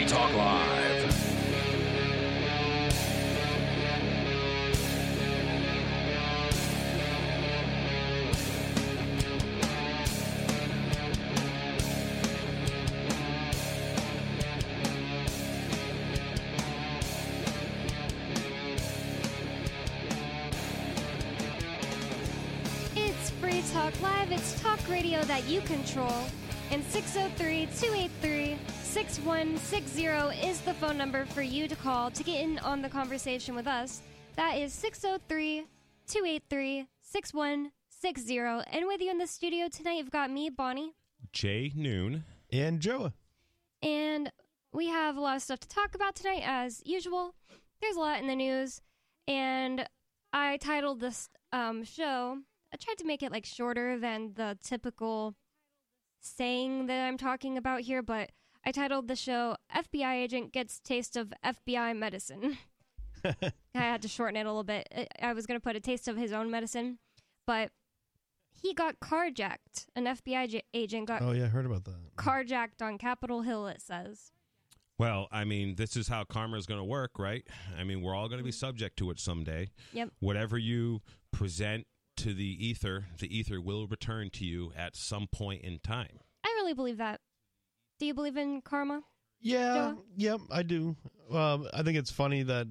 Free Talk Live. It's Free Talk Live. It's talk radio that you control. And 603 283 6160 is the phone number for you to call to get in on the conversation with us. That is 603 283 6160. And with you in the studio tonight, you've got me, Bonnie, Jay Noone. And Joa. and we have a lot of stuff to talk about tonight, as usual. There's a lot in the news, and I titled this um, show. I tried to make it like shorter than the typical saying that I'm talking about here, but I titled the show "FBI Agent Gets Taste of FBI Medicine." I had to shorten it a little bit. I- I was going to put a taste of his own medicine, but he got carjacked. An FBI j- agent got Oh yeah, I heard about that. carjacked on Capitol Hill, it says. Well, I mean, this is how karma is going to work, right? I mean, we're all going to be mm. subject to it someday. Yep. Whatever you present to the ether, the ether will return to you at some point in time. I really believe that. Do you believe in karma? Yeah, Joa? yep, I do. Um, I think it's funny that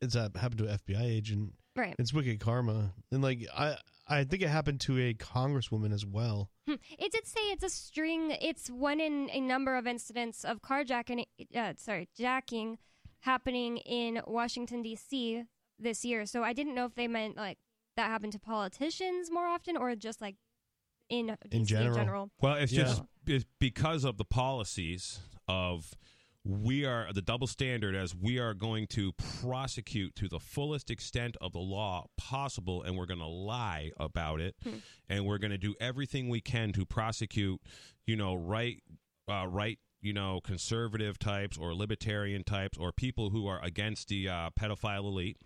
it's uh, happened to an FBI agent. Right. It's wicked karma, and like I, I think it happened to a congresswoman as well. Hmm. It did say it's a string. It's one in a number of incidents of carjacking. Uh, sorry, jacking happening in Washington D.C. this year. So I didn't know if they meant like that happened to politicians more often or just like in DC in general. general. Well, it's Yeah. just it's because of the policies of we are the double standard as we are going to prosecute to the fullest extent of the law possible and we're going to lie about it and we're going to do everything we can to prosecute you know right uh, right you know conservative types or libertarian types or people who are against the uh, pedophile elite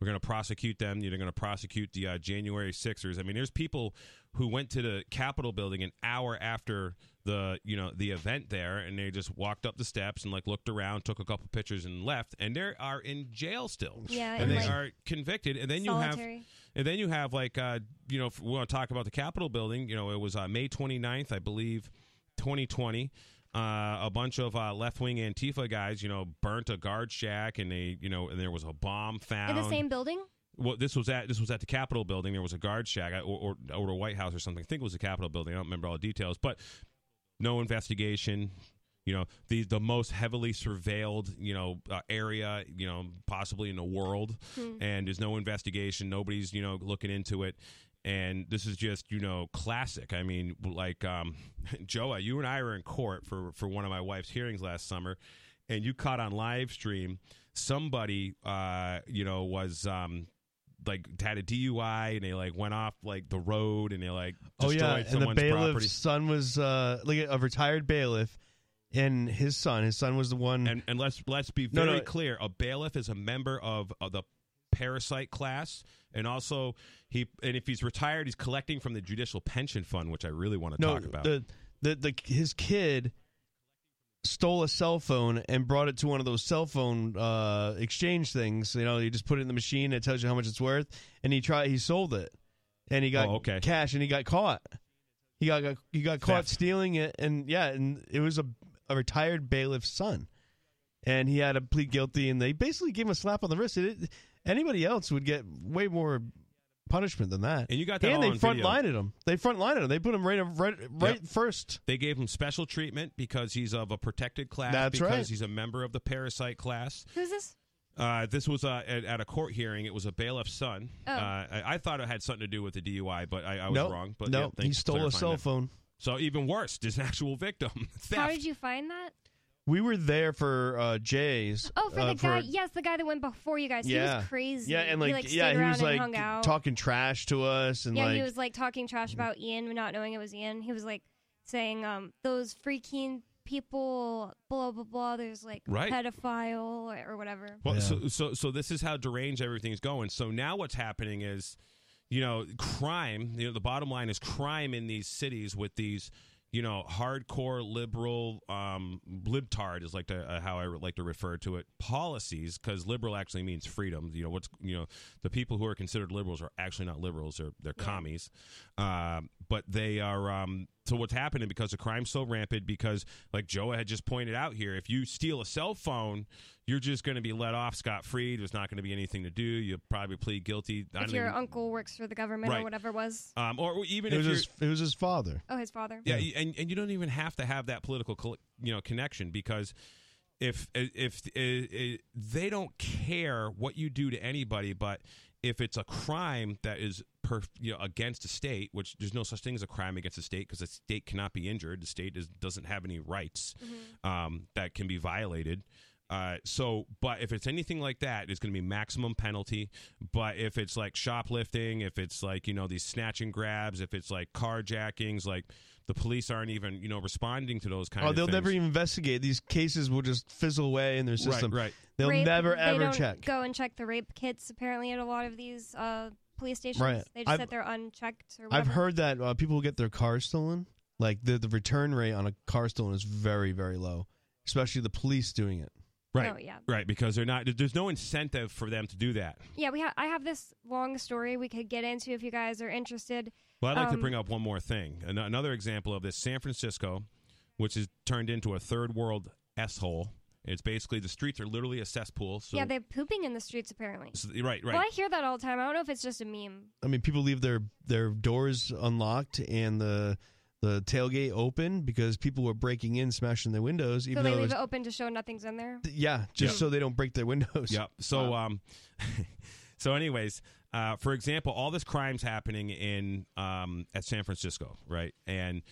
we're going to prosecute them. You're going to prosecute the uh, January Sixers. I mean, there's people who went to the Capitol building an hour after the you know the event there, and they just walked up the steps and like looked around, took a couple pictures, and left. And they are in jail still. Yeah, and and, they like, are convicted. And then you have and then you have like uh, you know if we want to talk about the Capitol building. You know, it was uh, May 29th, I believe, 2020. Uh, a bunch of uh, left-wing Antifa guys, you know, burnt a guard shack, and they, you know, and there was a bomb found in the same building. well, this was at this was at the Capitol building. There was a guard shack, or or, or the White House or something. I think it was the Capitol building. I don't remember all the details, but no investigation. You know, the the most heavily surveilled you know uh, area you know possibly in the world, and there's no investigation. Nobody's you know looking into it. And this is just, you know, classic. I mean, like um, Joa, you and I were in court for for one of my wife's hearings last summer, and you caught on live stream somebody, uh, you know, was um, like had a DUI and they like went off like the road and they like Oh yeah, and the bailiff's property. son was uh, like a retired bailiff, and his son, his son was the one. And and let's let's be No, very no. clear: a bailiff is a member of, of the parasite class, and also he and if he's retired, he's collecting from the judicial pension fund, which I really want to no, talk about. the the the his kid stole a cell phone and brought it to one of those cell phone uh, exchange things. You know, you just put it in the machine. It tells you how much it's worth, and he tried. He sold it, and he got Oh, okay. cash, and he got caught. He got, got he got caught Theft. stealing it, and yeah, and it was a a retired bailiff's son, and he had to plead guilty, and they basically gave him a slap on the wrist. It, anybody else would get way more punishment than that. And you got that and they on front video. lined him. They front lined him. They put him right right right Yep. first. They gave him special treatment because he's of a protected class. That's because right. he's a member of the parasite class. Who's this? Uh, this was uh, at, at a court hearing. It was a bailiff's son. Oh. Uh, I, I thought it had something to do with the DUI, but I, I was no, wrong. But no, yeah, he stole a clarifying cell that. phone. So even worse, there's an actual victim. Theft. How did you find that? We were there for uh, Jay's. Oh, for uh, the guy. Yes, the guy that went before you guys. He was crazy. Yeah, and like, he, like, yeah, he was and like hung out. talking trash to us, and yeah, like he was like talking trash about Ian, not knowing it was Ian. He was like saying, um, those freaking people, blah blah blah. There's like Right. pedophile or, or whatever. Well, Yeah. so, so so this is how deranged everything's going. So now what's happening is, you know, crime. You know, the bottom line is crime in these cities with these you know, hardcore liberal, um, libtard is like to, uh, how I like to refer to it. Policies, because liberal actually means freedom. You know, what's you know, the people who are considered liberals are actually not liberals; they're they're Yeah. commies. Um, but they are. Um, so what's happening because the crime's so rampant? Because like Joa had just pointed out here, if you steal a cell phone, you're just going to be let off scot free. There's not going to be anything to do. You'll probably plead guilty. I If your even- uncle works for the government Right. or whatever it was. um, or even It if was you're his, it was his father. Oh, his father. yeah, y- and and you don't even have to have that political you know connection because if if uh, uh, they don't care what you do to anybody, but if it's a crime that is per, you know against a state, which there's no such thing as a crime against a state because the state cannot be injured, the state is, doesn't have any rights um, that can be violated. Uh, so, but if it's anything like that, it's going to be maximum penalty. But if it's like shoplifting, if it's like you know these snatch and grabs, if it's like carjackings, like the police aren't even you know responding to those kind Oh, of they'll things. never even investigate. These cases will just fizzle away in their system. Right, right. They'll Rape, never they ever don't check. Go and check the rape kits. Apparently, at a lot of these uh, police stations, Right. they just I've- sit there unchecked. Or whatever. I've heard that uh, people who get their cars stolen, like the the return rate on a car stolen is very very low, especially the police doing it. Right. Oh, yeah. Right, because they're not. There's no incentive for them to do that. Yeah, we ha- I have this long story we could get into if you guys are interested. Well, I'd like to Um, bring up one more thing. An- another example of this: San Francisco, which is turned into a third world s hole. It's basically the streets are literally a cesspool. So, yeah, they're pooping in the streets apparently. so- right, right. Well, I hear that all the time. I don't know if it's just a meme. I mean, people leave their their doors unlocked and the the tailgate open because people were breaking in, smashing their windows. So Even they though, it leave was, it open to show nothing's in there. yeah, just Yeah. so they don't break their windows. Yep. So, um, so anyways, uh, for example, all this crime's happening in um, at San Francisco, right? And,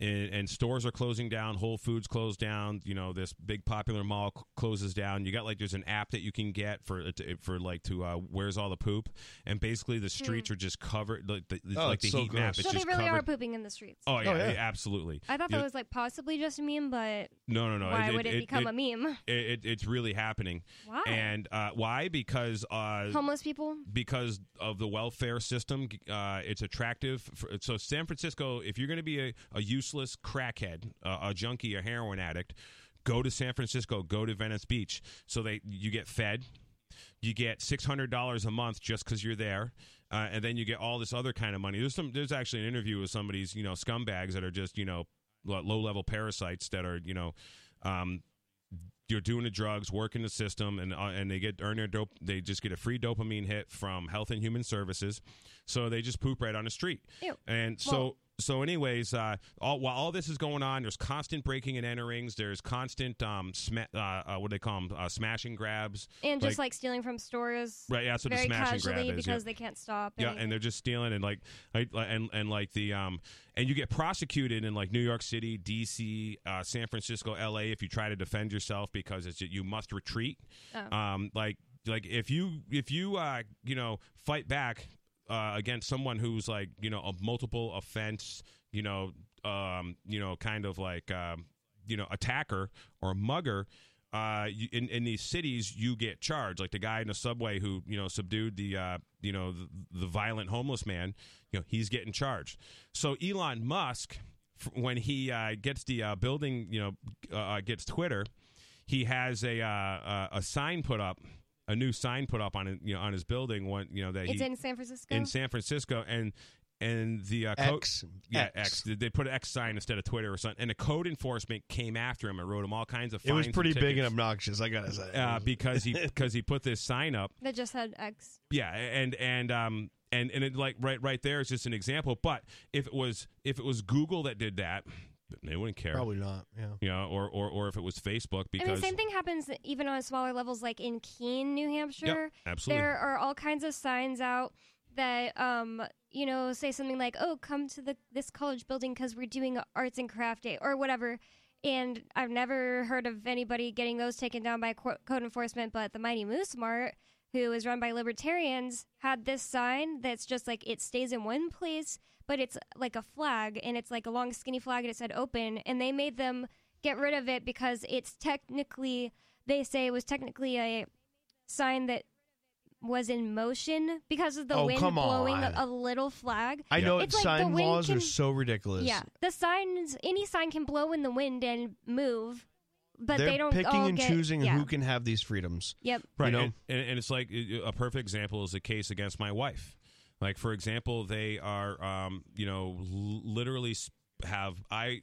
and and stores are closing down. Whole Foods closed down. You know, this big popular mall c- closes down. You got like there's an app that you can get for uh, for like to uh, where's all the poop, and basically the streets are just covered. Like the, it's Oh, like it's the so heat map. gross. It's so they just really are pooping in the streets. Oh yeah, Oh, yeah. yeah, absolutely. I thought Yeah. that was like possibly just a meme, but No, no, no. why would it, become it, a meme? it, it, it's really happening. Why? And uh, why? Because uh, Homeless people. because of the welfare system. Uh, it's attractive. For, so San Francisco, if you're going to be a, a useless crackhead, uh, a junkie, a heroin addict, go to San Francisco. Go to Venice Beach. So they you get fed. You get six hundred dollars a month just because you're there, uh, and then you get all this other kind of money. There's some. There's actually an interview with somebody's you know scumbags that are just you know low level parasites that are you know. Um, you're doing the drugs, working the system, and uh, and they get earn their dope. They just get a free dopamine hit from Health and Human Services, so they just poop right on the street. Ew. And so. Well- so, anyways, uh, all, while all this is going on, there's constant breaking and enterings. There's constant, um, sma- uh, uh, what do they call them, uh, smash and grabs. And just like, stealing from stores right, yeah, that's what the very smash and grab casually is. because yeah. they can't stop. Yeah, anything. and they're just stealing and like, like and and like the um and you get prosecuted in like New York City, D.C., uh, San Francisco, L.A. if you try to defend yourself because it's you must retreat. Oh. Um, like like if you if you uh you know fight back uh, against someone who's like you know a multiple offense, you know um you know kind of like um you know attacker or mugger uh, in in these cities, you get charged. Like the guy in the subway who you know subdued the uh, you know the, the violent homeless man, you know he's getting charged. So Elon Musk, when he uh, gets the uh, building, you know, uh, gets Twitter, he has a uh, uh, a sign put up, a new sign put up on it, you know on his building. One you know that it's he in San Francisco. in San Francisco and. And the uh, code, X, yeah, X. X. They put an X sign instead of Twitter or something. And the code enforcement came after him and wrote him all kinds of. It was pretty and big and obnoxious. I gotta say. uh, because he because he put this sign up. that just had X. Yeah, and and um and and it like right right there is just an example. But if it was if it was Google that did that, they wouldn't care. Probably not. Yeah. Yeah. or, or or if it was Facebook I mean, because the same thing happens even on smaller levels, like in Keene, New Hampshire. Yep, absolutely. There are all kinds of signs out that, um, you know, say something like, "Oh, come to the this college building because we're doing arts and craft day" or whatever. And I've never heard of anybody getting those taken down by co- code enforcement, but the Mighty Moose Mart, who is run by libertarians, had this sign that's just like it stays in one place, but it's like a flag, and it's like a long skinny flag, and it said "open," and they made them get rid of it because it's technically they say it was technically a sign that was in motion because of the Oh, wind blowing a, on. a little flag. I know It's like the sign wind laws can- are so ridiculous. Yeah, the signs, any sign can blow in the wind and move, but They're they don't picking all and get- choosing yeah. who can have these freedoms. Yep. Right. know? And, and, and it's like a perfect example is the case against my wife. Like, for example, they are, um, you know, l- literally have, I,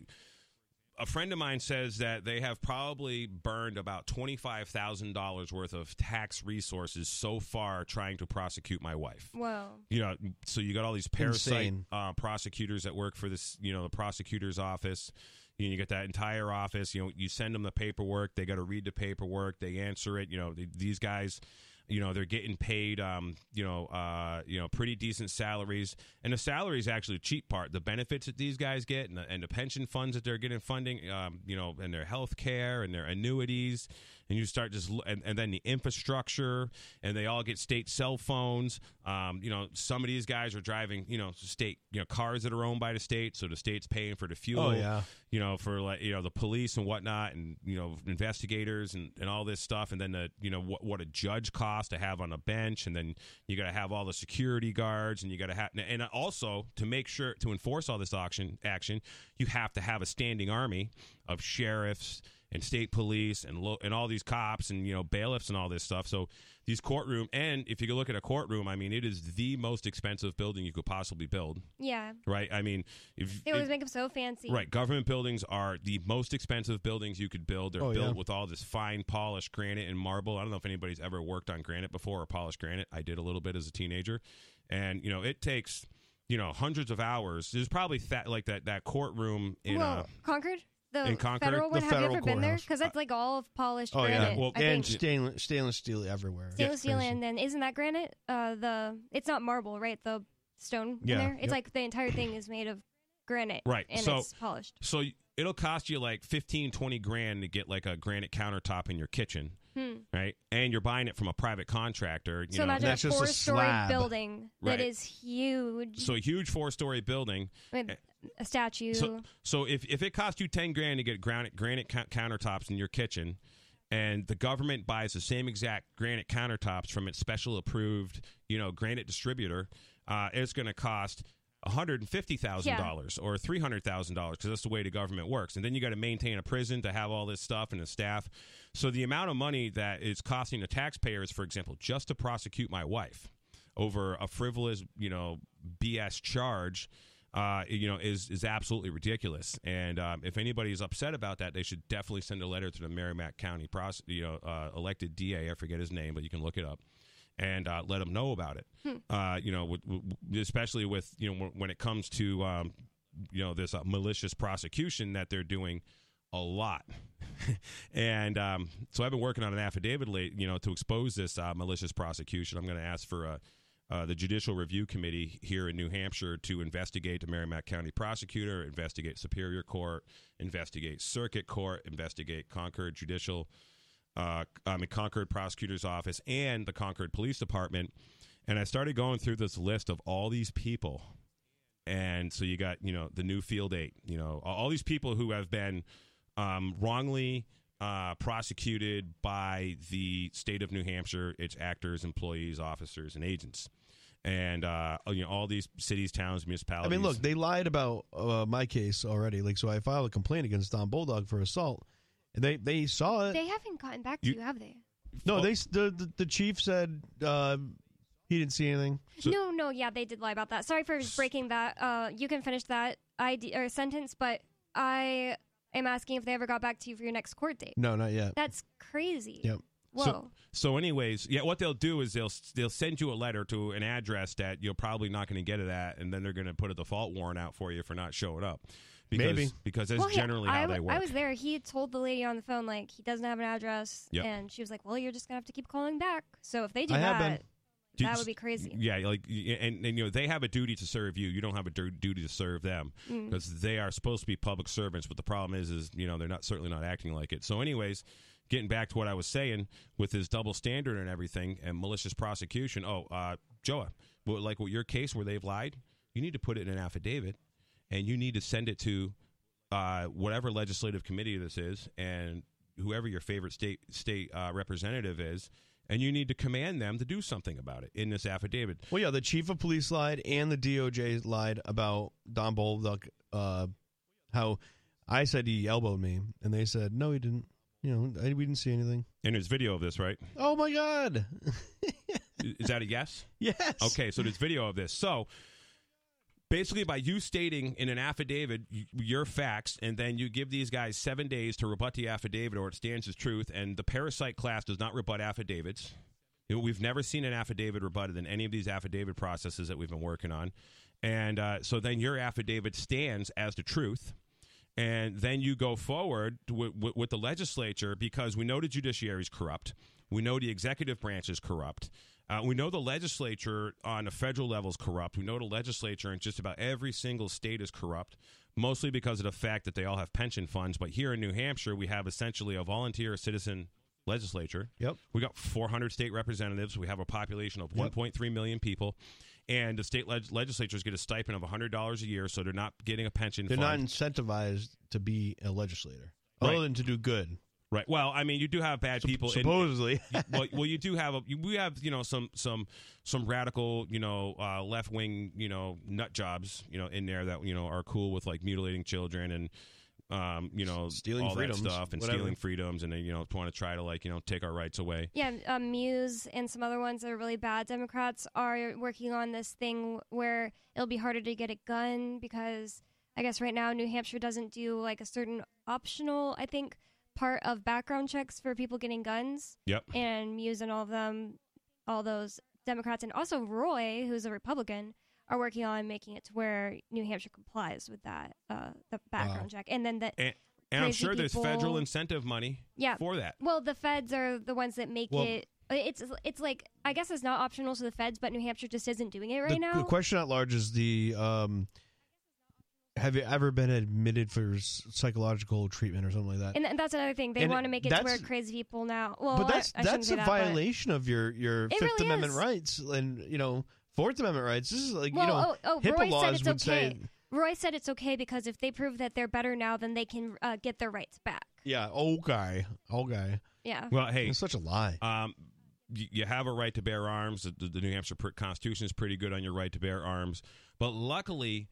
a friend of mine says that they have probably burned about $25,000 worth of tax resources so far trying to prosecute my wife. Wow. you know, so you got all these parasite uh, prosecutors that work for this, you know, the prosecutor's office. You, know, you get that entire office. You know, you send them the paperwork. They got to read the paperwork. They answer it. You know, th- these guys, you know, they're getting paid, um, you know, uh, you know, pretty decent salaries. And the salary is actually the cheap part. The benefits that these guys get, and the, and the pension funds that they're getting funding, um, you know, and their health care and their annuities and you start just and, and then the infrastructure and they all get state cell phones. Um, you know some of these guys are driving you know state you know cars that are owned by the state so the state's paying for the fuel Oh, yeah. you know for like you know the police and whatnot and you know investigators and, and all this stuff. And then the you know what, what a judge costs to have on a bench. And then you got to have all the security guards and you got to have and also to make sure to enforce all this auction action you have to have a standing army of sheriffs and state police and lo- and all these cops and you know bailiffs and all this stuff. So these courtroom and if you look at a courtroom, I mean, it is the most expensive building you could possibly build. Yeah. Right? I mean, if They always if- make them so fancy. Right, government buildings are the most expensive buildings you could build. They're Oh, built yeah. with all this fine polished granite and marble. I don't know if anybody's ever worked on granite before or polished granite. I did a little bit as a teenager, and you know it takes you know hundreds of hours. There's probably that like that that courtroom in well, uh, Concord? The in Concord? federal The one? Have you federal ever been there? courthouse. Because that's like all of polished Oh granite. yeah, Well, I and think. stainless stainless steel everywhere. stainless It's steel, crazy. and then isn't that granite? Uh, the it's not marble, right? The stone Yeah, in there. It's yep. like the entire thing is made of granite, Right, And so- it's polished. So it'll cost you like 15, 20 grand to get like a granite countertop in your kitchen, Hmm. right? And you're buying it from a private contractor. You So know, imagine that's a just a four-story slab. building Right. that is huge so a huge four story building. with a statue. So so if if it costs you ten grand to get granite granite cou- countertops in your kitchen. And the government buys the same exact granite countertops from its special approved, you know, granite distributor. Uh, it's going to cost one hundred and fifty thousand dollars or three hundred thousand dollars because that's the way the government works. And then you got to maintain a prison to have all this stuff and a staff. So the amount of money that is costing the taxpayers, for example, just to prosecute my wife over a frivolous, you know, BS charge, uh, you know, is is absolutely ridiculous. And um, if anybody is upset about that, they should definitely send a letter to the Merrimack County, pros- you know, uh, elected DA. I forget his name, but you can look it up. And uh, let them know about it. Uh, you know, with, with, especially with you know when, when it comes to um, you know this uh, malicious prosecution that they're doing a lot. and um, so I've been working on an affidavit, late, you know, to expose this uh, malicious prosecution. I'm going to ask for uh, uh, the Judicial Review Committee here in New Hampshire to investigate the Merrimack County prosecutor, investigate Superior Court, investigate Circuit Court, investigate Concord Judicial, uh, I mean Concord Prosecutor's Office, and the Concord Police Department. And I started going through this list of all these people and so you got you know the new field eight you know all these people who have been um, wrongly uh, prosecuted by the state of new hampshire its actors employees officers and agents and uh, you know all these cities towns municipalities. I mean, look, they lied about uh, my case already. Like, so I filed a complaint against Don Bolduc for assault. And they they saw it. they haven't gotten back to You- you, have they? no, they the, the the chief said uh, he didn't see anything. So- no, no, yeah, they did lie about that. Sorry for breaking that. Uh, you can finish that ID or sentence, but I am asking if they ever got back to you for your next court date. No, not yet. That's crazy. Yep. Whoa. So, so, anyways, yeah, what they'll do is they'll they'll send you a letter to an address that you're probably not going to get it at, and then they're going to put a default warrant out for you for not showing up. Because, Maybe. because that's well, yeah, generally I, how w- they work. I was there. He told the lady on the phone like he doesn't have an address, Yep. and she was like, "Well, you're just gonna have to keep calling back." So if they do I have that, been. Dude, that would be crazy. Yeah, like and, and you know they have a duty to serve you. You don't have a du- duty to serve them Mm. because they are supposed to be public servants. But the problem is, is you know they're not certainly not acting like it. So, anyways, getting back to what I was saying with his double standard and everything and malicious prosecution. Oh, uh, Joa, well, like with your case where they've lied, you need to put it in an affidavit and you need to send it to uh, whatever legislative committee this is and whoever your favorite state state uh, representative is, and you need to command them to do something about it in this affidavit. Well, yeah, the chief of police lied and the DOJ lied about Don Bolduc, uh, how I said he elbowed me, and they said no, he didn't. You know, I, we didn't see anything. And there's video of this, right? Oh my god! Is that a yes? yes. Okay, so there's video of this. So basically, by you stating in an affidavit your facts, and then you give these guys seven days to rebut the affidavit or it stands as truth, and the parasite class does not rebut affidavits. We've never seen an affidavit rebutted in any of these affidavit processes that we've been working on. And uh, so then your affidavit stands as the truth. And then you go forward with, with, with the legislature because we know the judiciary is corrupt. We know the executive branch is corrupt. Uh, we know the legislature on a federal level is corrupt. We know the legislature in just about every single state is corrupt, mostly because of the fact that they all have pension funds. But here in New Hampshire, we have essentially a volunteer citizen legislature. Yep. We got 400 state representatives. We have a population of Yep. 1.3 million people. And the state leg- legislatures get a stipend of $100 a year, so they're not getting a pension They're fund. not incentivized to be a legislator, Right. other than to do good. Right. Well, I mean, you do have bad people. in- supposedly. well, well, you do have a, you, we have you know some some some radical you know uh, left wing you know nut jobs you know in there that you know are cool with like mutilating children and um, you know Stealing all freedoms, that stuff and whatever. stealing freedoms and they you know want to try to like you know take our rights away. Yeah, um, Meuse and some other ones that are really bad Democrats are working on this thing where it'll be harder to get a gun because I guess right now New Hampshire doesn't do like a certain optional, I think, part of background checks for people getting guns. Yep. And Meuse and all of them, all those Democrats, and also Roy, who's a Republican, are working on making it to where New Hampshire complies with that, uh, the background check. And then that, And, and I'm sure there's federal incentive money yeah, for that. well, the feds are the ones that make Well- it. It's it's like I guess it's not optional to the feds, but New Hampshire just isn't doing it right the, now. the question at large is the um, have you ever been admitted for psychological treatment or something like that? and that's another thing. They And want to make it to where that's- crazy people now. Well, but that's I, I that's a that, violation of your your Fifth really Amendment is. rights and you know Fourth Amendment rights. This is like Well, you know oh, oh, HIPAA Roy laws said it's would okay. say Roy said it's okay because if they prove that they're better now, then they can uh, get their rights back. yeah okay okay. Yeah. Well, hey, It's such a lie. Um, you have a right to bear arms. The, the New Hampshire Constitution is pretty good on your right to bear arms. But luckily,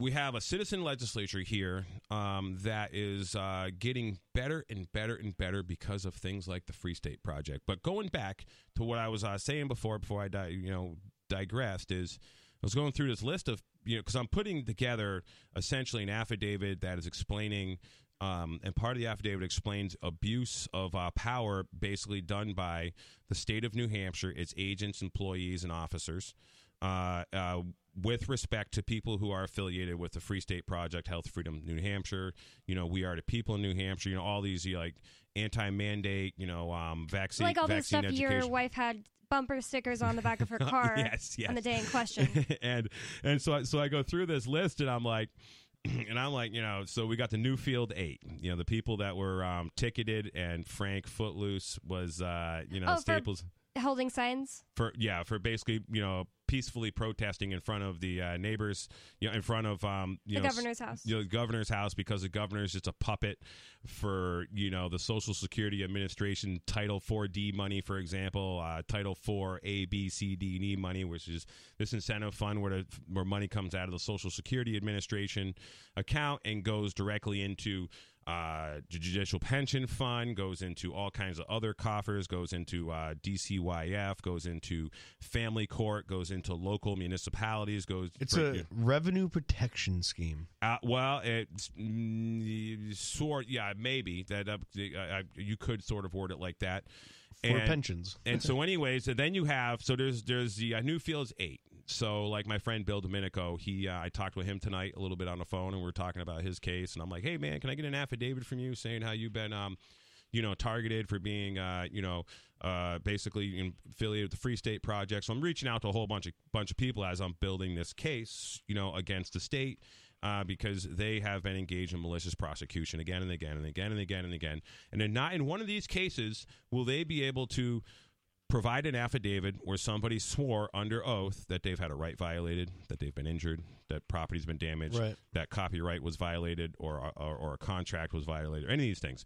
we have a citizen legislature here um, that is uh, getting better and better and better because of things like the Free State Project. But going back to what I was uh, saying before, before I di- you know digressed, is I was going through this list of you know because I'm putting together essentially an affidavit that is explaining um, and part of the affidavit explains abuse of uh, power basically done by the state of New Hampshire, its agents, employees, and officers. Uh, uh, with respect to people who are affiliated with the Free State Project, Health Freedom New Hampshire, you know, we are the people in New Hampshire, you know, all these you know, like anti-mandate, you know, um, vaccine, like all the vaccine stuff your wife had bumper stickers on the back of her car yes, yes. on the day in question. and and so I, so I go through this list and I'm like and I'm like, you know, so we got the Newfield Eight, you know, the people that were um, ticketed, and Frank Footloose was, uh, you know, Oh, Staples Holding signs. for yeah for basically you know peacefully protesting in front of the uh, neighbors, you know, in front of um, you The know, governor's house. you know, the governor's house because the governor is just a puppet for you know the Social Security Administration Title 4D money, for example, uh, Title 4 A, B, C, D, and E money, which is this incentive fund where the, where money comes out of the Social Security Administration account and goes directly into uh, judicial pension fund goes into all kinds of other coffers, goes into uh, DCYF, goes into family court, goes into local municipalities, goes. It's for- a revenue protection scheme. uh, well, it's mm, sort, yeah, maybe that uh, uh, you could sort of word it like that. For And- pensions. and so, anyways, so then you have so there's there's the uh, Newfields eight. So, like my friend Bill Domenico, he uh, I talked with him tonight a little bit on the phone, and we are talking about his case. And I'm like, hey man, can I get an affidavit from you saying how you've been, um, you know, targeted for being, uh, you know, uh, basically affiliated with the Free State Project. So I'm reaching out to a whole bunch of bunch of people as I'm building this case, you know, against the state. Uh, because they have been engaged in malicious prosecution again and again and again and again and again, and then not in one of these cases will they be able to provide an affidavit where somebody swore under oath that they've had a right violated, that they've been injured, that property's been damaged, Right. that copyright was violated, or, or or a contract was violated, or any of these things.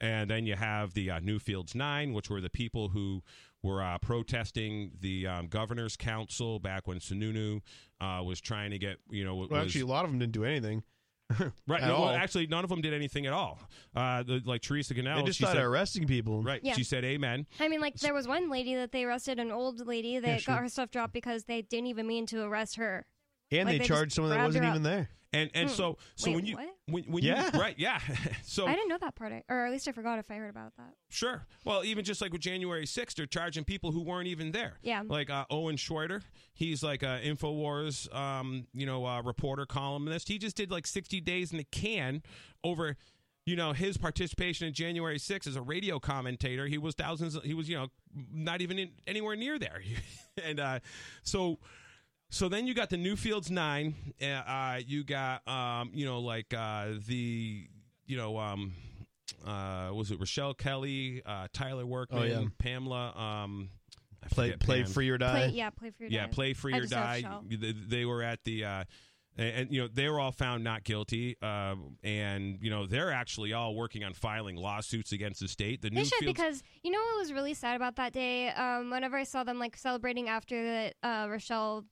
And then you have the uh, Newfields Nine, which were the people who were uh, protesting the um, governor's council back when Sununu uh, was trying to get you know Well, was- actually, a lot of them didn't do anything. right. at no, well, actually, none of them did anything at all. Uh, the, like Teresa Canal, they just she started said, arresting people. right. Yeah. She said, "Amen." I mean, like there was one lady that they arrested, an old lady that Yeah, sure. got her stuff dropped because they didn't even mean to arrest her. And Like, they they charged someone that wasn't even there. And and Hmm. so so Wait, when you what? when, when Yeah. you right yeah so I didn't know that part, or at least I forgot if I heard about that. Sure. Well, even just like with January 6th, they're charging people who weren't even there. Yeah. Like uh, Owen Shroyer, he's like a Infowars, um, you know, uh, reporter columnist. He just did like 60 days in the can over, you know, his participation in January 6th as a radio commentator. He was thousands. He was, you know, not even in, anywhere near there. and uh, so. So then you got the Newfields Nine. Uh, uh, you got, um, you know, like uh, the, you know, um, uh, was it Rochelle Kelly, uh, Tyler Workman, Oh, yeah. Pamela? Um, I Play, play Pam. free or die. Play, yeah, play for your die. Yeah, die. play free I or die. They, they were at the. Uh, and, and, you know they were all found not guilty, uh, and you know they're actually all working on filing lawsuits against the state. The They should Newfields- because you know what was really sad about that day. Um, whenever I saw them like celebrating after that uh, Rochelle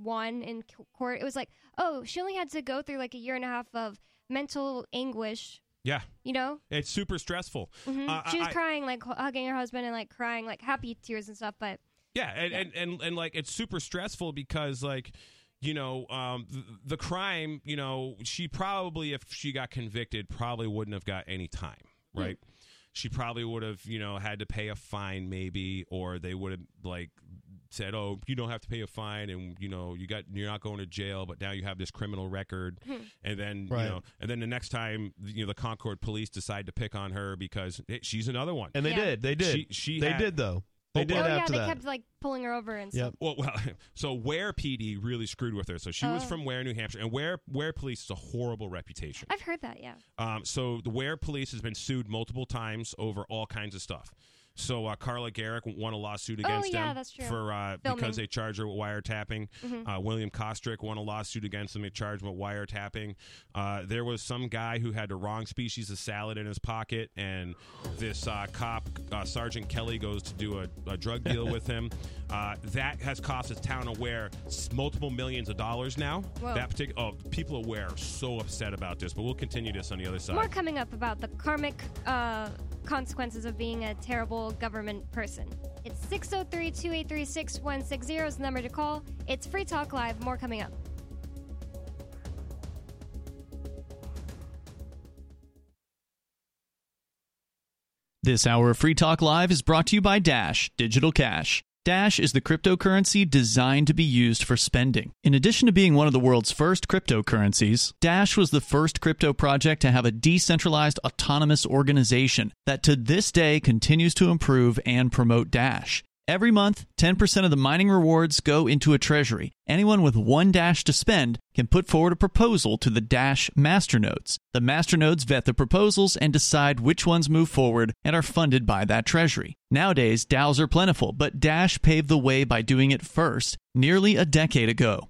won in court, it was like, oh, she only had to go through like a year and a half of mental anguish. yeah, You know, it's super stressful. hmm Uh, she was I- crying like hugging her husband and like crying like happy tears and stuff. But Yeah, and, Yeah. And, and and like it's super stressful because like you know um, the, the crime you know she probably if she got convicted probably wouldn't have got any time right she probably would have you know had to pay a fine maybe or they would have like said oh you don't have to pay a fine and you know you got you're not going to jail but now you have this criminal record and then Right. you know and then the next time you know the concord police decide to pick on her because hey, she's another one And they Yeah. did. They did. She- she they had- did though. They Oh, did oh yeah, after they that. kept like pulling her over and stuff. Yep. Well, well, so Weare PD really screwed with her. So she was Oh. from Weare, New Hampshire, and Weare Weare Police is a horrible reputation. I've heard that. Yeah. Um, so the Weare Police has been sued multiple times over all kinds of stuff. So uh, Carla Gericke won a lawsuit Oh, against yeah, them that's true. for uh, because they charged her with wiretapping. Mhm. Uh, William Kostric won a lawsuit against them. They charged him with wiretapping. Uh, there was some guy who had the wrong species of salad in his pocket, and this uh, cop, uh, Sergeant Kelly, goes to do a, a drug deal with him. Uh, that has cost his town of Weare multiple millions of dollars now. Whoa. That particular, oh, people of Weare are so upset about this, but we'll continue this on the other side. More coming up about the karmic uh, consequences of being a terrible government person. It's 603 283 6160 is the number to call. It's Free Talk Live. More coming up. This hour of Free Talk Live is brought to you by Dash Digital Cash. Dash is the cryptocurrency designed to be used for spending. In addition to being one of the world's first cryptocurrencies, Dash was the first crypto project to have a decentralized autonomous organization that to this day continues to improve and promote Dash. Every month, 10% of the mining rewards go into a treasury. Anyone with one Dash to spend can put forward a proposal to the Dash masternodes. The masternodes vet the proposals and decide which ones move forward and are funded by that treasury. Nowadays, DAOs are plentiful, but Dash paved the way by doing it first, nearly a decade ago.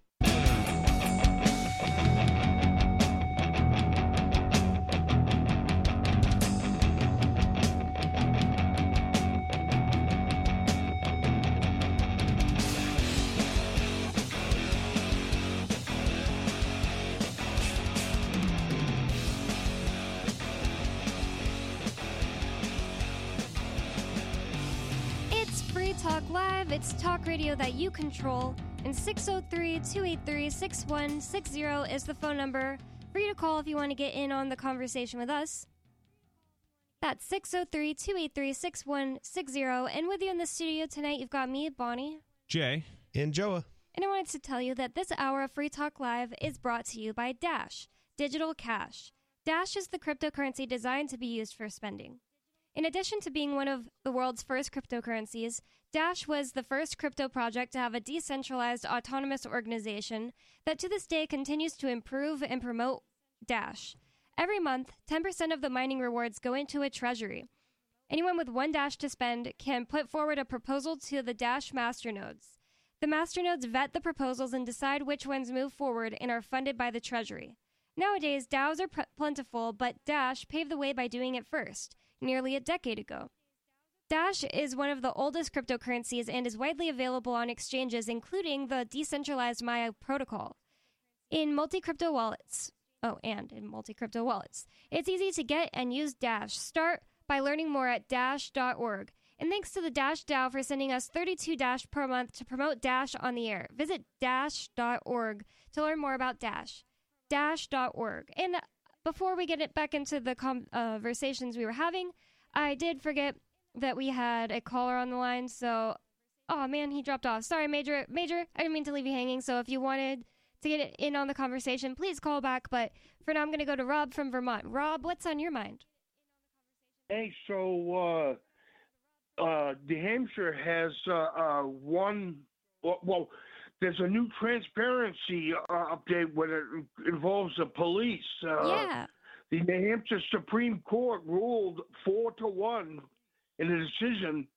It's talk radio that you control. And 603 283 6160 is the phone number for you to call if you want to get in on the conversation with us. That's 603 283 6160. And with you in the studio tonight, you've got me, Bonnie. Jay, And Joa. And I wanted to tell you that this hour of Free Talk Live is brought to you by Dash, Digital Cash. Dash is the cryptocurrency designed to be used for spending. In addition to being one of the world's first cryptocurrencies, Dash was the first crypto project to have a decentralized autonomous organization that to this day continues to improve and promote Dash. Every month, 10% of the mining rewards go into a treasury. Anyone with one Dash to spend can put forward a proposal to the Dash masternodes. The masternodes vet the proposals and decide which ones move forward and are funded by the treasury. Nowadays, DAOs are plentiful, but Dash paved the way by doing it first, nearly a decade ago. Dash is one of the oldest cryptocurrencies and is widely available on exchanges, including the decentralized Maya protocol. In multi crypto wallets, oh, and in multi crypto wallets, it's easy to get and use Dash. Start by learning more at dash.org. And thanks to the Dash DAO for sending us 32 Dash per month to promote Dash on the air. Visit dash.org to learn more about Dash. Dash.org. And before we get it back into the conversations we were having, I did forget that we had a caller on the line. So, oh man, he dropped off. Sorry, Major. Major, I didn't mean to leave you hanging. So if you wanted to get in on the conversation, please call back. But for now, I'm going to go to Rob from Vermont. Rob, what's on your mind? Hey, so uh, uh, New Hampshire has uh, uh, one. Well, there's a new transparency uh, update when it involves the police. Uh, yeah. The New Hampshire Supreme Court ruled four to one in a decision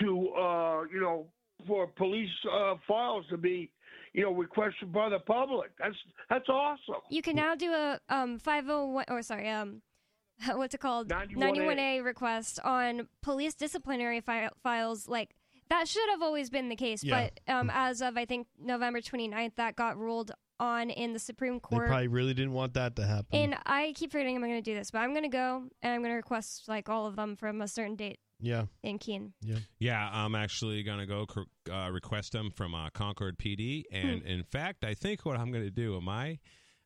to, uh, you know, for police uh, files to be, you know, requested by the public. That's that's awesome. You can now do a um 501 or sorry um what's it called 91A. 91A request on police disciplinary fi- files like that should have always been the case Yeah. but um as of I think November 29th that got ruled on in the Supreme Court. They probably really didn't want that to happen. and I keep forgetting I'm going to do this but I'm going to go and I'm going to request like all of them from a certain date yeah, in Keene. Yeah, Yeah, I'm actually going to go uh, request them from uh, Concord PD. And in fact, I think what I'm going to do, my,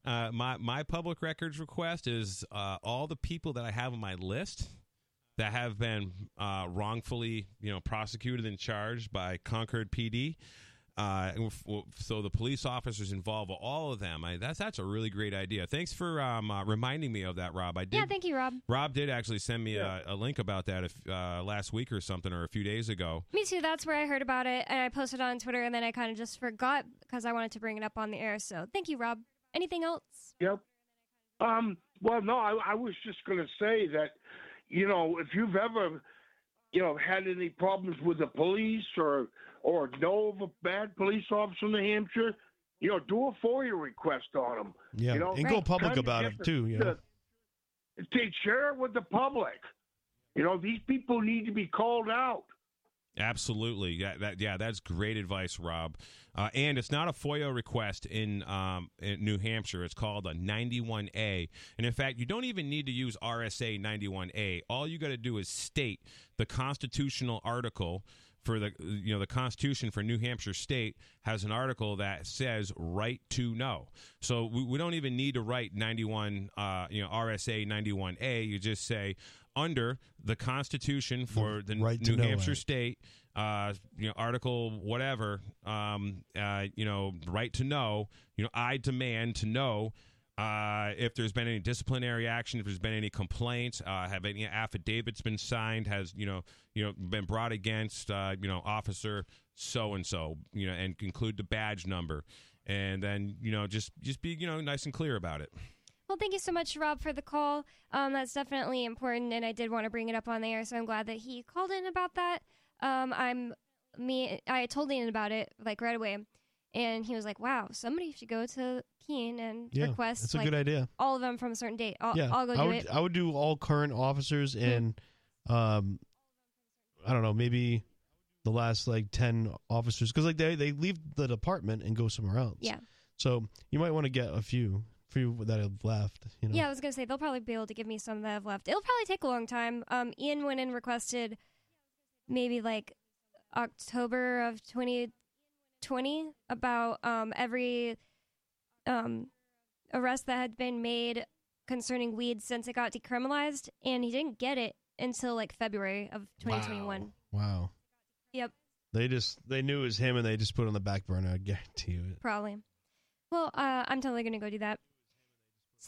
uh, my, my public records request is uh, all the people that I have on my list that have been uh, wrongfully, you know, prosecuted and charged by Concord PD. Uh, and f- w- so the police officers involve all of them. I, that's that's a really great idea. Thanks for um, uh, reminding me of that, Rob. I did. Yeah, thank you Rob. Rob did actually send me Yeah. a, a link about that if, uh, last week or something, or a few days ago. Me too. That's where I heard about it, and I posted on Twitter, and then I kind of just forgot because I wanted to bring it up on the air. So thank you, Rob. Anything else? Yep. Um, well, no, I, I was just going to say that, you know, if you've ever, you know, had any problems with the police or or know of a bad police officer in New Hampshire, you know, do a FOIA request on them. yeah, You know, and go public about it too. You know? the- to share it with the public. You know, these people need to be called out. Absolutely, yeah, that, yeah, that's great advice, Rob. Uh, and it's not a FOIA request in, um, in New Hampshire. It's called a 91A, and in fact, you don't even need to use RSA 91A. All you got to do is state the constitutional article for the you know the Constitution for New Hampshire State has an article that says right to know. So we, we don't even need to write 91 uh, you know RSA 91A. You just say under the Constitution for the right New Hampshire. State, uh, you know, Article whatever, um, uh, you know, right to know. You know, I demand to know uh, if there's been any disciplinary action, if there's been any complaints, uh, have any affidavits been signed, has you know, you know, been brought against, uh, you know, officer so and so, you know, and include the badge number, and then you know, just just be you know nice and clear about it. Well, thank you so much, Rob, for the call. Um, that's definitely important, and I did want to bring it up on the air, so I'm glad that he called in about that. Um, I'm me. I told Ian about it like right away, and he was like, "Wow, somebody should go to Keene and Yeah, request that's a like good idea. all of them from a certain date. I'll, yeah, I'll go do I would, it. I would do all current officers and, um, I don't know, maybe the last like ten officers because like they they leave the department and go somewhere else. Yeah. So you might want to get a few few that have left. You know. Yeah, I was gonna say they'll probably be able to give me some that have left. It'll probably take a long time. Um, Ian went and requested maybe like October of 2020 about um every um arrest that had been made concerning weed since it got decriminalized, and he didn't get it until like February of 2021. Wow. Yep. They just they knew it was him and they just put it on the back burner. I guarantee you it. Probably. Well, uh, I'm totally going to go do that.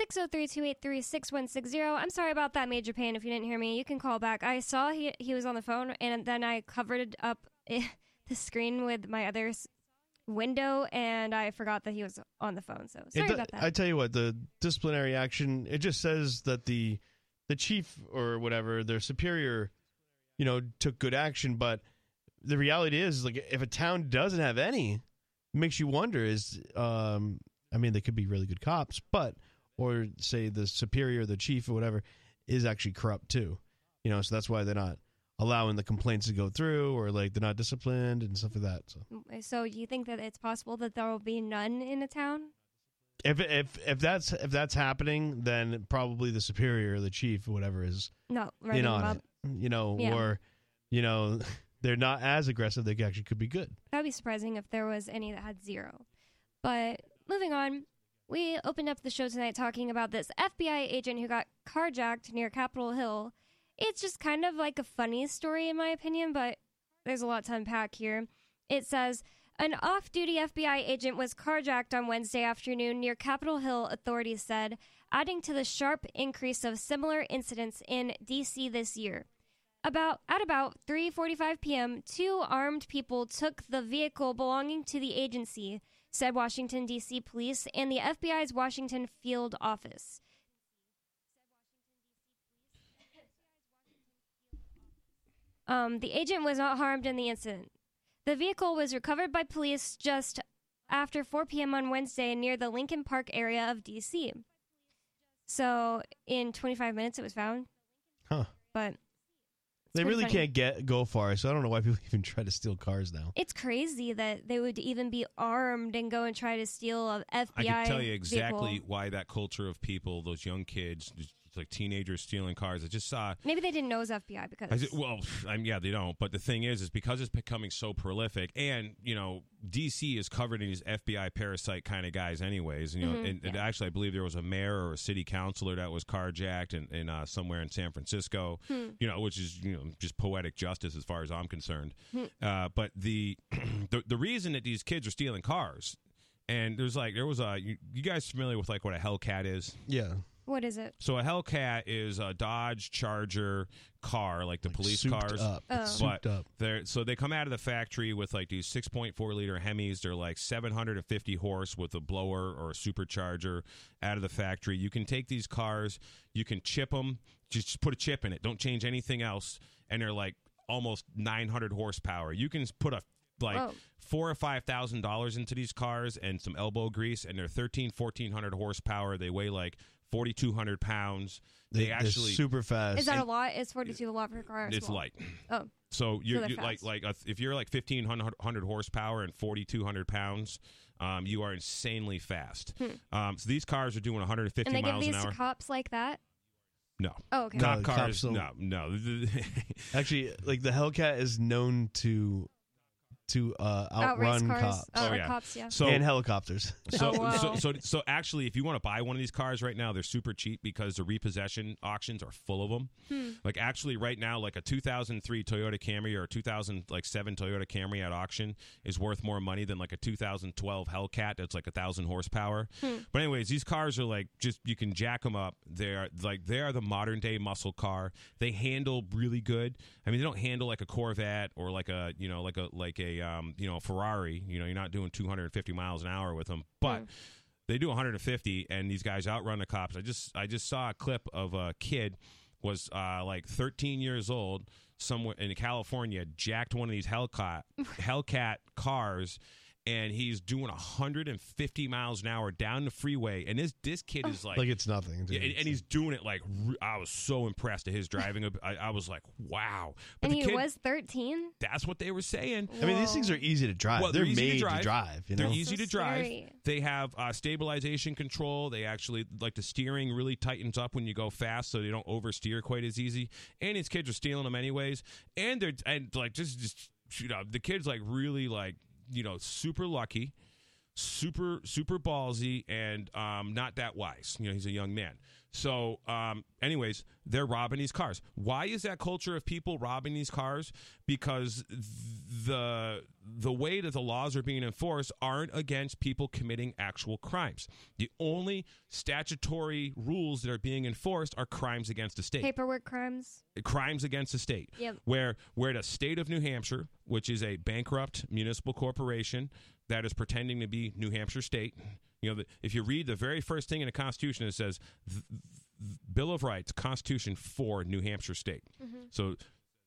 603-283-6160. I'm sorry about that, Major pain if you didn't hear me. You can call back. I saw he, he was on the phone, and then I covered up the screen with my other window, and I forgot that he was on the phone. So sorry It about that. I tell you what, the disciplinary action it just says that the the chief or whatever, their superior, you know, took good action. But the reality is, like, if a town doesn't have any, it makes you wonder: is um, I mean, they could be really good cops, but or say the superior, the chief, or whatever, is actually corrupt too. You know, so that's why they're not allowing the complaints to go through, or like they're not disciplined and stuff like that. So. so you think that it's possible that there will be none in a town? If if if that's if that's happening, then probably the superior, the chief, or whatever is No, right. in on it. You know, Yeah. or you know, they're not as aggressive. They actually could be good. That'd be surprising if there was any that had zero. But moving on, we opened up the show tonight talking about this FBI agent who got carjacked near Capitol Hill. It's just kind of like a funny story, in my opinion, but there's a lot to unpack here. It says an off duty FBI agent was carjacked on Wednesday afternoon near Capitol Hill, authorities said, adding to the sharp increase of similar incidents in D.C. this year. About at about 3:45 p.m., two armed people took the vehicle belonging to the agency, said Washington D.C. police and the FBI's Washington field office. Um, the agent was not harmed in the incident. The vehicle was recovered by police just after 4 p.m. on Wednesday near the Lincoln Park area of D.C. So, in 25 minutes, it was found. Huh. But They really funny. can't get go far, so I don't know why people even try to steal cars now. It's crazy that they would even be armed and go and try to steal a FBI. I can tell you exactly vehicle. why that culture of people, those young kids, just like teenagers stealing cars. I just saw. Maybe they didn't know it was FBI because. I just, well, I mean, yeah, they don't. But the thing is, is because it's becoming so prolific, and you know, DC is covered in these FBI parasite kind of guys, anyways. And, You know, Mhm, and, and yeah. actually, I believe there was a mayor or a city councilor that was carjacked in, in uh, somewhere in San Francisco. Hmm. You know, which is you know just poetic justice as far as I'm concerned. Hmm. Uh, but the, the the reason that these kids are stealing cars. And there's like there was a you, you guys familiar with like what a Hellcat is? Yeah, What is it? So a Hellcat is a Dodge Charger car, like the police souped cars. up, Oh. It's souped But up. they're so they come out of the factory with like these 6.4 liter Hemis. They're like 750 horse with a blower or a supercharger out of the factory. You can take these cars, you can chip them, just put a chip in it. Don't change anything else, and they're like almost 900 horsepower. You can put a like Whoa. four or five thousand dollars into these cars and some elbow grease, and they're 13, 1400 horsepower. They weigh like 4,200 pounds. They, they're actually super fast. Is that a lot? Is 42 a lot for a car? it's small? light. Oh, So you're, they're you're like like uh, if you're like fifteen hundred horsepower and forty two hundred pounds, um, you are insanely fast. Um, so these cars are doing one hundred and fifty Hmm. and they give miles an these hour. to cops like that? no, Oh, okay. No, cop the cars. cops No, no. Actually, like the Hellcat is known to to uh, outrun cars. cops Oh, Oh, yeah. cops, yeah. so and helicopters. So, Oh, wow. so, so, so actually, if you want to buy one of these cars right now, they're super cheap because the repossession auctions are full of them. Hmm. Like actually, right now, like a 2003 Toyota Camry or a 2007 Toyota Camry at auction is worth more money than like a 2012 Hellcat that's like a thousand horsepower. Hmm. But anyways, these cars are like just you can jack them up. They're like they are the modern day muscle car. They handle really good. I mean, they don't handle like a Corvette or like a you know like a like a um, you know Ferrari. You know, you're not doing 250 miles an hour with them, but Hmm. they do 150 and these guys outrun the cops i just i just saw a clip of a kid was uh, like 13 years old somewhere in california jacked one of these hellcat hellcat cars and he's doing 150 miles an hour down the freeway and this this kid is like, like it's nothing. yeah, and, and he's doing it like I was so impressed at his driving. I, I was like, wow. But and he kid, was 13? that's what they were saying. I mean, these things are easy to drive. Well, they're, they're easy to made drive. to drive. You They're easy So to drive. scary. They have uh, stabilization control. They actually like the steering really tightens up when you go fast, so they don't oversteer quite as easy. And these kids are stealing them anyways. And they're and like just just you know the kids like really like you know super lucky, super super ballsy, and um, not that wise. You know he's a young man. So, um, anyways, they're robbing these cars. Why is that culture of people robbing these cars? Because the the way that the laws are being enforced aren't against people committing actual crimes. The only statutory rules that are being enforced are crimes against the state. Paperwork crimes. Crimes against the state. Yep. Where where the state of New Hampshire, which is a bankrupt municipal corporation that is pretending to be New Hampshire state, you know, the, if you read the very first thing in the Constitution, it says th- th- Bill of Rights, Constitution for New Hampshire state. So,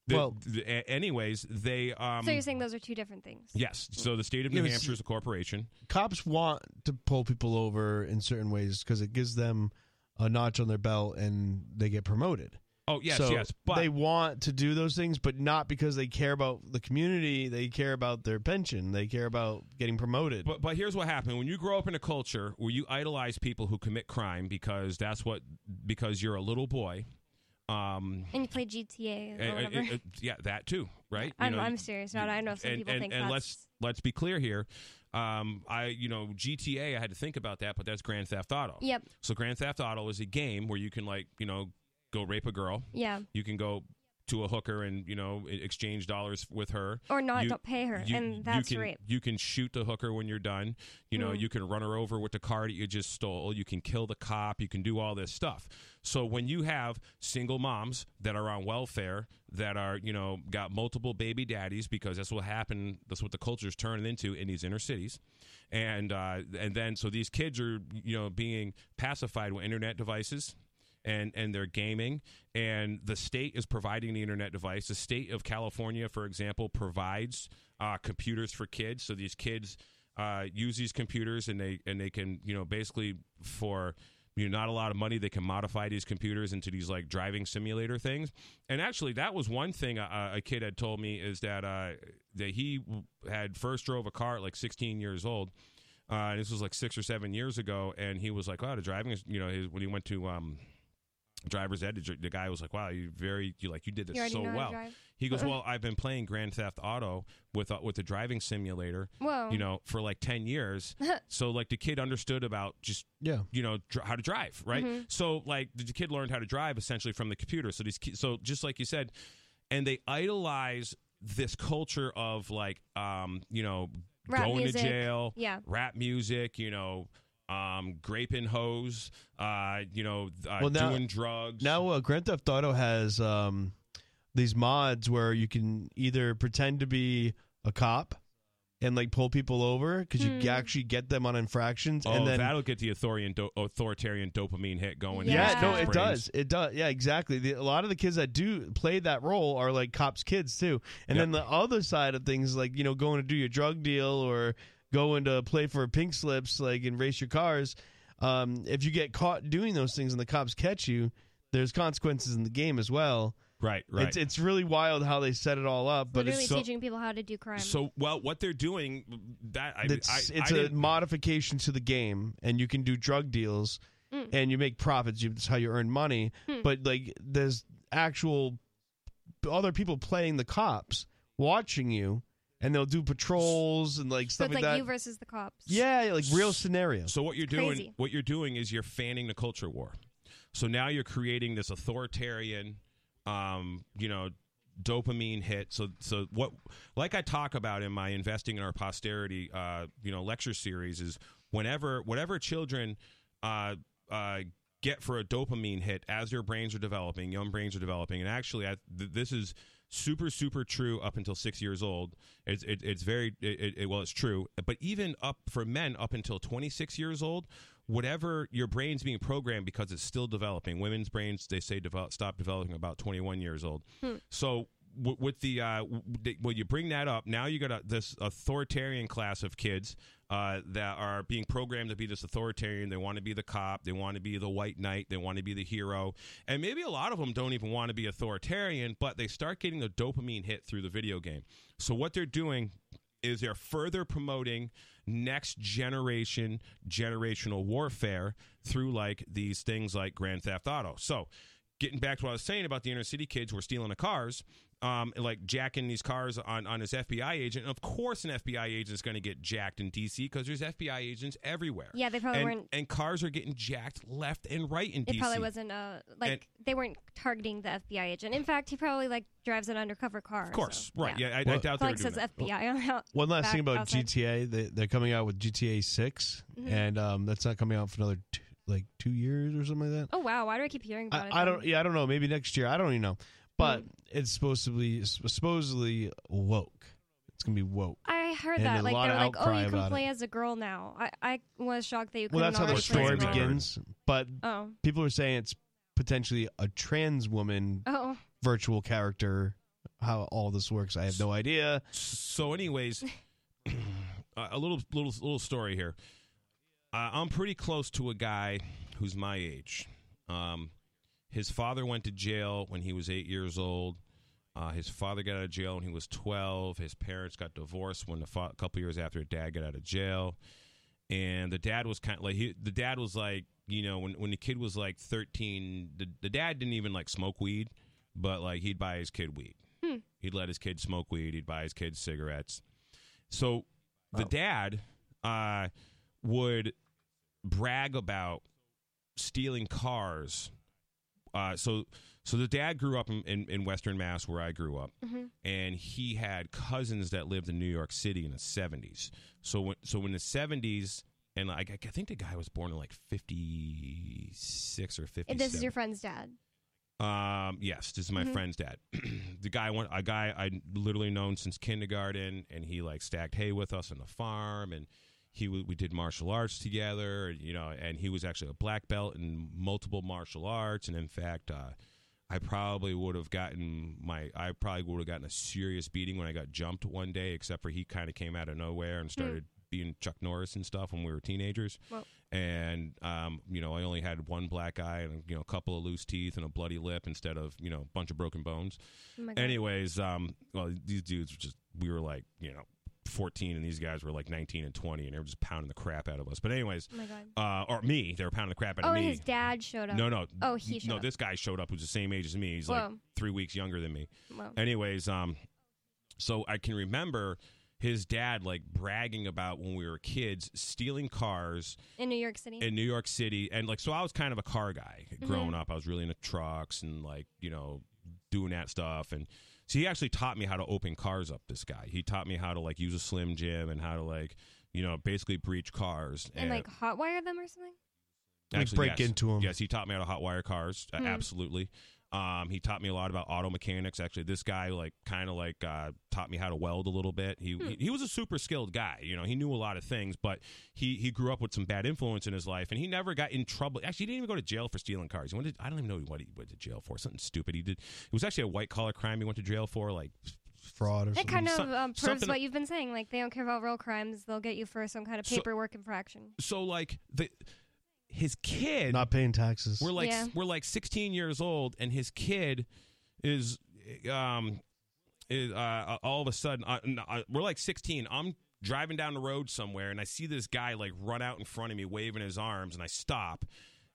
the, Well- the- a- anyways, they um, so you're saying those are two different things? Yes. So the state of New but Hampshire is a corporation. cops want to pull people over in certain ways because it gives them a notch on their belt and they get promoted. Oh yes, so yes. But they want to do those things, but not because they care about the community. They care about their pension. They care about getting promoted. But but here's what happened when you grow up in a culture where you idolize people who commit crime because that's what because you're a little boy. Um, And you play GTA or and- whatever. and- and- yeah, that too, right? You I'm, know, I'm serious about it. I know some and, people and, think and that's let's let's be clear here. Um, I you know GTA. I had to think about that, but that's Grand Theft Auto. Yep. So Grand Theft Auto is a game where you can like you know go rape a girl. Yeah. You can go to a hooker and you know exchange dollars with her Or not You- pay her, you, and that's you can, rape. You can shoot the hooker when you're done. You know, Mm. you can run her over with the car that you just stole. You can kill the cop. You can do all this stuff. So when you have single moms that are on welfare, that are you know got multiple baby daddies, because that's what happened. That's what the culture's turning into in these inner cities, and uh, and then so these kids are you know being pacified with internet devices and and they're gaming. And the state is providing the internet device. The state of california for example provides uh, computers for kids. So these kids uh, use these computers and they and they can you know basically for you know not a lot of money they can modify these computers into these like driving simulator things. And actually that was one thing a, a kid had told me is that uh, that he had first drove a car at like 16 years old uh, this was like six or seven years ago, and he was like, "Oh, the driving is, you know, his, when he went to um, driver's ed, the, the guy was like, "Wow, you very, you like, you did this You so know how to well." He goes, "Well, I've been playing Grand Theft Auto with uh, with the driving simulator, Whoa. you know, for like ten years. so like the kid understood about just yeah, you know dr- how to drive right Mm-hmm. so like the kid learned how to drive essentially from the computer so these ki- so just like you said and they idolize this culture of like um you know Rap going music. to jail Yeah. rap music you know um graping hose uh you know uh, Well, now- doing drugs Now, uh, Grand Theft Auto has um, these mods where you can either pretend to be a cop and like pull people over because you Hmm. actually get them on infractions, oh and then that'll get the authoritarian do- authoritarian dopamine hit going Yeah. yeah, no, it brains. does, it does, yeah, exactly. The, a lot of the kids that do play that role are like cops' kids too, and Yep. then the other side of things, like you know, going to do your drug deal or going to play for pink slips, like and race your cars. Um, if you get caught doing those things and the cops catch you, there's consequences in the game as well. right right It's it's really wild how they set it all up, but Literally it's so- teaching people how to do crime. so well what they're doing that I, it's, I, it's I a didn't- modification to the game, and you can do drug deals, Mm. and you make profits. You, that's how you earn money. Hmm. But like, there's actual other people playing the cops, watching you, and they'll do patrols and like stuff so stuff it's like, like that. you versus the cops. yeah, like real scenarios. So what you're doing, Crazy. what you're doing is you're fanning the culture war. So now you're creating this authoritarian, um, you know, dopamine hit. So so what, like I talk about in my investing in our posterity, uh, you know, lecture series is whenever whatever children, uh, uh. Get for a dopamine hit as their brains are developing, young brains are developing, and actually, I, th- this is super super true up until six years old. It's it, it's very it, it, well, it's true, but even up for men up until twenty six years old, whatever your brain's being programmed because it's still developing. Women's brains they say develop, stop developing about twenty one years old. Hmm. So with the uh, w- the- when you bring that up, now you got a, this authoritarian class of kids uh, that are being programmed to be this authoritarian. They want to be the cop. They want to be the white knight. They want to be the hero. And maybe a lot of them don't even want to be authoritarian, but they start getting the dopamine hit through the video game. So what they're doing is they're further promoting next generation generational warfare through like these things like Grand Theft Auto. So getting back to what I was saying about the inner city kids who are stealing the cars, um, like jacking these cars on, on his FBI agent. And of course, an FBI agent is going to get jacked in DC because there's FBI agents everywhere. Yeah, they probably and, weren't. and cars are getting jacked left and right in It DC. probably wasn't uh like And- they weren't targeting the FBI agent. In fact, he probably like drives an undercover car. Of course, so, right? Yeah, I, I Well- doubt they were Probably doing says that. FBI on out. One last back thing about outside. GTA, they, they're coming out with GTA 6 Mhm. and um, that's not coming out for another two, like two years or something like that. Oh wow, why do I keep hearing about I, it? I don't. Yeah, I don't know. Maybe next year. I don't even know. But Hmm. it's supposed to be supposedly woke. It's gonna be woke. I heard And that. Like they're like, oh, you can play it. as a girl now. I I was shocked that you Well, that's how the already play as story begins. But Oh, people are saying it's potentially a trans woman oh, virtual character. How all this works, I have no idea. So, anyways, a little little little story here. Uh, I'm pretty close to a guy who's my age. Um, his father went to jail when he was eight years old. Uh, his father got out of jail when he was 12. His parents got divorced when the fa- a couple years after dad got out of jail. And the dad was kind of like he, the dad was like you know when when the kid was like 13, the, the dad didn't even like smoke weed, but like he'd buy his kid weed. Hmm. He'd let his kid smoke weed. He'd buy his kids cigarettes. So the Oh. dad uh, would brag about stealing cars. Uh, so so the dad grew up in, in, in Western Mass, where I grew up, Mhm. and he had cousins that lived in New York City in the seventies. So when so in the seventies, and like I think the guy was born in like fifty six or fifty. And this is your friend's dad. Um, yes, this is my Mhm. friend's dad. the guy went a guy I literally known since kindergarten, and he like stacked hay with us on the farm, and he w- we did martial arts together, you know, and he was actually a black belt in multiple martial arts, and in fact, uh, I probably would have gotten my I probably would have gotten a serious beating when I got jumped one day, except for he kind of came out of nowhere and started being Chuck Norris and stuff when we were teenagers Well, and um, you know I only had one black eye and you know a couple of loose teeth and a bloody lip instead of you know a bunch of broken bones. oh. Anyways, um, well these dudes were just we were like you know 14 and these guys were like 19 and 20 and they were just pounding the crap out of us. But anyways, Oh my god. uh, or me, they were pounding the crap out Oh, of and me. his dad showed up. no, no, Oh, he showed no. up. This guy showed up who's the same age as me. He's like three weeks younger than me. Well, Anyways, um, so I can remember his dad like bragging about when we were kids stealing cars in New York City. in New York City, and like so, I was kind of a car guy growing Mhm. up. I was really into trucks and like you know doing that stuff, and so he actually taught me how to open cars up. This guy, he taught me how to like use a Slim Jim and how to like you know basically breach cars and like hotwire them or something. Like, actually, break yes. into 'em. Yes, he taught me how to hotwire cars. uh, Hmm. absolutely. Um, he taught me a lot about auto mechanics. Actually, this guy like kind of like uh, taught me how to weld a little bit. He, Hmm. he he was a super skilled guy. You know, he knew a lot of things, but he he grew up with some bad influence in his life, and he never got in trouble. Actually, he didn't even go to jail for stealing cars. He went to, I don't even know what he went to jail for. Something stupid he did. It was actually a white collar crime he went to jail for. Like Fraud or It something. kind of um, proves something- what you've been saying. Like they don't care about real crimes; they'll get you for some kind of So- paperwork infraction. so, like the his kid Not paying taxes. We're like Yeah. we're like 16 years old, and his kid is um is uh, all of a sudden uh, no, uh, we're like 16. I'm driving down the road somewhere, and I see this guy like run out in front of me, waving his arms, and I stop,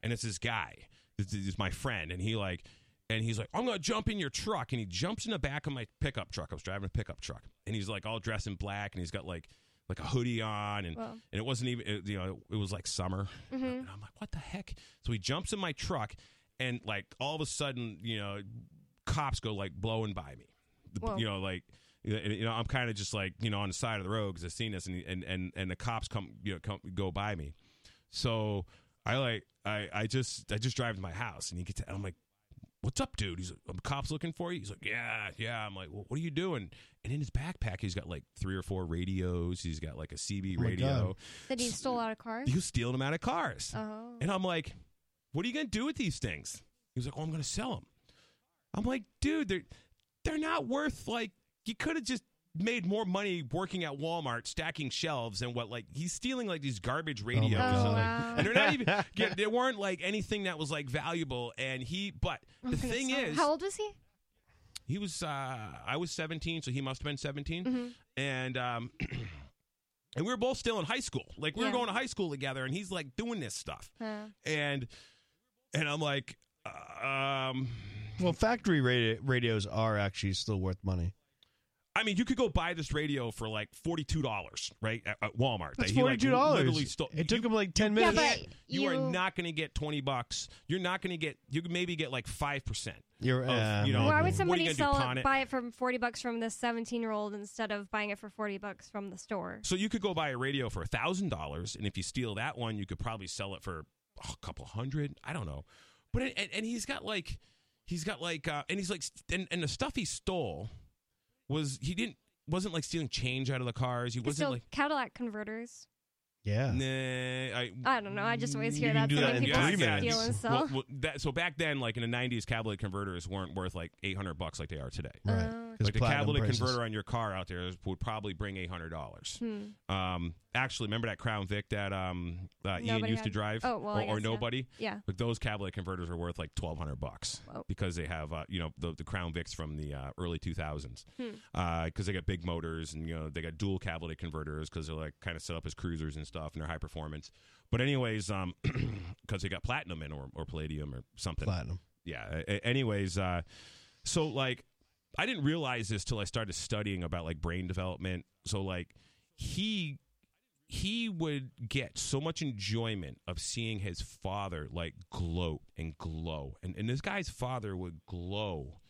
and it's this guy. This is my friend, and he like. And he's like, I'm gonna jump in your truck, and he jumps in the back of my pickup truck. I was driving a pickup truck, and he's like all dressed in black, and he's got like like a hoodie on, and and it wasn't even it, you know it was like summer. Hmm and i'm like what the heck? So he jumps in my truck and like all of a sudden you know cops go like blowing by me. Whoa. you know like you know, you know i'm kind of just like you know on the side of the road because i've seen this and, and and and the cops come you know come go by me. So i like i i just i just drive to my house and he gets i'm like What's up, dude? He's like, "Are the cops looking for you?" He's like, "Yeah, yeah." I'm like, well, "What are you doing?" And in his backpack, he's got like three or four radios. He's got like a CB Oh radio. God. that he stole out of cars. He was stealing them out of cars. Oh, And I'm like, what are you going to do with these things? He was like, oh, I'm going to sell them. I'm like, dude, they're, they're not worth, like, you could have just made more money working at Walmart stacking shelves and what, like, he's stealing, like, these garbage radios. Oh and, like, wow. and they're not even, yeah, they weren't, like, anything that was, like, valuable. And he, but Oh the my thing sorry. is, how old was he? he was, uh, I was 17, so he must have been 17 hmm and um and we were both still in high school like we Yeah. were going to high school together and he's like doing this stuff Uh, and and i'm like Um, Well, factory radio, radios are actually still worth money. I mean, you could go buy this radio for like forty two dollars, right, at, at Walmart. That's That he, like, forty two dollars. literally stole- it took you- him like ten Yeah, minutes. but You, are not going to get twenty bucks. You're not going to get. You could maybe get like five percent. You're, of, uh, you know, Why would somebody gonna do, sell it, it? buy it from forty bucks from this seventeen-year-old instead of buying it for forty bucks from the store? So you could go buy a radio for a thousand dollars, and if you steal that one, you could probably sell it for oh, a couple hundred. I don't know, but it, and, and he's got like he's got like uh, and he's like and, and the stuff he stole was he didn't wasn't like stealing change out of the cars. He wasn't like Cadillac converters. yeah. nah. I, I don't know. I just always hear that do so that many people three steal minutes. and sell. Well, well, that, so back then, like in the '90s, Cadillac converters weren't worth like 800 bucks like they are today. Right. Uh, 'Cause Like the catalytic prices. converter on your car out there would probably bring eight hundred dollars. hmm. Um, actually, remember that Crown Vic that um uh, Ian Nobody used to drive, Oh, well, or, I or guess, yeah. nobody. Yeah. But those catalytic converters are worth like twelve hundred bucks Whoa. because they have uh, you know the, the Crown Vics from the uh, early two thousands Hmm. because they got big motors and you know they got dual catalytic converters because they're like kind of set up as cruisers and stuff and they're high performance. But anyways, um, because they got platinum in or, or palladium or something Platinum. yeah. a- a- Anyways, uh, so like, I didn't realize this till I started studying about like brain development. So like, he he would get so much enjoyment of seeing his father like gloat and glow, and and this guy's father would glow,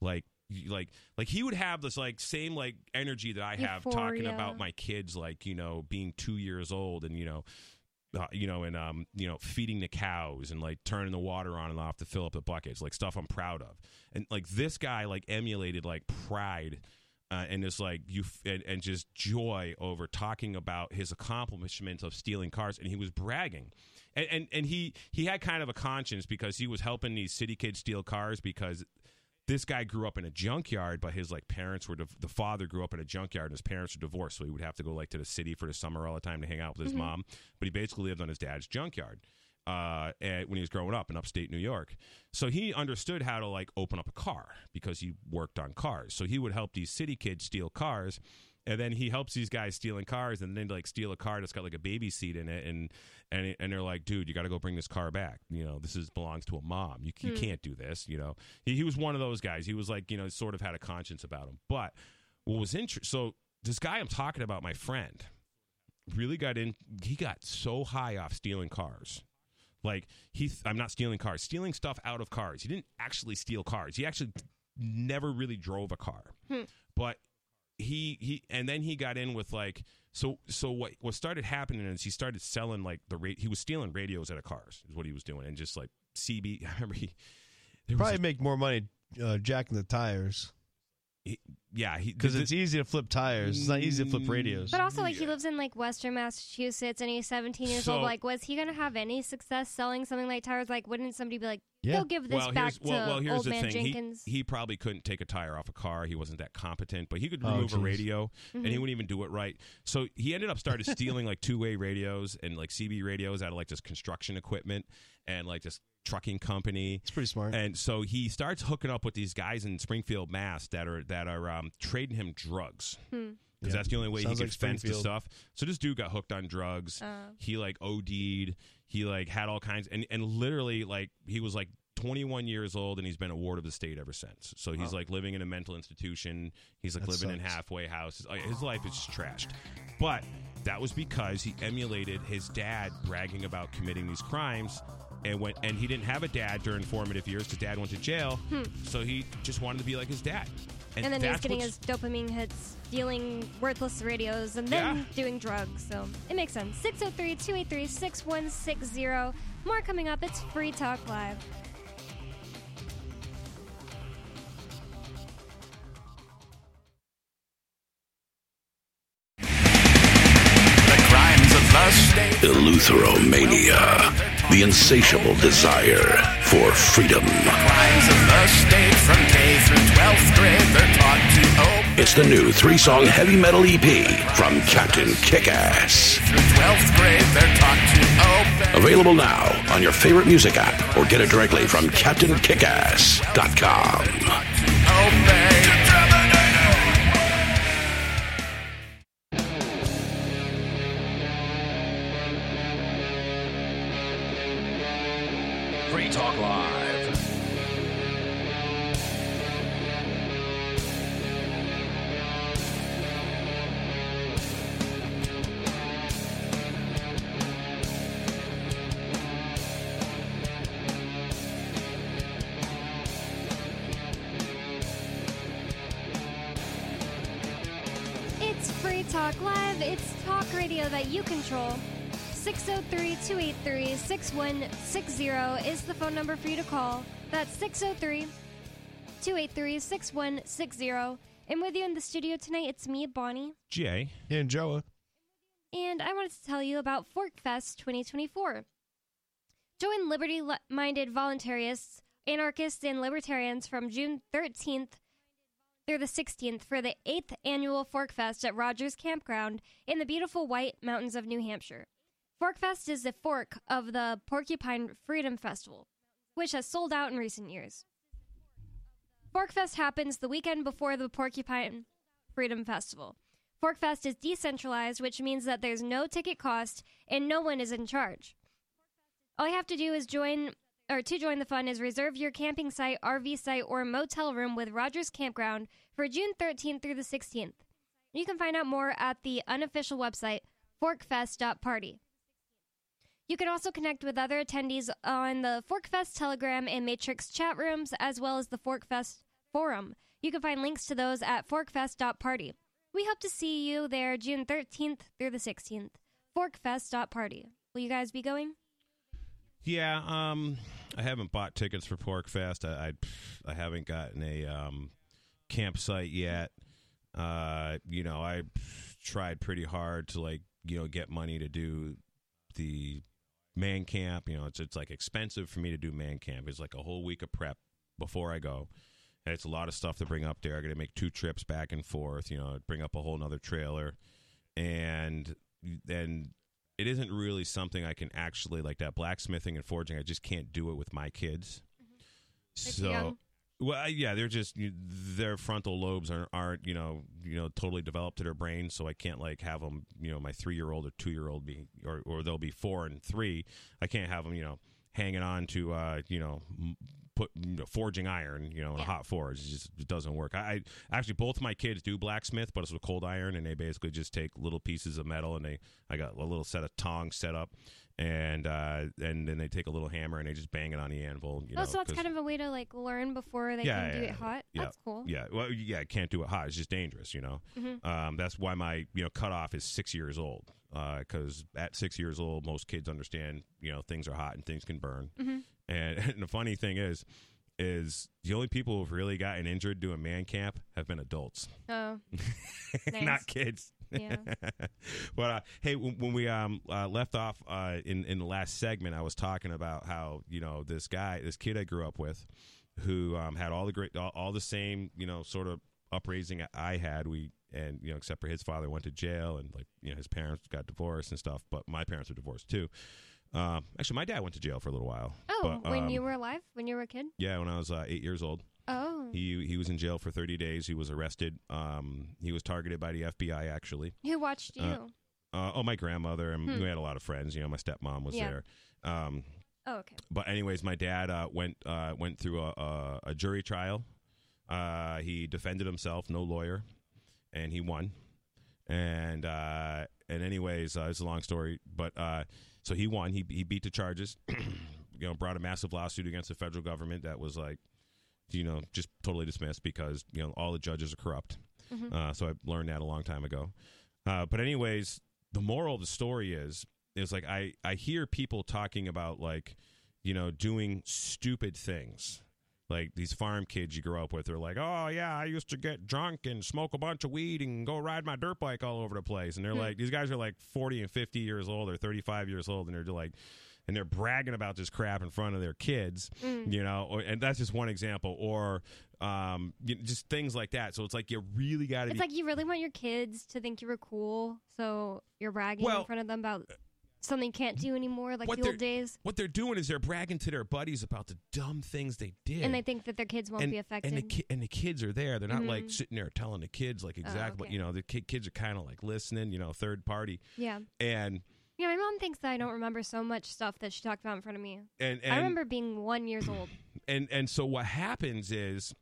like like like he would have this like same like energy that I have talking about my kids like you know being two years old and you know uh, you know, and um, you know, feeding the cows and like turning the water on and off to fill up the buckets, like stuff I'm proud of. And like this guy, like emulated like pride uh, and just like you and, and just joy over talking about his accomplishments of stealing cars, and he was bragging. And, and and he he had kind of a conscience because he was helping these city kids steal cars because this guy grew up in a junkyard, but his like parents were div- the father grew up in a junkyard, and his parents were divorced, so he would have to go like to the city for the summer all the time to hang out with his mom. But he basically lived on his dad's junkyard uh, and when he was growing up in upstate New York. So he understood how to like open up a car because he worked on cars. So he would help these city kids steal cars. And then he helps these guys stealing cars, and then like steal a car that's got like a baby seat in it, and and and they're like, "Dude, you got to go bring this car back. You know, this is belongs to a mom. You you can't do this." You know, he, he was one of those guys. He was like, you know, sort of had a conscience about him. But what was interesting? So this guy I'm talking about, my friend, really got in. He got so high off stealing cars. Like he, I'm not stealing cars, stealing stuff out of cars. He didn't actually steal cars. He actually never really drove a car, Hmm. but he he, and then he got in with like so so what what started happening is he started selling like the ra- he was stealing radios out of cars is what he was doing and just like CB. I remember he Probably make more money uh, jacking the tires a- yeah because th- it's easy to flip tires. It's not easy to flip radios. But also, like, he lives in like Western Massachusetts, and he's 17 years So- old. Like, was he gonna have any success selling something like tires? Like, wouldn't somebody be like, Yeah. "Go give this well, back here's, to well, well, here's old the man thing. He- Jenkins"? He, probably couldn't take a tire off a car. He wasn't that competent, but he could Oh, remove a geez. radio, and he Mhm. wouldn't even do it right. So he ended up started stealing like two way radios and like CB radios out of like this construction equipment and like this trucking company. It's pretty smart. And so he starts hooking up with these guys in Springfield, Mass, that are that are um, trading him drugs Hmm. because Yeah. that's the only way Sounds he like could fence the stuff. So this dude got hooked on drugs. Uh, He like OD'd. He like had all kinds, and and literally like he was like 21 years old, and he's been a ward of the state ever since. So he's Wow. like living in a mental institution. He's like That living in halfway houses. His life is just trashed. But that was because he emulated his dad bragging about committing these crimes. And went, and he didn't have a dad during formative years because dad went to jail. Hmm. So he just wanted to be like his dad. and then he's getting his dopamine hits, stealing worthless radios, and then Yeah. doing drugs. So it makes sense. 603 283 6160. More coming up. It's Free Talk Live. The crimes of the state. Eleutheromania, the insatiable desire for freedom. Crimes of the state from K through 12th grade. They're taught to obey. It's the new three song heavy metal EP from Captain Kickass. Through 12th grade, they're taught to obey. Available now on your favorite music app or get it directly from CaptainKickass.com. 283 6160 is the phone number for you to call. That's 603 283 6160. And with you in the studio tonight, it's me, Bonnie. Jay. And Joa. And I wanted to tell you about Forkfest 2024. Join liberty minded voluntarists, anarchists, and libertarians from June 13th through the 16th for the 8th annual Forkfest at Rogers Campground in the beautiful White Mountains of New Hampshire. Forkfest is the fork of the Porcupine Freedom Festival, which has sold out in recent years. Forkfest happens the weekend before the Porcupine Freedom Festival. Forkfest is decentralized, which means that there's no ticket cost and no one is in charge. All you have to do is join or to join the fun is reserve your camping site, RV site, or motel room with Rogers Campground for June 13th through the 16th. You can find out more at the unofficial website, forkfest.party. You can also connect with other attendees on the Forkfest Telegram and Matrix chat rooms, as well as the Forkfest forum. You can find links to those at forkfest.party. We hope to see you there June 13th through the 16th. Forkfest.party. Will you guys be going? Yeah, um, I haven't bought tickets for PorcFest. I, I, I haven't gotten a um, campsite yet. Uh, you know, I tried pretty hard to like you know get money to do the man camp. You know, it's it's like expensive for me to do man camp. It's like a whole week of prep before I go. And it's a lot of stuff to bring up there. I got to make two trips back and forth. You know, bring up a whole nother trailer, and then it isn't really something I can actually like that blacksmithing and forging. I just can't do it with my kids. Mm-hmm. It's So, young. Well, yeah, they're just their frontal lobes aren't, aren't you know you know totally developed to their brain, so I can't like have them you know my three year old or two year old be or or they'll be four and three. I can't have them you know hanging on to uh you know. Put you know, forging iron, you know, in a hot forge. It just it doesn't work. I, I actually both my kids do blacksmith, but it's with cold iron, and they basically just take little pieces of metal, and they I got a little set of tongs set up, and uh, and then they take a little hammer and they just bang it on the anvil. You oh, know, so that's kind of a way to like learn before they Yeah, can do yeah, it hot. yeah, That's cool. Yeah, well, yeah, can't do it hot. It's just dangerous, you know. Mhm. Um, that's why my you know cutoff is six years old. Because at six years old, most kids understand you know things are hot and things can burn. Mhm. And, and the funny thing is, is the only people who've really gotten injured doing man camp have been adults, Oh, not kids. Yeah. but uh, hey, when, when we um uh, left off uh, in in the last segment, I was talking about how you know this guy, this kid I grew up with, who um, had all the great, all, all the same you know sort of upraising I had. We and you know except for his father went to jail and like you know his parents got divorced and stuff. But my parents were divorced too. Um, actually, my dad went to jail for a little while. oh, but, when um, you were alive, when you were a kid. yeah, when I was uh, eight years old. Oh, He he was in jail for 30 days. He was arrested. Um, he was targeted by the FBI actually. who watched you? uh, Uh, oh, my grandmother, and Hmm. we had a lot of friends. You know, my stepmom was Yeah. there. Um, oh, okay. but anyways, my dad uh, went uh, went through a, a, a jury trial. Uh, he defended himself, no lawyer, and he won. And uh, and anyways, uh, it's a long story, but uh, so he won. He he beat the charges. you know, brought a massive lawsuit against the federal government that was like, you know, just totally dismissed because you know all the judges are corrupt. Mhm. Uh, so I learned that a long time ago. Uh, but anyways, the moral of the story is is like I I hear people talking about like you know doing stupid things. Like these farm kids you grow up with are like, oh yeah, I used to get drunk and smoke a bunch of weed and go ride my dirt bike all over the place. And they're Hmm. like, these guys are like forty and fifty years old or thirty five years old, and they're like, and they're bragging about this crap in front of their kids, Mm. you know. Or, and that's just one example. Or um, you know, just things like that. So it's like you really got to It's be like you really want your kids to think you were cool, so you're bragging Well- in front of them about something you can't do anymore, like the old days, what they're doing is they're bragging to their buddies about the dumb things they did. and they think that their kids won't and, be affected. And the, ki- and the kids are there. They're not like Mhm. sitting there telling the kids like exactly what okay. you know. The ki- kids are kind of like listening, you know, third party. yeah, And yeah. My mom thinks that I don't remember so much stuff that she talked about in front of me. and and I remember being one years old. and and so what happens is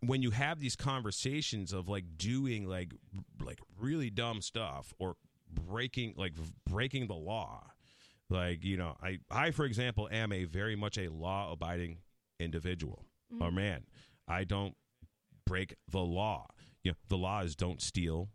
when you have these conversations of like doing like like really dumb stuff or breaking like breaking the law like you know i i for example am a very much a law abiding individual or Mhm. man i don't break the law you know the law is don't steal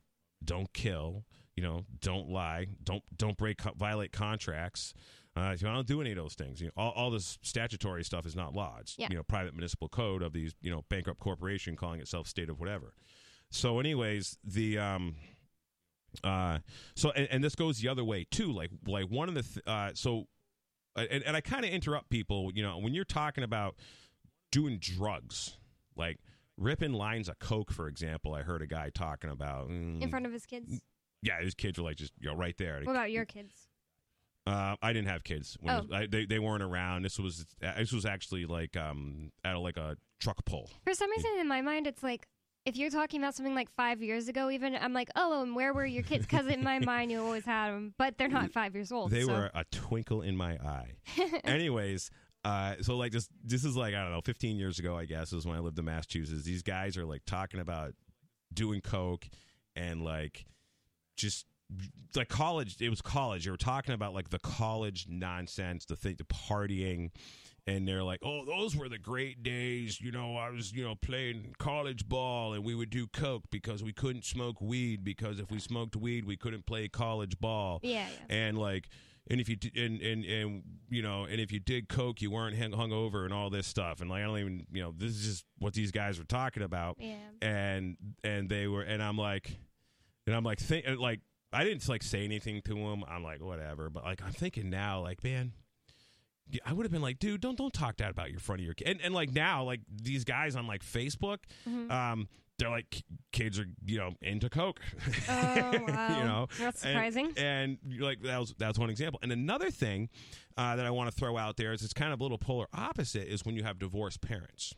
don't kill, you know, don't lie, don't don't break violate contracts. Uh, you know, I don't do any of those things. You know, all, all this statutory stuff is not law. It's Yeah. you know private municipal code of these you know bankrupt corporation calling itself state of whatever. So, anyways, the um, uh, so and, and this goes the other way too. Like like one of the th- uh, so, and, and I kind of interrupt people. You know, when you're talking about doing drugs, like ripping lines of coke, for example. I heard a guy talking about mm, in front of his kids. Yeah, his kids were like just you know right there. What about your kids? Uh, I didn't have kids. When Oh. was- I, they they weren't around. This was this was actually like um at a, like a truck pull. For some reason, in my mind, it's like if you're talking about something like five years ago, even I'm like, oh, and where were your kids? Because in my mind, you always had them, but they're not five years old. They so. were a twinkle in my eye. Anyways, uh, so like this this is like I don't know, 15 years ago, I guess, is when I lived in Massachusetts. These guys are like talking about doing coke and like just like college. It was college. They were talking about like the college nonsense, the thing, the partying. And they're like, "Oh, those were the great days. You know, I was, you know, playing college ball, and we would do coke because we couldn't smoke weed because if we smoked weed, we couldn't play college ball yeah, yeah. and like and if you and and and you know and if you did coke you weren't hung over and all this stuff and like i don't even you know this is just what these guys were talking about Yeah. and and they were and i'm like and i'm like think like i didn't like say anything to him i'm like whatever but like i'm thinking now like man I would have been like, dude, don't don't talk that about your front of your kid. And, and like now, like these guys on like Facebook, Mhm. um, they're like kids are you know into coke. Oh, wow. you know, That's surprising. and-. And, like that was that's one example. And another thing uh, that I want to throw out there is it's kind of a little polar opposite is when you have divorced parents.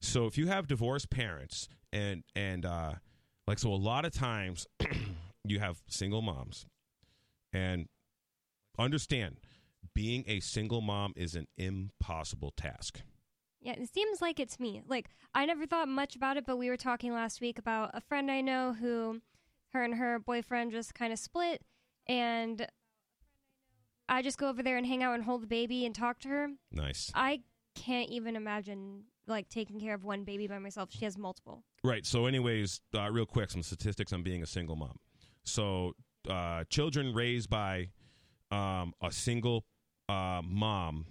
So if you have divorced parents and and uh, like so a lot of times you have single moms and understand being a single mom is an impossible task. Yeah, it seems like it's me. Like I never thought much about it, but we were talking last week about a friend I know who her and her boyfriend just kind of split and I just go over there and hang out and hold the baby and talk to her. Nice. I can't even imagine like taking care of one baby by myself. She has multiple. Right. So, anyways, uh, real quick, some statistics on being a single mom. So, uh, children raised by um, a single uh, mom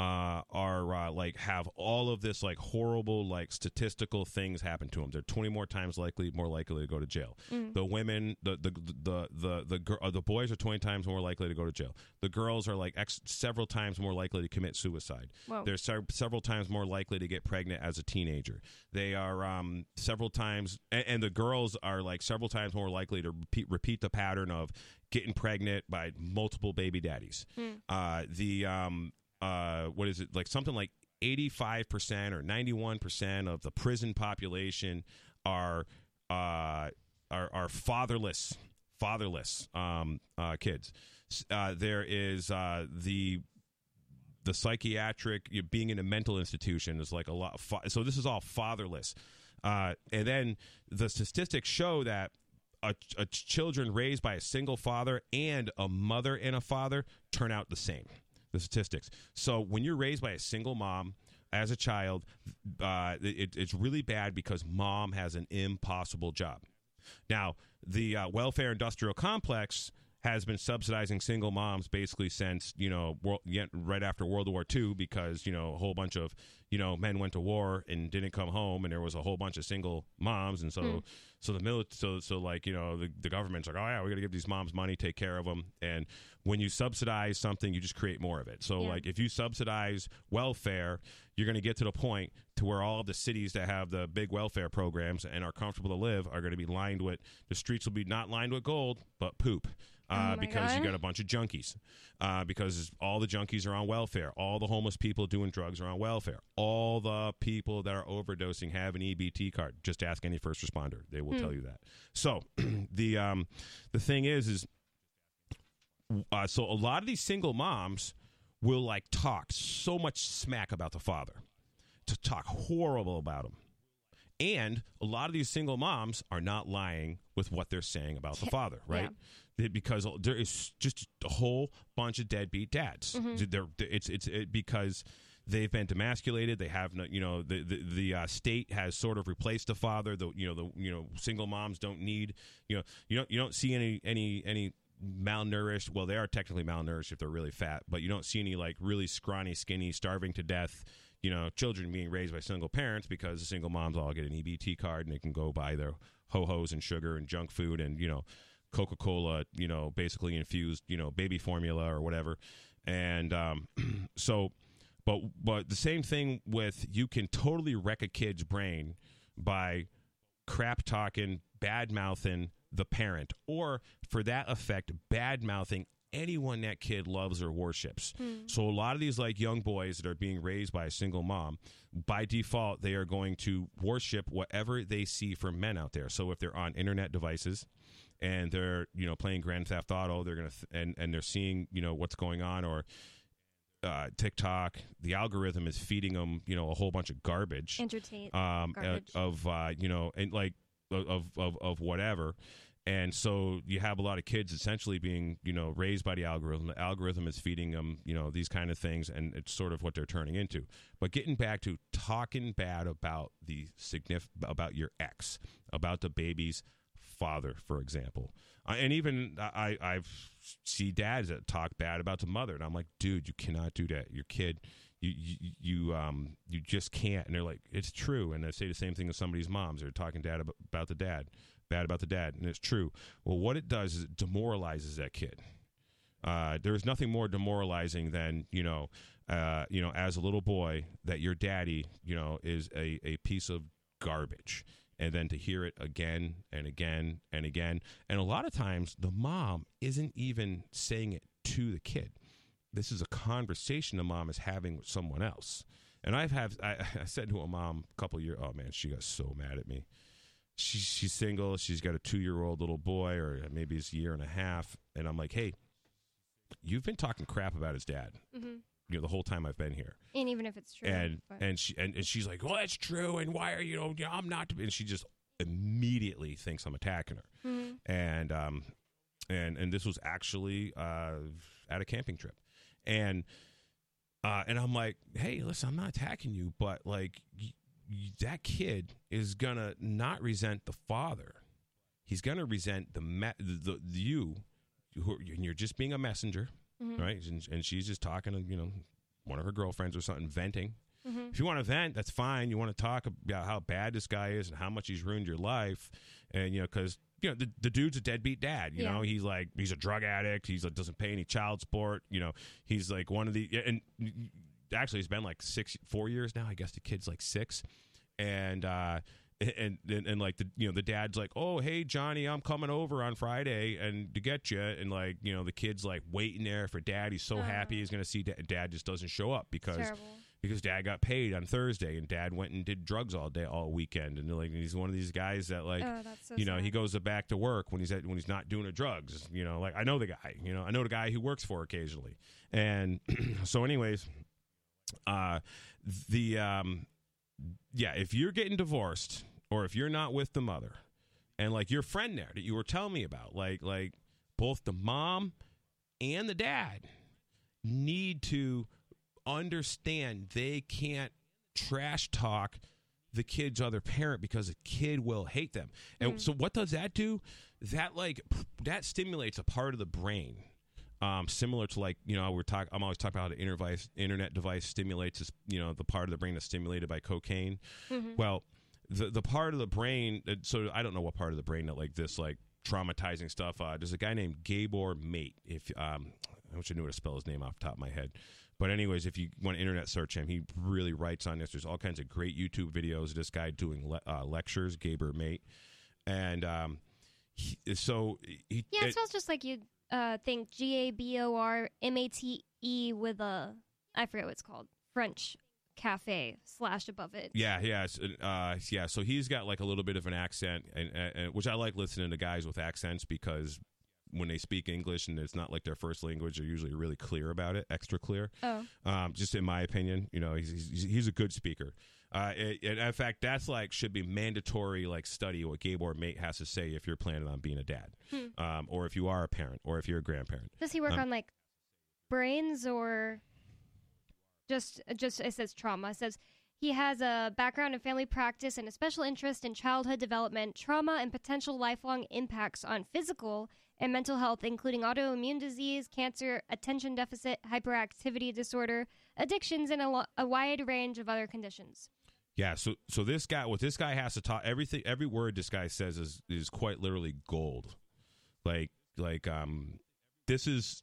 uh, are uh, like have all of this like horrible like statistical things happen to them. They're twenty more times likely more likely to go to jail. Mm. The women, the the the the the, gir- uh, the boys are twenty times more likely to go to jail. The girls are like ex- several times more likely to commit suicide. Whoa. They're se- several times more likely to get pregnant as a teenager. They are um, several times, and, and the girls are like several times more likely to repeat repeat the pattern of getting pregnant by multiple baby daddies. Uh, the um, uh, what is it like something like 85% or 91% of the prison population are uh, are, are fatherless fatherless um, uh, kids. Uh, there is uh, the the psychiatric you know, being in a mental institution is like a lot fa- so this is all fatherless. And then the statistics show that a, a children raised by a single father and a mother and a father turn out the same the statistics. So when you're raised by a single mom as a child uh, it, it's really bad because mom has an impossible job. Now, the uh, welfare industrial complex has been subsidizing single moms basically since you know world, right after World War II because you know a whole bunch of you know men went to war and didn't come home and there was a whole bunch of single moms. And so so the military so so like you know the, the government's like oh yeah we got to give these moms money take care of them and when you subsidize something you just create more of it. So Yeah. like if you subsidize welfare you're going to get to the point to where all of the cities that have the big welfare programs and are comfortable to live are going to be lined with the streets will be not lined with gold but poop uh, Oh because you got a bunch of junkies. Uh, because all the junkies are on welfare. All the homeless people doing drugs are on welfare. All the people that are overdosing have an ebt card. Just ask any first responder. They will tell you that. So the um, the thing is is uh, so a lot of these single moms will like talk so much smack about the father to talk horrible about him and a lot of these single moms are not lying with what they're saying about the father right They- because there is just a whole bunch of deadbeat dads They're- it's it's it, because they've been demasculated. They have no, you know, the the, the uh, state has sort of replaced the father. The you know the you know single moms don't need you know you don't you don't see any any any malnourished. Well, they are technically malnourished if they're really fat, but you don't see any like really scrawny, skinny, starving to death. You know, children being raised by single parents because the single moms all get an EBT card and they can go buy their ho hos and sugar and junk food and you know Coca Cola. You know, basically infused you know baby formula or whatever. And um, so, but but the same thing with you can totally wreck a kid's brain by crap talking, bad mouthing the parent, or for that effect, bad mouthing anyone that kid loves or worships. So a lot of these like young boys that are being raised by a single mom, by default, they are going to worship whatever they see from men out there. So if they're on internet devices and they're you know playing Grand Theft Auto, they're gonna th- and and they're seeing you know what's going on or. Uh, TikTok, the algorithm is feeding them, you know, a whole bunch of garbage Entertain. um, uh, Garbage. of uh, you know, and like of of of whatever. And so you have a lot of kids essentially being, you know, raised by the algorithm. The algorithm is feeding them, you know, these kind of things, and it's sort of what they're turning into. But getting back to talking bad about the signif- about your ex, about the baby's father, for example, and even I I've see dads that talk bad about the mother, and I'm like, dude, you cannot do that. Your kid you, you you um you just can't and they're like it's true and i say the same thing to somebody's moms they're talking dad about the dad bad about the dad and it's true well what it does is it demoralizes that kid uh, there's nothing more demoralizing than you know uh, you know as a little boy that your daddy you know is a, a piece of garbage and then to hear it again and again and again and a lot of times the mom isn't even saying it to the kid this is a conversation the mom is having with someone else. And I've have I, I said to a mom a couple years. Oh man, she got so mad at me. She, she's single. She's got a two year old little boy, or maybe it's a year and a half. And I'm like, hey, you've been talking crap about his dad. hmm You know, the whole time I've been here. And even if it's true. And but- and she and, and she's like, well, that's true. And why are you? know, I'm not. And she just immediately thinks I'm attacking her Mhm. and um, and and this was actually uh, at a camping trip, and uh, and I'm like, hey, listen, I'm not attacking you, but like y- that kid is gonna not resent the father, he's gonna resent the me- the, the you, who and you're just being a messenger, Mhm. right? And, and she's just talking to you know one of her girlfriends or something, venting. Mhm. If you want to vent, that's fine. You want to talk about how bad this guy is and how much he's ruined your life, and you know, because you know the, the dude's a deadbeat dad. You Yeah. know, he's like he's a drug addict. He's like doesn't pay any child support. You know, he's like one of the and actually it's been like six, four years now. I guess the kid's like six, and uh, and, and and like the you know the dad's like, oh hey Johnny, I'm coming over on Friday and to get you, and like you know the kid's like waiting there for dad. He's so happy he's gonna see dad. Dad just doesn't show up because because dad got paid on Thursday and dad went and did drugs all day all weekend and like he's one of these guys that like oh, so you know sad. he goes back to work when he's at when he's not doing the drugs you know like I know the guy you know I know the guy who works for occasionally and so anyways uh the um yeah if you're getting divorced or if you're not with the mother and like your friend there that you were telling me about like like both the mom and the dad need to understand they can't trash talk the kid's other parent because the kid will hate them. And so what does that do? That like that stimulates a part of the brain. Um, similar to like you know we're talking. I'm always talking about how the internet device stimulates this, you know the part of the brain that's stimulated by cocaine. Well, the the part of the brain. uh, So I don't know what part of the brain that like this like traumatizing stuff. Uh, there's a guy named Gabor Mate. If um, I wish I knew how to spell his name off the top of my head. But anyways, if you want to internet search him, he really writes on this. There's all kinds of great YouTube videos of this guy doing le- uh, lectures, Gabor Mate, and um, he, so he Yeah, it, it- smells just like you uh, think G A B O R M A T E with a I forget what it's called French cafe slash above it. Yeah, yeah, uh, yeah. So he's got like a little bit of an accent, and, and, which I like listening to guys with accents because when they speak English and it's not like their first language, they're usually really clear about it, extra clear. Oh, Um, just in my opinion, you know, he's he's, he's a good speaker. Uh, it, in fact, that's like should be mandatory like study what Gabor Mate has to say if you're planning on being a dad, um, or if you are a parent, or if you're a grandparent. does he work Um, on like brains or just just it says trauma. It says he has a background in family practice and a special interest in childhood development, trauma, and potential lifelong impacts on physical and mental health, including autoimmune disease, cancer, attention deficit, hyperactivity disorder, addictions, and a, lo- a wide range of other conditions. Yeah, so so this guy, what this guy has to talk, everything, every word this guy says is is quite literally gold. Like like um, this is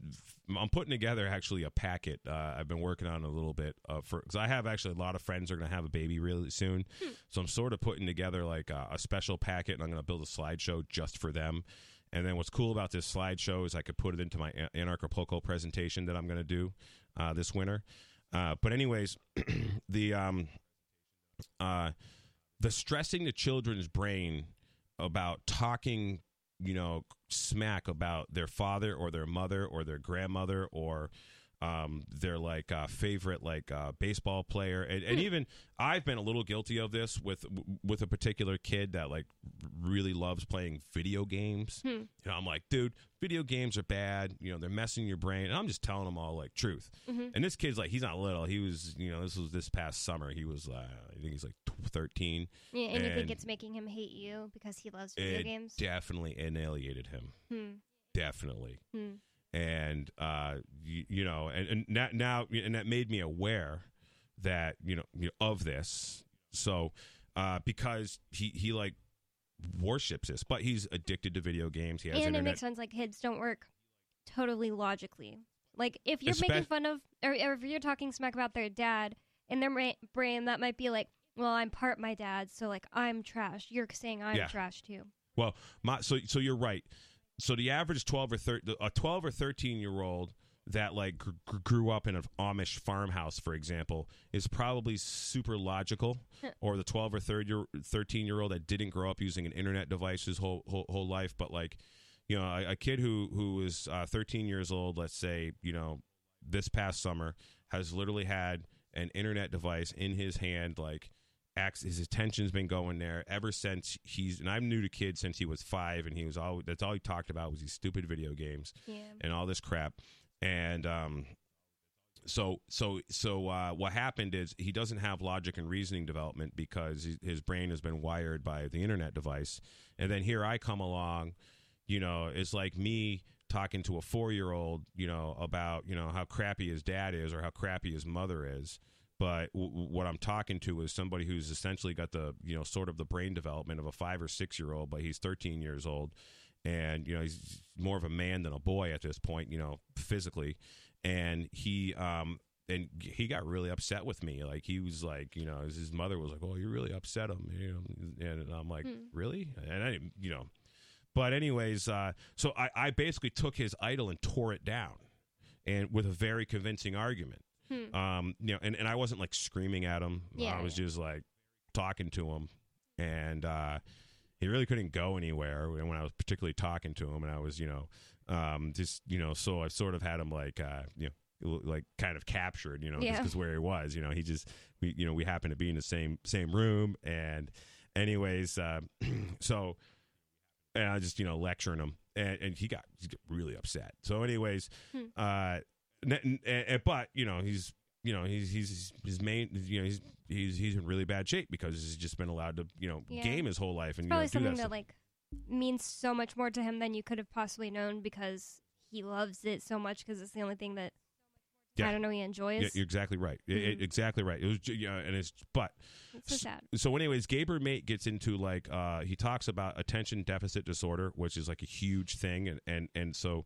I'm putting together actually a packet. Uh, I've been working on a little bit uh, for because I have actually a lot of friends are going to have a baby really soon, so I'm sort of putting together like a, a special packet, and I'm going to build a slideshow just for them. And then what's cool about this slideshow is I could put it into my An- Anarchapulco presentation that I'm going to do uh, this winter. Uh, but anyways, the um, uh, the stressing the children's brain about talking, you know, smack about their father or their mother or their grandmother or um, their like uh, favorite like uh, baseball player, and, and even I've been a little guilty of this with with a particular kid that like really loves playing video games. You know, I'm like, dude, video games are bad. You know, they're messing your brain. And I'm just telling them all like truth. And this kid's like, he's not little. He was, you know, this was this past summer. He was, uh, I think he's like 13. Yeah, and you think it's making him hate you because he loves video It games? definitely annihilated him. Hmm. Definitely. Hmm. And uh you, you know and, and now, and that made me aware that you know you know, of this. So uh because he he like worships this but he's addicted to video games. He has and it makes sense like kids don't work totally logically. Like if you're Espe- making fun of or, or if you're talking smack about their dad in their bra- brain that might be like well i'm part my dad so like i'm trash. You're saying i'm Yeah. trash too. Well my so so you're right so the average 12 or 13 a 12 or 13 year old that like gr- gr- grew up in an Amish farmhouse, for example, is probably super logical. or the 12 or 13 year, 13 year old that didn't grow up using an internet device his whole whole, whole life, but like, you know, a, a kid who who is uh, 13 years old, let's say, you know, this past summer has literally had an internet device in his hand, like. Acts, his attention's been going there ever since he's and I'm new to kids since he was five and he was all that's all he talked about was these stupid video games yeah and all this crap. And um, so so so uh, what happened is he doesn't have logic and reasoning development because his brain has been wired by the internet device. And then here I come along, you know, it's like me talking to a four year old, you know, about you know how crappy his dad is or how crappy his mother is. But w- what I'm talking to is somebody who's essentially got the you know sort of the brain development of a five or six year old, but he's 13 years old, and you know he's more of a man than a boy at this point, you know, physically, and he um and he got really upset with me. Like he was like, you know, his mother was like, "Oh, you really upset him," you know, and I'm like, "Really?" And I you know, but anyways, uh, so I, I basically took his idol and tore it down, and with a very convincing argument. Um, you know, and, and I wasn't like screaming at him. Yeah, I was just like talking to him, and uh, he really couldn't go anywhere when I was particularly talking to him, and I was, you know, um, just you know, so I sort of had him like, uh, you know, like kind of captured, you know, Yeah. just because where he was, you know, he just, we, you know, we happened to be in the same same room, and anyways, uh, so and I just you know lecturing him, and, and he got he got really upset. So, anyways, uh, n- n- but you know he's you know he's he's his main you know he's he's he's in really bad shape because he's just been allowed to you know Yeah. game his whole life and you know, probably do something that that, like means so much more to him than you could have possibly known because he loves it so much because it's the only thing that Yeah. I don't know he enjoys. Yeah, you're exactly right. It- it- exactly right. It was, yeah, and it's but it's so sad. so anyways Gabor Mate gets into like uh he talks about attention deficit disorder which is like a huge thing and and and so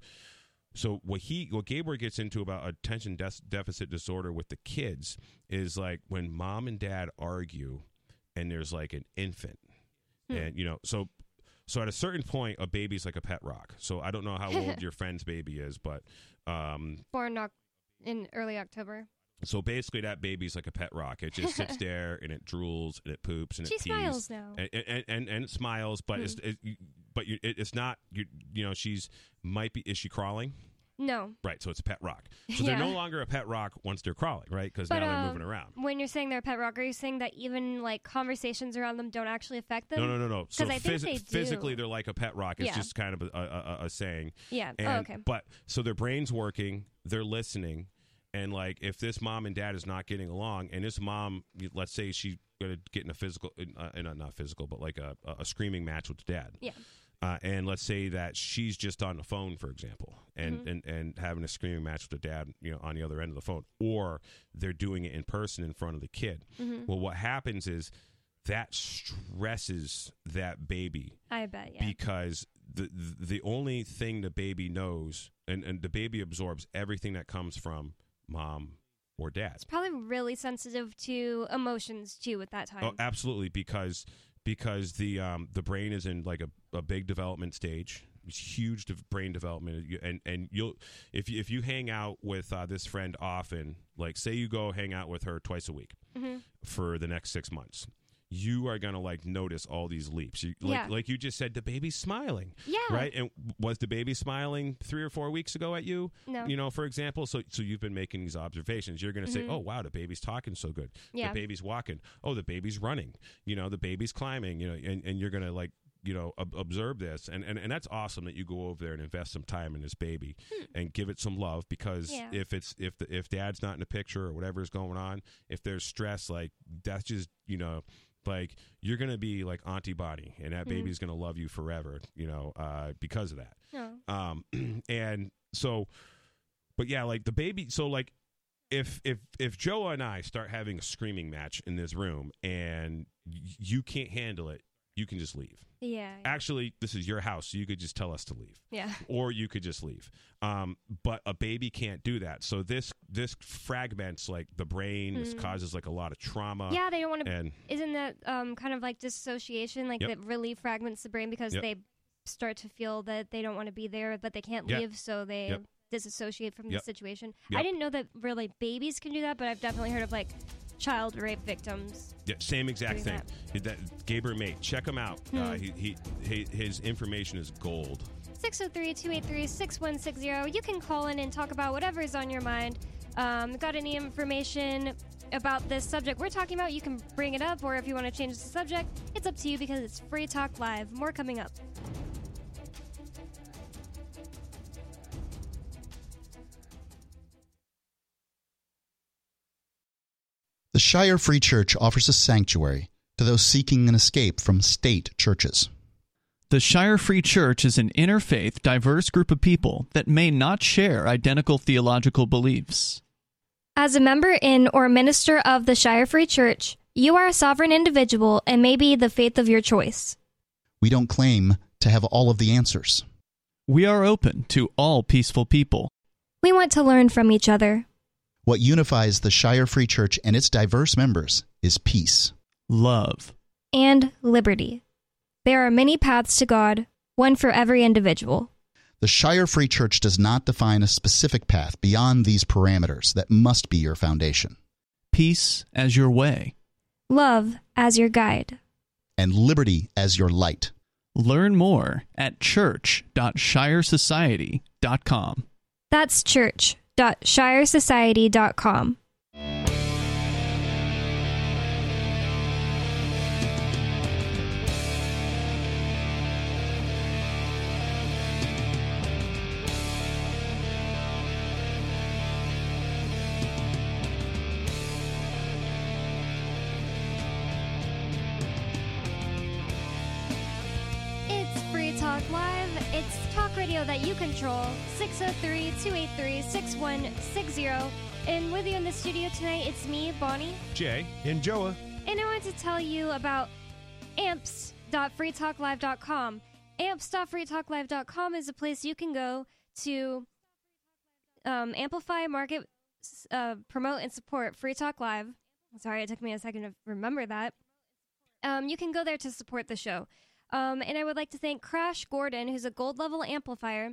so what he what Gabor gets into about attention des- deficit disorder with the kids is like when mom and dad argue and there's like an infant and you know so so at a certain point a baby's like a pet rock so i don't know how old your friend's baby is but um Born in early October. so basically that baby's like a pet rock it just sits there and it drools and it poops and She it pees smiles now. and and, and, and it smiles, but it's it, but you, it, it's not you, you know she's might be is she crawling No, right? So it's a pet rock. So they're no longer a pet rock once they're crawling, right? Because now they're um, moving around. when you're saying they're a pet rock, are you saying that even like conversations around them don't actually affect them? No, no, no, no. So I think they do. physically, they're like a pet rock. It's Yeah. just kind of a, a, a, a saying. Yeah. And, oh, okay. But so their brain's working, they're listening, And like, if this mom and dad is not getting along, and this mom, let's say she's going to get in a physical, uh, not physical, but like a, a screaming match with dad. Yeah. Uh, and let's say that she's just on the phone, for example, and, and, and having a screaming match with the dad, you know, on the other end of the phone, or they're doing it in person in front of the kid. Well, what happens is that stresses that baby I bet. Yeah. because the the only thing the baby knows and, and the baby absorbs everything that comes from mom or dad. It's probably really sensitive to emotions too at that time. Oh, absolutely, because because the um, the brain is in like a, a big development stage. It's huge de- brain development, and and you'll if you, if you hang out with uh, this friend often, like say you go hang out with her twice a week Mhm. for the next six months, you are gonna like notice all these leaps. You, like Yeah. like you just said, the baby's smiling, yeah. right? And was the baby smiling three or four weeks ago at you? No. You know, for example, so so you've been making these observations. You're going to say, Mhm. "Oh, wow, the baby's talking so good. Yeah. The baby's walking. Oh, the baby's running. You know, the baby's climbing. You know, and, and you're going to like you know ob- observe this and, and and that's awesome that you go over there and invest some time in this baby and give it some love because Hmm. Yeah. if it's if the, if dad's not in the picture or whatever is going on if there's stress like that's just you know like you're gonna be like auntie bonnie and that Mhm. baby's gonna love you forever you know uh because of that No. um and so but yeah like the baby so like if if if Joa and i start having a screaming match in this room and y- you can't handle it you can just leave Yeah. actually this is your house so you could just tell us to leave Yeah. or you could just leave um but a baby can't do that so this this fragments like the brain this Mm. causes like a lot of trauma Yeah. They don't want to. and Isn't that um kind of like dissociation? Like Yep. that really fragments the brain because Yep. they start to feel that they don't want to be there, but they can't Yep. leave, so they disassociate from the situation. I didn't know that really babies can do that, but I've definitely heard of like child rape victims. yeah, same exact thing that Gabriel Mate check him out Hmm. uh, he, he, he his information is gold 603 283 6160. You can call in and talk about whatever is on your mind. Um, got any information about this subject we're talking about? You can bring it up, or if you want to change the subject, it's up to you because it's Free Talk Live. More coming up. Shire Free Church offers a sanctuary to those seeking an escape from state churches. The Shire Free Church is an interfaith, diverse group of people that may not share identical theological beliefs. As a member in or minister of the Shire Free Church, you are a sovereign individual and may be the faith of your choice. We don't claim to have all of the answers. We are open to all peaceful people. We want to learn from each other. What unifies the Shire Free Church and its diverse members is peace. Love. and liberty. There are many paths to God, one for every individual. The Shire Free Church does not define a specific path beyond these parameters that must be your foundation, Peace as your way. Love as your guide. and liberty as your light. Learn more at church.shiresociety.com. That's church.shiresociety.com. It's It's talk radio that you control. 603 283 6160. And with you in the studio tonight, it's me, Bonnie. jay And Joa, And I want to tell you about amps.freetalklive.com. Amps.freetalklive.com is a place you can go to um, amplify, market, uh, promote, and support Free Talk Live. Sorry, it took me a second to remember that. Um, you can go there to support the show. Um, and I would like to thank Crash Gordon, who's a gold level amplifier.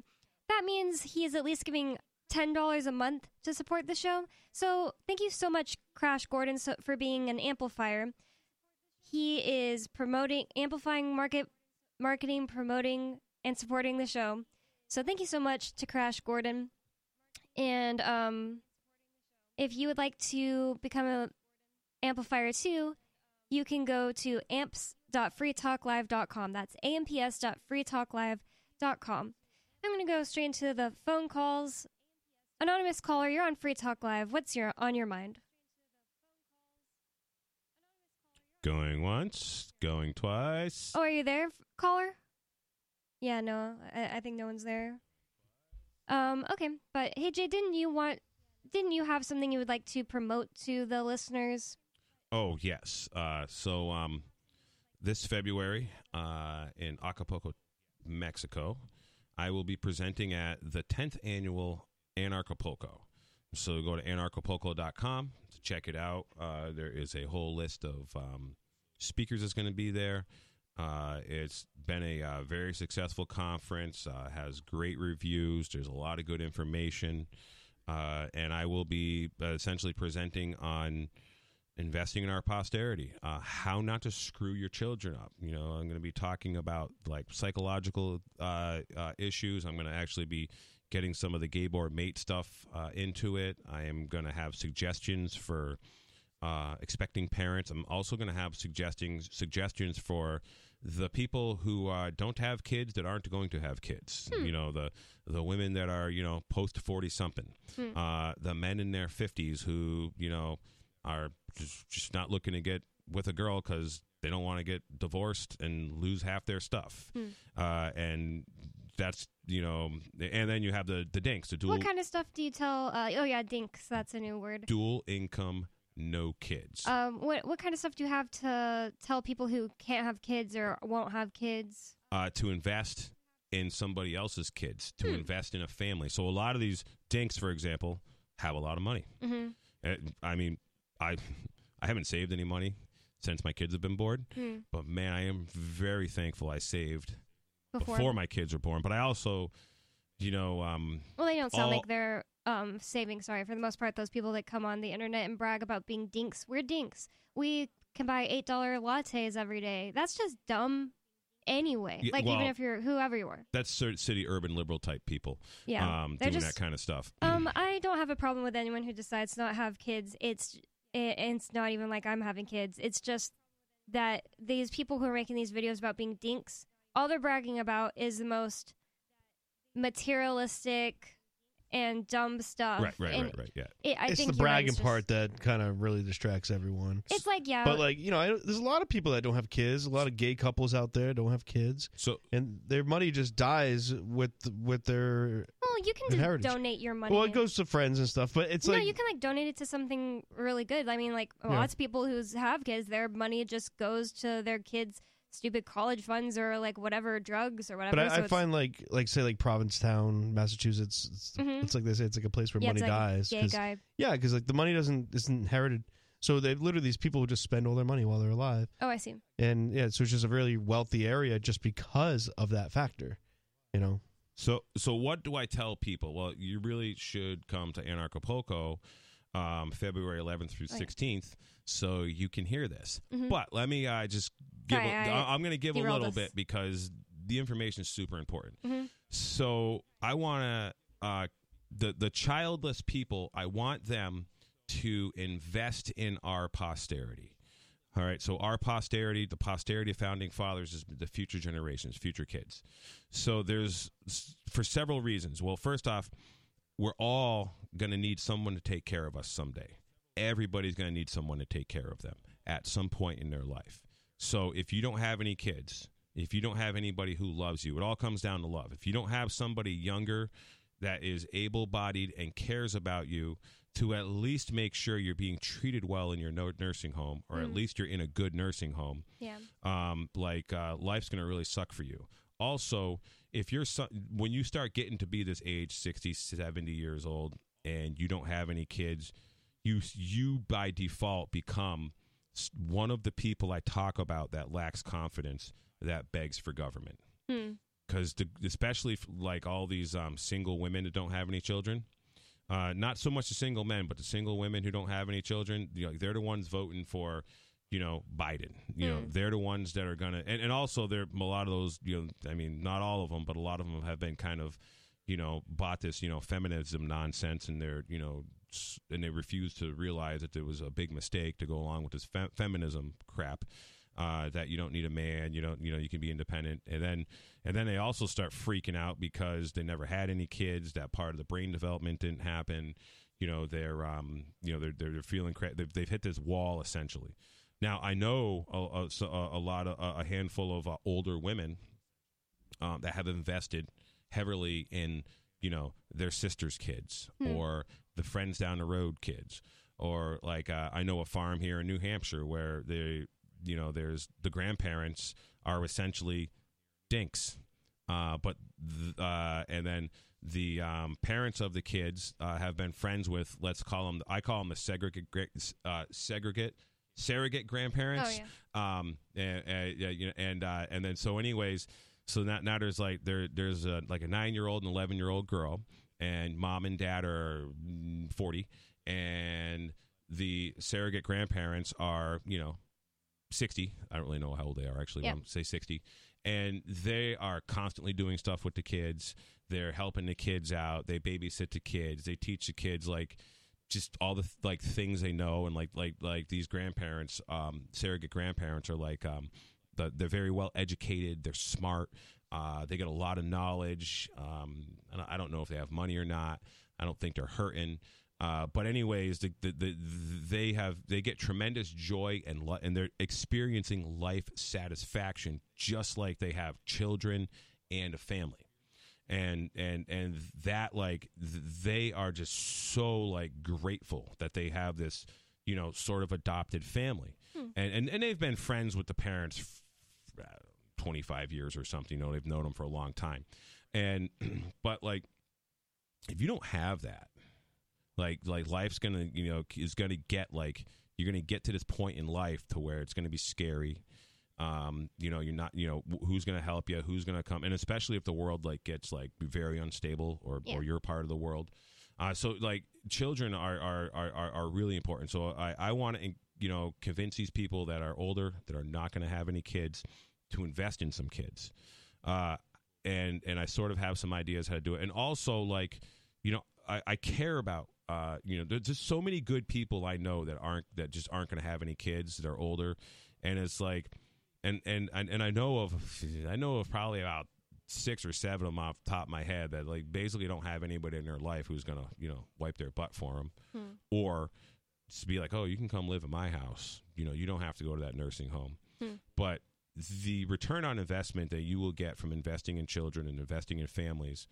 That means he is at least giving $10 a month to support the show. So thank you so much, Crash Gordon, so, for being an amplifier. He is promoting, amplifying market, marketing, promoting, and supporting the show. So thank you so much to Crash Gordon. And um, if you would like to become an amplifier too, you can go to amps.freetalklive.com. That's amps.freetalklive.com. I'm going to go straight into the phone calls. Anonymous caller, you're on Free Talk Live. What's your on your mind? Going once, going twice. Oh, are you there, caller? Yeah, no, I, I think no one's there. Um, okay, but hey, Jay, didn't you want? Didn't you have something you would like to promote to the listeners? Oh yes. Uh, so um, this February uh, in Acapulco, Mexico, I will be presenting at the 10th annual Anarchapulco. So go to anarchapulco.com to check it out. Uh, there is a whole list of um, speakers that's going to be there. Uh, it's been a uh, very successful conference. Uh, has great reviews. There's a lot of good information, uh, and I will be uh, essentially presenting on investing in our posterity, uh, how not to screw your children up. You know, I'm going to be talking about like psychological uh, uh, issues. I'm going to actually be getting some of the Gabor Mate stuff uh, into it. I am going to have suggestions for uh, expecting parents. I'm also going to have suggesting suggestions for the people who uh, don't have kids that aren't going to have kids. You know, the the women that are you know post forty something, uh, the men in their fifties who you know are just, just not looking to get with a girl because they don't want to get divorced and lose half their stuff. Uh, and that's you know, and then you have the the dinks, the dual What kind of stuff do you tell? Uh, oh yeah, dinks. That's a new word. dual income, no kids. Um, what what kind of stuff do you have to tell people who can't have kids or won't have kids? uh, to invest in somebody else's kids, to Hmm. invest in a family. So a lot of these dinks, for example, have a lot of money. Mhm. Uh, I mean, I I haven't saved any money since my kids have been born, Hmm. but man, I am very thankful I saved Before, before, my kids were born. But I also, you know, um, well, they don't sound all- like they're um saving. Sorry, for the most part, those people that come on the internet and brag about being dinks. We're dinks. We can buy eight dollar lattes every day. That's just dumb. Anyway, Yeah, like even if you're whoever you are, that's city urban liberal type people, yeah, um, doing just that kind of stuff. Um, I don't have a problem with anyone who decides to not have kids. It's it, it's not even like I'm having kids. It's just that these people who are making these videos about being dinks, all they're bragging about is the most materialistic and dumb stuff. right, right, And right, right. Yeah. It, I it's think the you're right, bragging it's just- part that kind of really distracts everyone. It's like yeah, But like you know, I, there's a lot of people that don't have kids. A lot of gay couples out there don't have kids, So and their money just dies with with their. You can just donate your money. Well, it goes to friends and stuff, but it's no, like you can like donate it to something really good. I mean, like Yeah. lots of people who have kids, their money just goes to their kids' stupid college funds or like whatever drugs or whatever. But so I, I find like like say like Provincetown, Massachusetts. It's, Mhm. it's like they say it's like a place where yeah, money like dies. Gay 'cause- guy. Yeah, because like the money doesn't isn't inherited. So they literally these people just spend all their money while they're alive, Oh, I see. and yeah, so it's just a really wealthy area just because of that factor. You know, So, so what do I tell people? Well, you really should come to Anarchapulco, um, February 11th through Oh, 16th, so you can hear this. Mhm. But let me uh, just give. Sorry, a, I I, am going to give a little us. bit because the information is super important. Mhm. So I want to uh, the the childless people. I want them to invest in our posterity. All right. So our posterity, the posterity of founding fathers, is the future generations, future kids. So there's for several reasons. Well, first off, we're all going to need someone to take care of us someday. Everybody's going to need someone to take care of them at some point in their life. So if you don't have any kids, if you don't have anybody who loves you, it all comes down to love. If you don't have somebody younger that is able bodied and cares about you to at least make sure you're being treated well in your nursing home or at Mm. least you're in a good nursing home, Yeah. um, like uh, life's going to really suck for you. Also, if you're so- when you start getting to be this age 60, 70 years old and you don't have any kids, you you by default become one of the people I talk about that lacks confidence that begs for government Hmm. because especially like all these um, single women that don't have any children uh, not so much the single men but the single women who don't have any children you know, they're the ones voting for you know biden you know Hmm. they're the ones that are gonna and, and also there a lot of those you know i mean not all of them but a lot of them have been kind of you know bought this you know feminism nonsense and they're you know and they refuse to realize that there was a big mistake to go along with this fe- feminism crap uh, that you don't need a man, you don't, you know, you can be independent, and then and then they also start freaking out because they never had any kids. That part of the brain development didn't happen. You know, they're um, you know, they're they're, they're feeling cra- they've, they've hit this wall essentially. Now I know a, a, a- lot of a handful of uh, older women um, that have invested heavily in you know their sister's kids Hmm. or the friends down the road kids or like uh, I know a farm here in New Hampshire where they you know there's the grandparents are essentially dinks. Uh, but th- uh, and then the um, parents of the kids uh, have been friends with let's call them I call them the segregate uh, segregate surrogate grandparents. Oh, um and, and, yeah, you know, and uh and then so anyways so now, now there's like there there's a like a nine year old and eleven year old girl and mom and dad are mm, 40 and the surrogate grandparents are you know 60 i don't really know how old they are actually I'm say 60 and they are constantly doing stuff with the kids. They're helping the kids out. They babysit the kids. They teach the kids like just all the like things they know and like like like these grandparents um surrogate grandparents are like um the, they're very well educated. They're smart. Uh they get a lot of knowledge. Um I don't know if they have money or not. I don't think they're hurting uh, but anyways, the, the, the, they have they get tremendous joy and li- and they're experiencing life satisfaction just like they have children and a family. And and and that like th- they are just so like grateful that they have this you know sort of adopted family. And, and and they've been friends with the parents f- uh, 25 years or something you know they've known them for a long time. And but like if you don't have that like like life's gonna you know is gonna get like you're gonna get to this point in life to where it's gonna be scary. Um you know you're not you know who's gonna help you who's gonna come? And especially if the world like gets like very unstable or Yeah. or you're part of the world. Uh so like children are are are are, really important. So i i want to you know convince these people that are older that are not gonna have any kids to invest in some kids. Uh and and i sort of have some ideas how to do it. And also like you know i i care about uh, you know, there's just so many good people I know that aren't that just aren't going to have any kids. They're older, and it's like, and and and and I know of, I know of probably about six or seven of them off the top of my head that like basically don't have anybody in their life who's going to you know wipe their butt for them, Hmm. or just be like, oh, you can come live in my house. You know, you don't have to go to that nursing home, Hmm. but the return on investment that you will get from investing in children and investing in families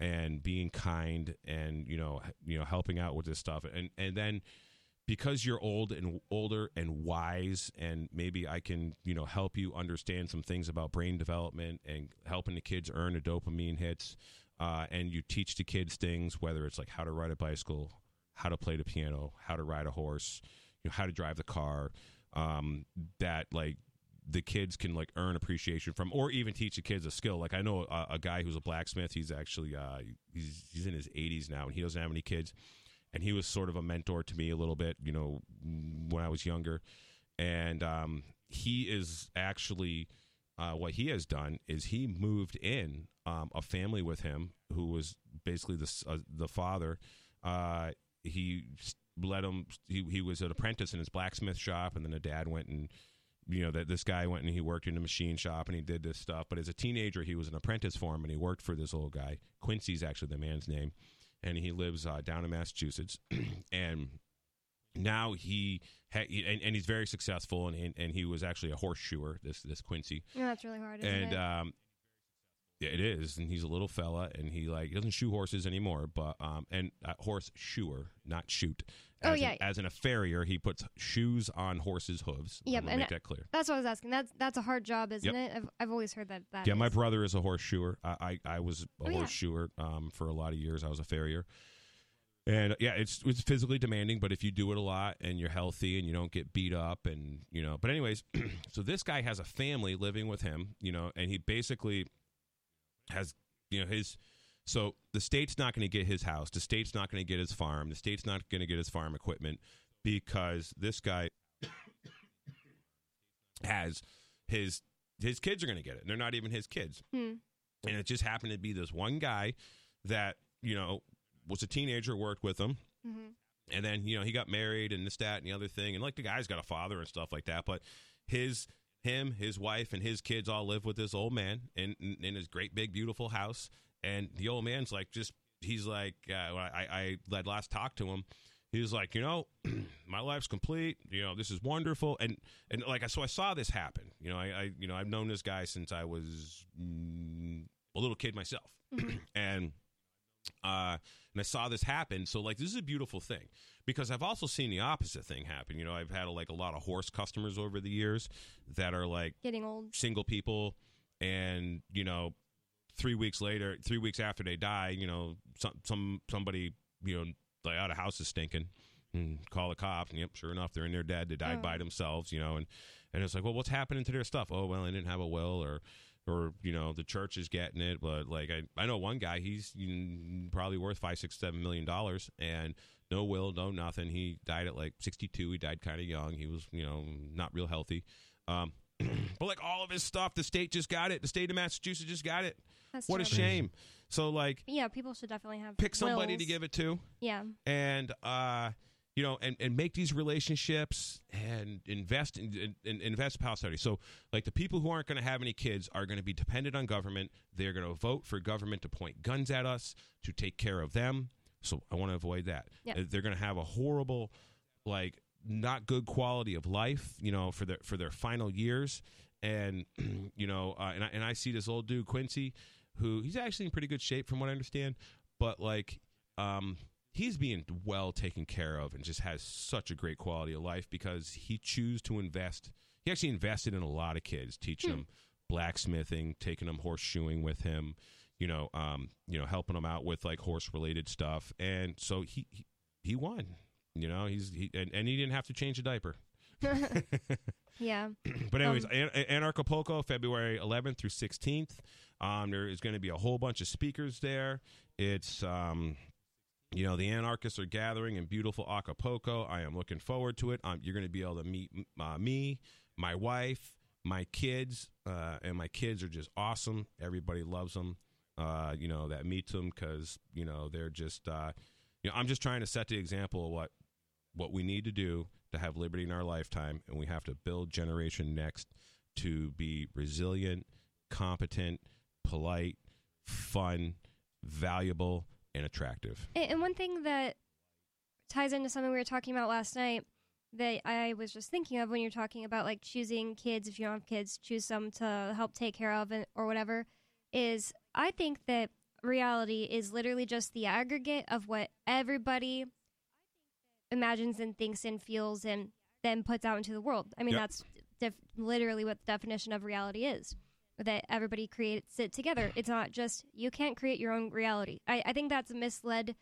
and being kind and you know you know helping out with this stuff. And and then because you're old and older and wise and maybe I can you know help you understand some things about brain development and helping the kids earn the dopamine hits uh, and you teach the kids things whether it's like how to ride a bicycle how to play the piano how to ride a horse you know how to drive the car um, that like the kids can like earn appreciation from or even teach the kids a skill like i know a, a guy who's a blacksmith he's actually uh he's he's in his 80s now and he doesn't have any kids and he was sort of a mentor to me a little bit you know when i was younger and um he is actually uh, what he has done is he moved in um, a family with him who was basically the uh, the father. Uh, he let him. He, he was an apprentice in his blacksmith shop, and then the dad went and you know that this guy went and he worked in a machine shop and he did this stuff. But as a teenager, he was an apprentice for him, and he worked for this old guy. Quincy's actually the man's name, and he lives uh, down in Massachusetts, and now he ha- he- and, and he's very successful and, and and he was actually a horseshoer this this Quincy Yeah, that's really hard. And um it is and he's a little fella and he like he doesn't shoe horses anymore but um and uh, horse shoer not shoot Oh, yeah. an, as in a farrier he puts shoes on horses hooves Yep, and make that clear that's what I was asking. That's that's a hard job, isn't Yep. it? I've, I've always heard that. that yeah my brother is a horseshoer I, I I was a Oh, yeah. horseshoer um for a lot of years I was a farrier and yeah it's it's physically demanding but if you do it a lot and you're healthy and you don't get beat up and you know but anyways so this guy has a family living with him you know and he basically has you know his so the state's not going to get his house the state's not going to get his farm the state's not going to get his farm equipment because this guy has his his kids are going to get it. And they're not even his kids. Hmm. and it just happened to be this one guy that you know was a teenager worked with him. Mhm. and then you know he got married and this that and the other thing. And like the guy's got a father and stuff like that. But his him, his wife, and his kids all live with this old man in in his great big beautiful house. And the old man's like, just he's like, uh, when I I led last talked to him. He was like, you know, my life's complete. You know, this is wonderful, and and like so, I saw this happen. You know, I, I you know I've known this guy since I was mm, a little kid myself, and uh, and I saw this happen. So like, this is a beautiful thing because I've also seen the opposite thing happen. You know, I've had like a lot of horse customers over the years that are like Getting old. single people, and you know, three weeks later, three weeks after they die, you know, some some somebody, you know, like, oh, of house is stinking. And call the cops, and yep, sure enough, they're in their dead. They died Oh. by themselves, you know, and and it's like, well, what's happening to their stuff? Oh, well, they didn't have a will, or or you know, the church is getting it. But like, I I know one guy, he's mm, probably worth five, six, seven million dollars, and no will, no nothing. He died at like sixty two. He died kind of young. He was, you know, not real healthy. Um, but like all of his stuff, the state just got it. The state of Massachusetts just got it. That's What a shame. So like, Yeah, people should definitely have pick somebody to give it to Yeah. and uh you know and, and make these relationships and invest in, in, in invest in posterity so like the people who aren't going to have any kids are going to be dependent on government they're going to vote for government to point guns at us to take care of them so i want to avoid that. Yeah. Uh, they're going to have a horrible like not good quality of life you know for their for their final years. And you know uh, and, I, and i see this old dude quincy who he's actually in pretty good shape from what i understand. But like um he's being well taken care of and just has such a great quality of life because he chose to invest he actually invested in a lot of kids teaching them blacksmithing taking them horseshoeing with him you know um you know helping them out with like horse related stuff and so he he, he won you know he's he and, and he didn't have to change a diaper Yeah. but anyways, Um, An- Anarchapulco, February 11th through 16th. Um, there is going to be a whole bunch of speakers there. It's um, you know, the anarchists are gathering in beautiful Acapulco. I am looking forward to it. Um, you're going to be able to meet uh, me, my wife, my kids, uh, and my kids are just awesome. Everybody loves them. Uh, you know that meets them because you know they're just. Uh, you know, I'm just trying to set the example of what what we need to do to have liberty in our lifetime, and we have to build generation next to be resilient, competent, polite, fun, valuable, and attractive. And, one thing that ties into something we were talking about last night that I was just thinking of when you're talking about like choosing kids, if you don't have kids, choose some to help take care of and, or whatever, is I think that reality is literally just the aggregate of what everybody imagines and thinks and feels and then puts out into the world. I mean, Yep. that's def- literally what the definition of reality is. That everybody creates it together. It's not just you can't create your own reality. I, I think that's a misled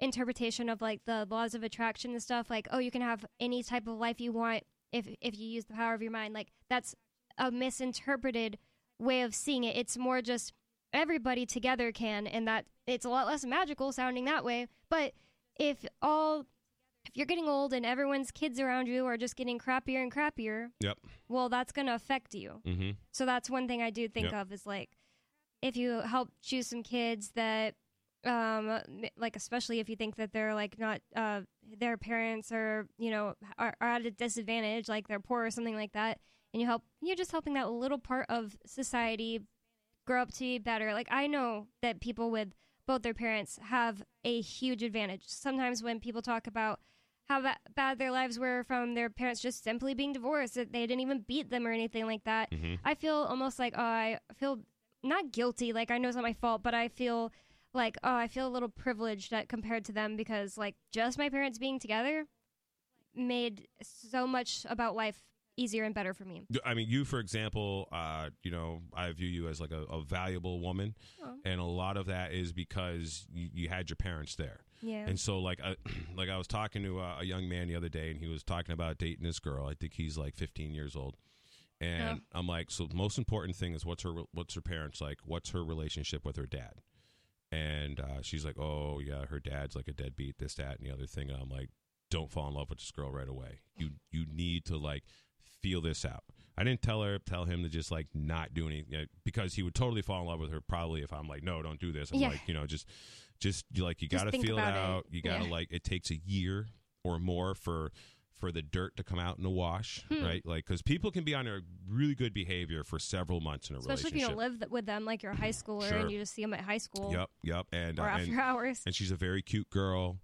interpretation of like the laws of attraction and stuff. Like, oh, you can have any type of life you want if if you use the power of your mind. Like that's a misinterpreted way of seeing it. It's more just everybody together can, and that it's a lot less magical sounding that way. But if all if you're getting old and everyone's kids around you are just getting crappier and crappier, Yep. well, that's going to affect you. Mm-hmm. So that's one thing I do think Yep. of is like if you help choose some kids that um like especially if you think that they're like not uh their parents are you know are, are at a disadvantage like they're poor or something like that and you help you're just helping that little part of society grow up to be better like i know that people with both their parents have a huge advantage sometimes when people talk about how ba- bad their lives were from their parents just simply being divorced that they didn't even beat them or anything like that Mm-hmm. I feel almost like oh, I feel not guilty, like I know it's not my fault, but I feel like oh, I feel a little privileged at, compared to them because like just my parents being together made so much about life easier and better for me. I mean, you, for example, uh, you know, I view you as like a, a valuable woman, Oh. and a lot of that is because you, you had your parents there. Yeah. And so, like, I, like I was talking to a, a young man the other day, and he was talking about dating this girl. I think he's like 15 years old, and I'm like, so the most important thing is what's her what's her parents like? What's her relationship with her dad? And uh, she's like, oh yeah, her dad's like a deadbeat, this, that, and the other thing. And I'm like, don't fall in love with this girl right away. You you need to like feel this out. I didn't tell her tell him to just like not do anything because he would totally fall in love with her probably if I'm like no don't do this I'm Yeah. like you know just just like you got to feel it about it. out you got to Yeah. like it takes a year or more for for the dirt to come out in the wash, Hmm. right? Like because people can be on a really good behavior for several months in a relationship. Especially if you don't live with them like you're a high schooler Sure. and you just see them at high school Yep, yep, and or uh, after and, hours. and she's a very cute girl.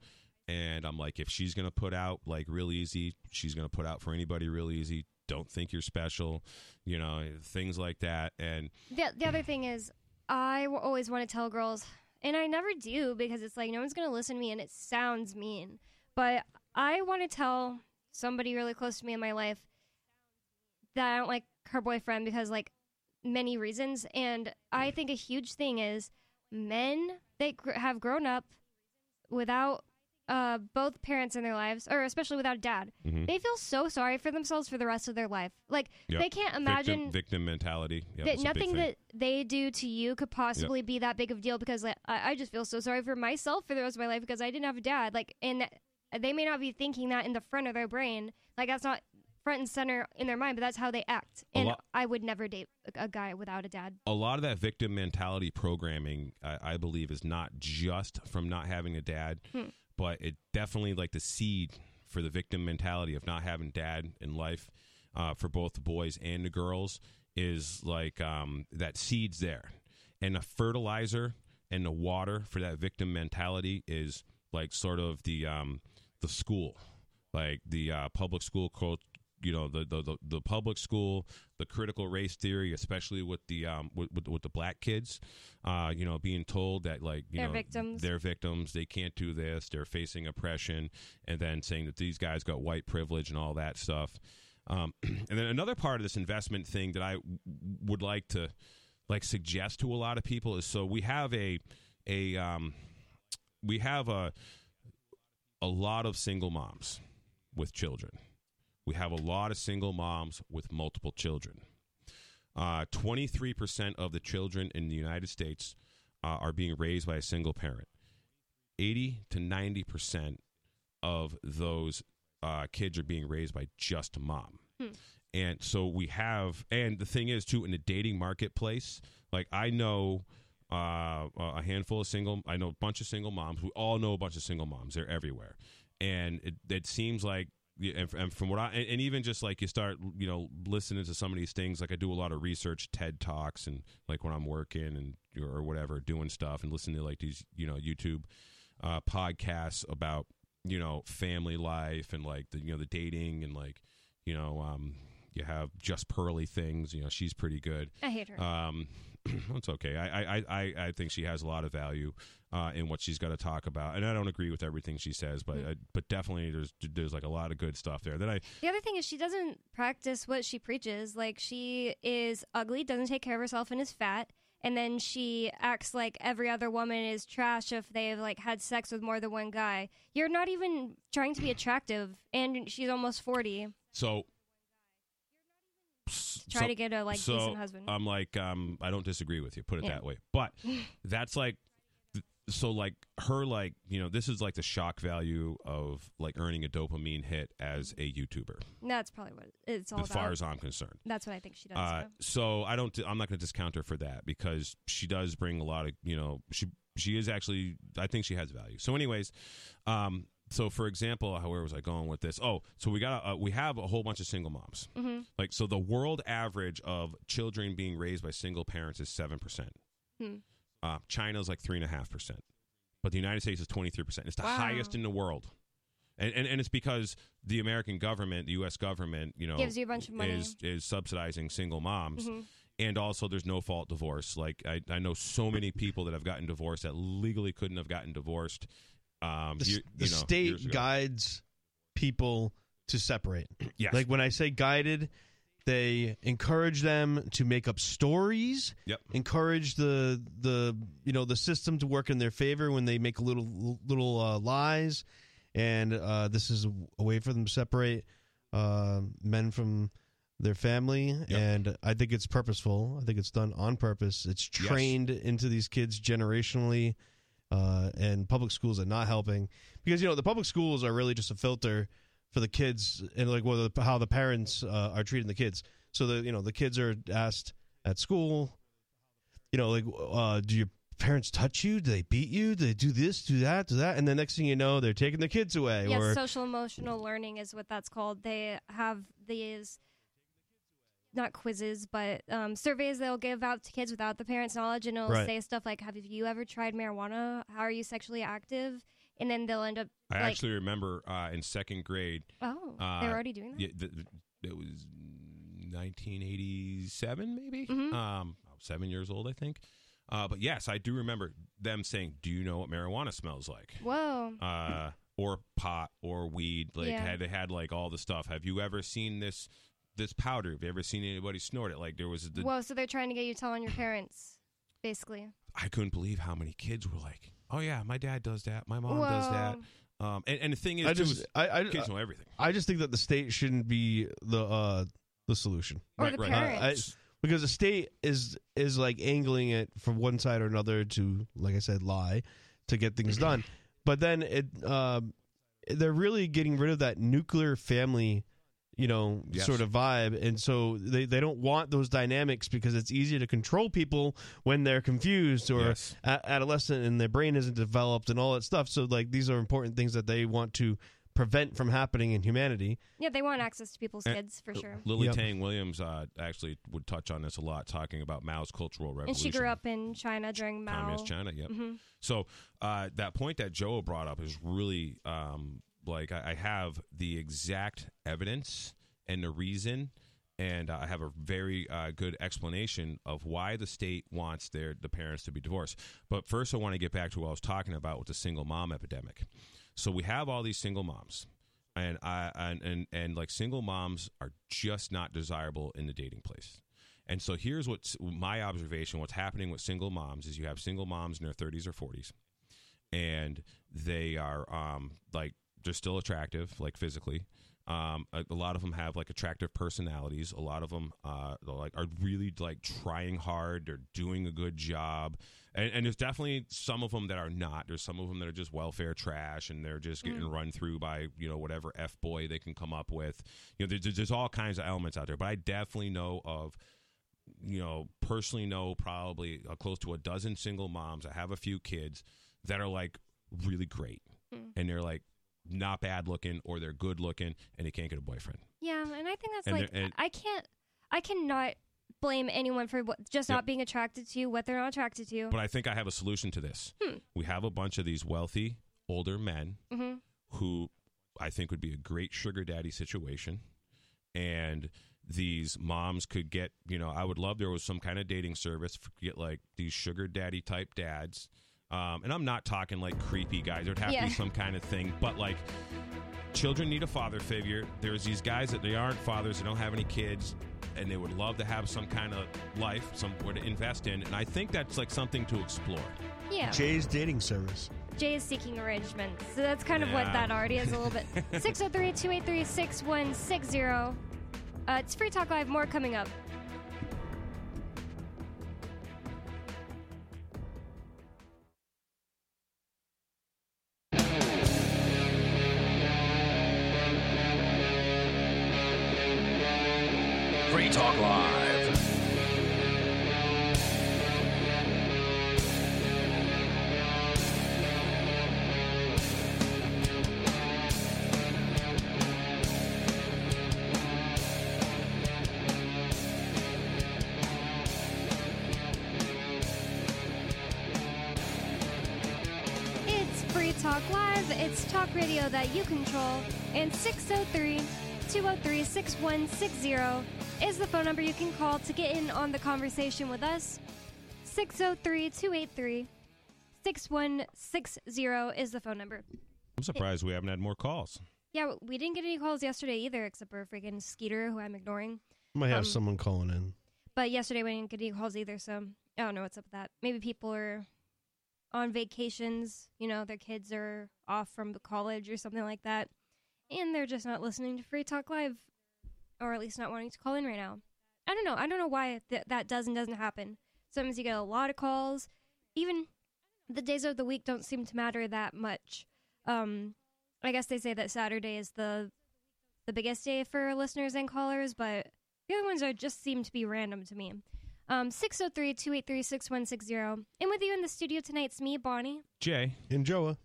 And I'm like, if she's gonna put out like real easy, she's gonna put out for anybody real easy. Don't think you're special, you know, things like that. And The, the other thing is, I w- always want to tell girls, and I never do because it's like no one's going to listen to me and it sounds mean. But I want to tell somebody really close to me in my life that I don't like her boyfriend because, like, many reasons. And I think a huge thing is men that gr- have grown up without uh, both parents in their lives, or especially without a dad, Mhm. they feel so sorry for themselves for the rest of their life. Like, Yep. they can't imagine victim, victim mentality. Yep, that it's a big nothing that they do to you could possibly be that big of a deal because like, I, I just feel so sorry for myself for the rest of my life because I didn't have a dad. Like, and they may not be thinking that in the front of their brain. Like, that's not front and center in their mind, but that's how they act. And lot- I would never date a, a guy without a dad. a lot of that victim mentality programming, I, I believe, is not just from not having a dad, Hmm. But it definitely like the seed for the victim mentality of not having dad in life uh, for both the boys and the girls is like um, that seed's there, and the fertilizer and the water for that victim mentality is like sort of the um, the school, like the uh, public school cult. You know the, the the the public school, the critical race theory, especially with the um with with, with the black kids, uh, you know, being told that like you They're know victims. they're victims, they can't do this, they're facing oppression, and then saying that these guys got white privilege and all that stuff. Um, and then another part of this investment thing that I w- would like to like suggest to a lot of people is so we have a a um we have a a lot of single moms with children. We have a lot of single moms with multiple children. Uh, 23% of the children in the United States uh, are being raised by a single parent. 80 to 90% of those uh, kids are being raised by just a mom. Hmm. And so we have, and the thing is, too, in the dating marketplace, like I know uh, a handful of single, I know a bunch of single moms. We all know a bunch of single moms. They're everywhere. And it, it seems like, and, and from what I, and, and even just like you start, you know, listening to some of these things, like I do a lot of research, TED Talks, and like when I'm working and or whatever, doing stuff and listening to like these, you know, YouTube uh, podcasts about, you know, family life and like the, you know, the dating and like, you know, um, you have Just Pearly Things. You know, she's pretty good. I hate her. Um, it's okay. I, I, I, I think she has a lot of value uh, in what she's got to talk about, and I don't agree with everything she says, but Mm. uh, but definitely there's there's like a lot of good stuff there that I The other thing is she doesn't practice what she preaches. Like she is ugly, doesn't take care of herself, and is fat. And then she acts like every other woman is trash if they've like had sex with more than one guy. You're not even trying to be attractive, and she's almost forty. so. Try so- to get a like so decent husband. I'm like, um, I don't disagree with you. Put it Yeah. that way, but that's like, so like her, like you know, this is like the shock value of like earning a dopamine hit as a YouTuber, That's probably what it's all as about. far as I'm concerned. That's what I think she does. Uh, so I don't. I'm not going to discount her for that because she does bring a lot of. You know, she she is actually. I think she has value. So, anyways, um, so for example, how where was I going with this? Oh, so we got uh, we have a whole bunch of single moms. hmm Like so, the world average of children being raised by single parents is seven percent. Hmm. Uh, China's like three and a half percent, but the United States is twenty three percent. It's the Wow. highest in the world. And, and, and it's because the American government, the U.S. government, you know, Gives you a bunch of money. is is subsidizing single moms, Mhm. and also there's no fault divorce. Like I, I know so many people that have gotten divorced that legally couldn't have gotten divorced. Um, The, the you know, state guides people to separate. Yes. Like when I say guided, they encourage them to make up stories. Yep. Encourage the the you know the system to work in their favor when they make little little uh, lies, and uh, this is a, way for them to separate uh, men from their family. And I think it's purposeful. I think it's done on purpose. It's Yes. trained into these kids generationally. Uh, and public schools are not helping because you know the public schools are really just a filter for the kids and like the, how the parents uh, are treating the kids. So the you know the kids are asked at school, you know, like uh, do your parents touch you? Do they beat you? Do they do this, do that, do that? And the next thing you know, they're taking the kids away. Yes, or social emotional learning is what that's called. They have these not quizzes, but um, surveys they'll give out to kids without the parents' knowledge, and it'll Right. say stuff like, "Have you ever tried marijuana? How are you sexually active?" And then they'll end up I like, actually remember uh, in second grade. "Oh, uh, they're already doing that." Yeah, th- th- it was 1987, maybe. Mhm. Um, I was seven years old, I think. Uh, but yes, I do remember them saying, "Do you know what marijuana smells like?" Whoa. Uh, or pot or weed. Like Yeah. had they had like all the stuff. Have you ever seen this this powder? Have you ever seen anybody snort it? Like there was the Whoa, so they're trying to get you to tell on your parents, basically. I couldn't believe how many kids were like, "Oh yeah, my dad does that. My mom does that." Um, and, and the thing is, I too, just, is I, I, kids know everything. I just think that the state shouldn't be the uh, the solution. Or Right, the right. Uh, parents. I- because the state is is like angling it from one side or another to, like I said, lie to get things done. But then it, um, they're really getting rid of that nuclear family, you know, Yes. sort of vibe, and so they they don't want those dynamics because it's easier to control people when they're confused or Yes. a- adolescent and their brain isn't developed and all that stuff. So like these are important things that they want to prevent from happening in humanity. yeah, they want access to people's And- kids for sure. Lily Yep. Tang Williams uh, actually would touch on this a lot, talking about Mao's cultural revolution. And she grew up in China during Mao. Communist China. Yep. Mhm. So uh, that point that Joe brought up is really um, like I, I have the exact evidence and the reason, and I have a very uh, good explanation of why the state wants their the parents to be divorced. But first, I want to get back to what I was talking about with the single mom epidemic. So we have all these single moms. And I and, and and like single moms are just not desirable in the dating place. And so here's what's my observation what's happening with single moms is you have single moms in their 30s or 40s and they are um like they're still attractive like physically. Um a, a lot of them have like attractive personalities. A lot of them uh like are really like trying hard. They're doing a good job. And, and there's definitely some of them that are not. There's some of them that are just welfare trash and they're just getting run through by you know whatever f boy they can come up with. You know there's, there's all kinds of elements out there but i definitely know of you know, personally know probably close to a dozen single moms. I have a few kids that are like really great. Hmm. And they're like not bad looking or they're good looking and they can't get a boyfriend. Yeah, and I think that's And like and- I can't, I cannot blame anyone for what, just Yep. not being attracted to you, what they're not attracted to. But I think I have a solution to this. Hmm. We have a bunch of these wealthy older men hmm who I think would be a great sugar daddy situation. And these moms could get, you know, I would love there was some kind of dating service for get like these sugar daddy type dads. Um, and I'm not talking like creepy guys. There'd have to be some kind of thing, but like children need a father figure. There's these guys that they aren't fathers, they don't have any kids, and they would love to have some kind of life, somewhere to invest in. And I think that's like something to explore. Yeah, Jay's dating service. Jay is seeking arrangements. so that's kind of what that already is a little bit. 603-283-6160. Uh, it's Free Talk Live. More coming up. Radio that you control. And 603 203 6160 is the phone number you can call to get in on the conversation with us. 603 283 6160 is the phone number. I'm surprised we haven't had more calls. Yeah, we didn't get any calls yesterday either, except for freaking Skeeter, who I'm ignoring. Might have Um, someone calling in. But yesterday we didn't get any calls either, so I don't know what's up with that. Maybe people are on vacations, you know, their kids are off from the college or something like that, and they're just not listening to Free Talk Live, or at least not wanting to call in right now. I don't know. I don't know why th- that does and doesn't happen. Sometimes you get a lot of calls. Even the days of the week don't seem to matter that much. Um, I guess they say that Saturday is the the biggest day for listeners and callers, but the other ones are just seem to be random to me. Um, 603-283-6160. And with you in the studio tonight, it's me, Bonnie. Jay. And Joa.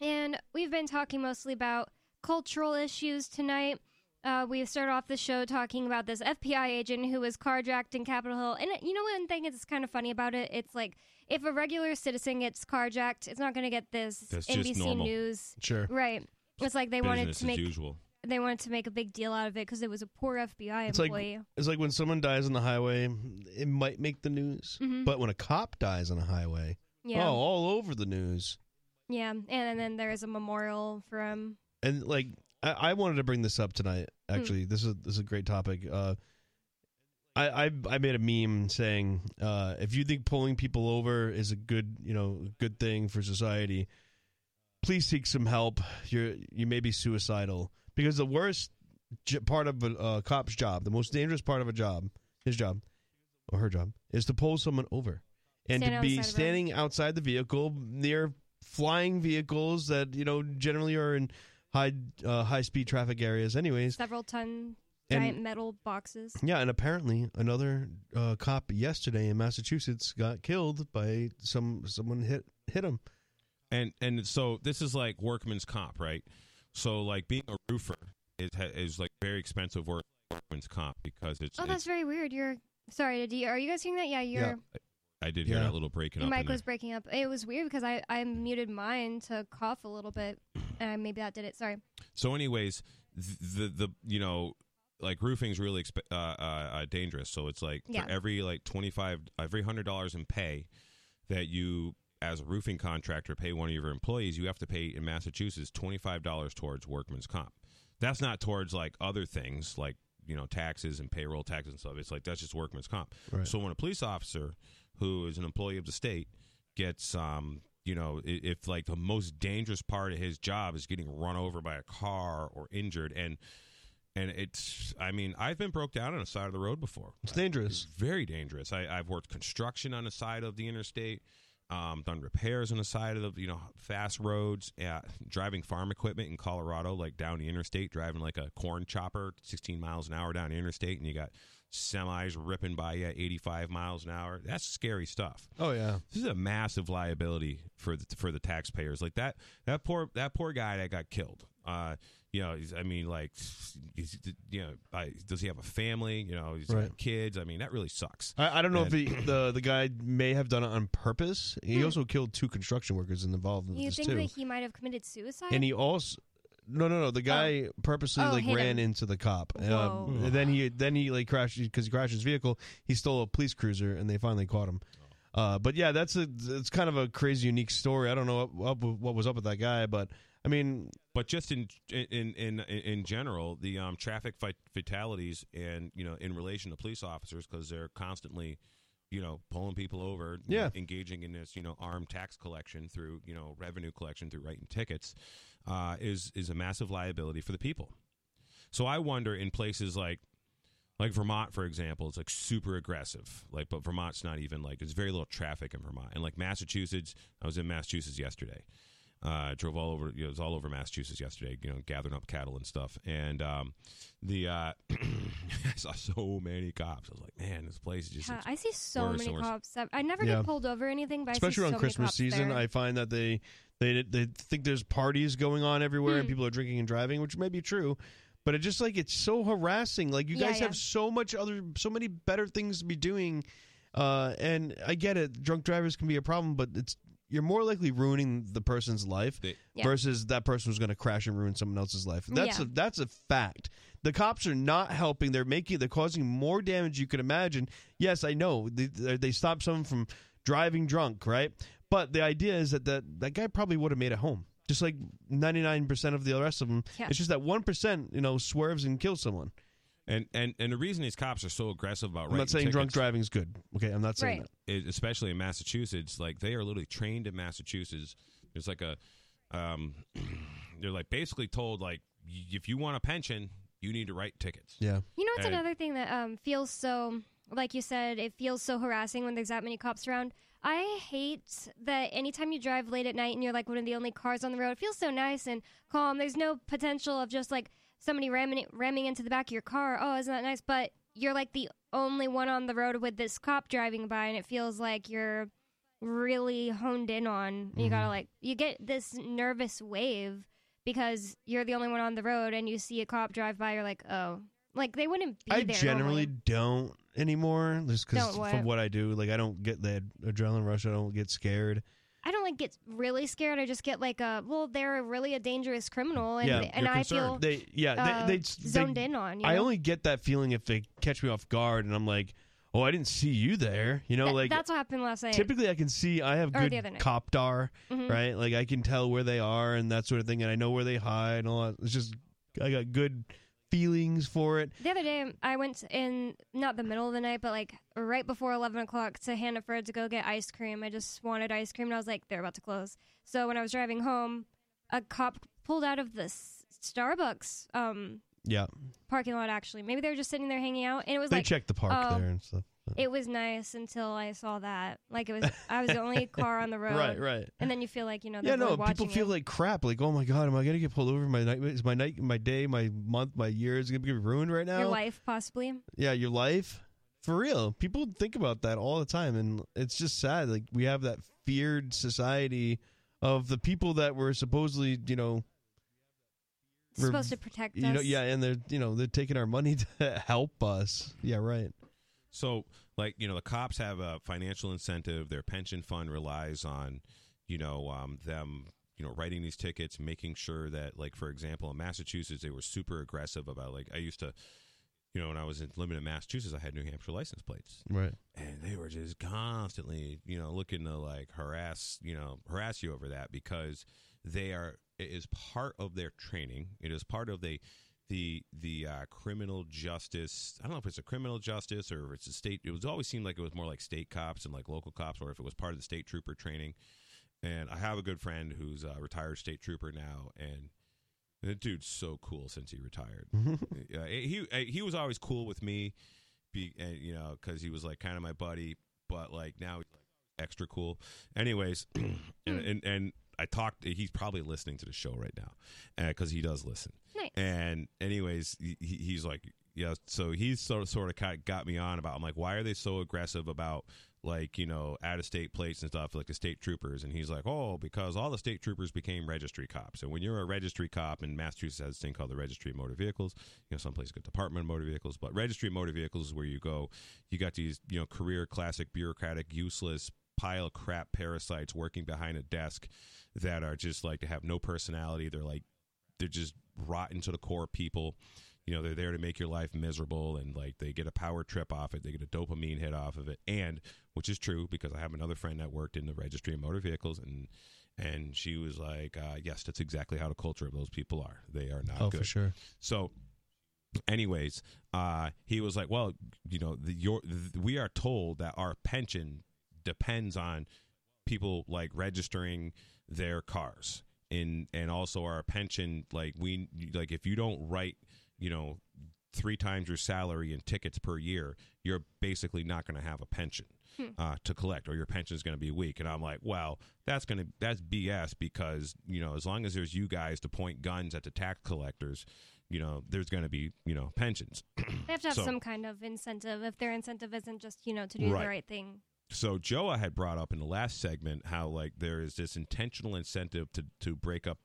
And we've been talking mostly about cultural issues tonight. Uh, we started off the show talking about this FBI agent who was carjacked in Capitol Hill. And you know one thing that's kind of funny about it? It's like if a regular citizen gets carjacked, it's not going to get this That's NBC. News. Sure. Right. It's like they wanted to make usual. They wanted to make a big deal out of it because it was a poor FBI It's like employee. it's like when someone dies on the highway, it might make the news. Mhm. But when a cop dies on a highway, yeah. oh, all over the news. Yeah. And, and then there's a memorial for him. And like I, I wanted to bring this up tonight. Actually, this is this is a great topic. Uh, I, I I made a meme saying uh, if you think pulling people over is a good you know good thing for society, please seek some help. You're you may be suicidal because the worst j- part of a uh, cop's job, the most dangerous part of a job, his job or her job, is to pull someone over and Stand to be the standing outside the vehicle near flying vehicles that you know generally are in high uh, high speed traffic areas anyways Several ton And- giant metal boxes. yeah and apparently another uh, cop yesterday in massachusetts got killed by some someone hit hit him And and so this is like workman's comp, right? So like being a roofer is is like very expensive work workman's comp because it's. Oh, it's that's very weird. You're sorry. Did you, are you guys hearing that? Yeah, your Yeah. I did hear Yeah. that little breaking your up. in mic there. was breaking up. It was weird because I I muted mine to cough a little bit, and maybe that did it. Sorry. So, anyways, th- the the you know, like roofing's really exp- uh, uh, uh, dangerous. So it's like Yeah. for every like twenty five, every hundred dollars in pay that you as a roofing contractor pay one of your employees, you have to pay in Massachusetts twenty five dollars towards workman's comp. That's not towards like other things like you know taxes and payroll taxes and stuff. It's like that's just workman's comp. Right. So when a police officer who is an employee of the state gets um you know if like the most dangerous part of his job is getting run over by a car or injured and and it's i mean i've been broke down on the side of the road before it's dangerous it's very dangerous I, i've worked construction on the side of the interstate um, done repairs on the side of the you know fast roads uh, driving farm equipment in colorado like down the interstate driving like a corn chopper 16 miles an hour down the interstate and you got semis ripping by you at 85 miles an hour that's scary stuff oh yeah this is a massive liability for the for the taxpayers. Like that that poor that poor guy that got killed. Uh, you know, I mean, like, he's, you know, I, does he have a family? You know, he's Right. got kids. I mean, that really sucks. I, I don't know if he, the the guy may have done it on purpose. He Hmm. also killed two construction workers involved in You this think too. that he might have committed suicide? and he also no no no the guy purposely Oh, like ran him. into the cop Whoa. um, and then he then he like crashed because he crashed his vehicle he stole a police cruiser and they finally caught him uh, but yeah that's a it's kind of a crazy unique story i don't know what, what, what was up with that guy but i mean But just in in in in general, the um, traffic fi- fatalities and you know in relation to police officers because they're constantly you know pulling people over, Yeah. know, engaging in this you know armed tax collection through you know revenue collection through writing tickets, uh, is is a massive liability for the people. So I wonder in places like like Vermont, for example, it's like super aggressive. Like, but Vermont's not even like there's very little traffic in Vermont. And like Massachusetts, I was in Massachusetts yesterday. Uh, drove all over. You know, it was all over Massachusetts yesterday. You know, gathering up cattle and stuff. And um, the uh, I saw so many cops. I was like, man, this place is just. Yeah, I see so many and cops. I- I never Yeah. get pulled over or anything, but especially I see around so many christmas cops season there. i find that they they they think there's parties going on everywhere and Hmm. people are drinking and driving which may be true but it just like it's so harassing like you Yeah, guys yeah. have so much other so many better things to be doing uh and i get it drunk drivers can be a problem but it's you're more likely ruining the person's life They- Yeah. versus that person was going to crash and ruin someone else's life. That's Yeah. a that's a fact. The cops are not helping. They're making they're causing more damage you could imagine. Yes, I know they they they stopped someone from driving drunk, right? But the idea is that that, that guy probably would have made it home. Just like 99% of the rest of them. Yeah. It's just that 1%, you know, swerves and kills someone. And and and the reason these cops are so aggressive about I'm writing not saying drunk driving is good. Okay, I'm not saying Right. that. is- especially in Massachusetts, like they are literally trained in Massachusetts. There's like a, um, they're like basically told like y- if you want a pension, you need to write tickets. Yeah. You know what's And- another thing that um, feels so, like you said, it feels so harassing when there's that many cops around. I hate that anytime you drive late at night and you're like one of the only cars on the road, it feels so nice and calm. There's no potential of just like somebody ramming ramming into the back of your car. Oh, isn't that nice? But you're like the only one on the road with this cop driving by, and it feels like you're really honed in on. You mm-hmm. gotta like you get this nervous wave because you're the only one on the road, and you see a cop drive by. You're like, oh, like they wouldn't be I generally normally. don't anymore, just because from what I do. Like I don't get the adrenaline rush. I don't get scared. I don't like get really scared. I just get like a well, they're really a dangerous criminal, and Yeah, and I feel. They yeah uh, they, they zoned they, in on. You I know? only get that feeling if they catch me off guard, and I'm like, oh, I didn't see you there. You know, Th- like that's what happened last night. typically I can see I have Or good night. copdar, Mhm. right? Like I can tell where they are and that sort of thing, and I know where they hide and all that. It's just I got good feelings for it. The other day, I went in not the middle of the night, but like right before eleven o'clock to Hannaford to go get ice cream. I just wanted ice cream, and I was like, they're about to close. So when I was driving home, a cop pulled out of the Starbucks um, Yeah, parking lot. Actually, maybe they were just sitting there hanging out, and it was they like check the park oh, there and stuff. it was nice until I saw that. Like it was, I was the only car on the road. Right, right. And then you feel like you know, Yeah, no, people feel you. like crap. Like, oh my god, am I gonna get pulled over? My night is my night, my day, my month, my year is gonna be ruined right now. your life possibly. Yeah, your life. For real. People think about that all the time and it's just sad. Like we have that feared society of the people that were supposedly, you know, It's We're- supposed to protect you us. know, yeah, and they're, you know, they're taking our money to help us. Yeah, right. So, like, you know, the cops have a financial incentive. Their pension fund relies on, you know, um, them, you know, writing these tickets, making sure that, like, for example, in Massachusetts, they were super aggressive about, like, I used to, you know, when I was in limited Massachusetts, I had New Hampshire license plates. Right. and they were just constantly you know looking to like harass you know harass you over that because they are it is part of their training. It is part of the the the uh, criminal justice i don't know if it's a criminal justice or if it's a state it was always seemed like it was more like state cops and like local cops or if it was part of the state trooper training. And i have a good friend who's a retired state trooper now and the dude's so cool since he retired. Uh, he he was always cool with me be and you know because he was like kind of my buddy but like now extra cool. Anyways and, hmm. and and i talked he's probably listening to the show right now uh, because he does listen. Nice. and anyways he, he- he's like yeah so he's sort of sort of kind of got me on about i'm like why are they so aggressive about like you know out of state plates and stuff like the state troopers? And he's like oh because all the state troopers became registry cops. And when you're a registry cop and massachusetts has this thing called the registry of motor vehicles you know some places got department of motor vehicles. But registry of motor vehicles is where you go. You got these you know career classic bureaucratic useless pile of crap parasites working behind a desk that are just like to have no personality. They're like they're just rotten to the core people. You know they're there to make your life miserable and like they get a power trip off it. They get a dopamine hit off of it. And which is true because i have another friend that worked in the registry of motor vehicles and and she was like uh, yes that's exactly how the culture of those people are. They are not Oh, good. for sure. so anyways uh he was like well you know the, your the, we are told that our pension depends on people like registering their cars and and also our pension like we like if you don't write you know three times your salary in tickets per year you're basically not going to have a pension uh, to collect or your pension is going to be weak and i'm like well that's going to that's bs because you know as long as there's you guys to point guns at the tax collectors you know there's going to be you know pensions They have to have So- some kind of incentive. If their incentive isn't just you know to do Right. the right thing. So Joa had brought up in the last segment how like there is this intentional incentive to to break up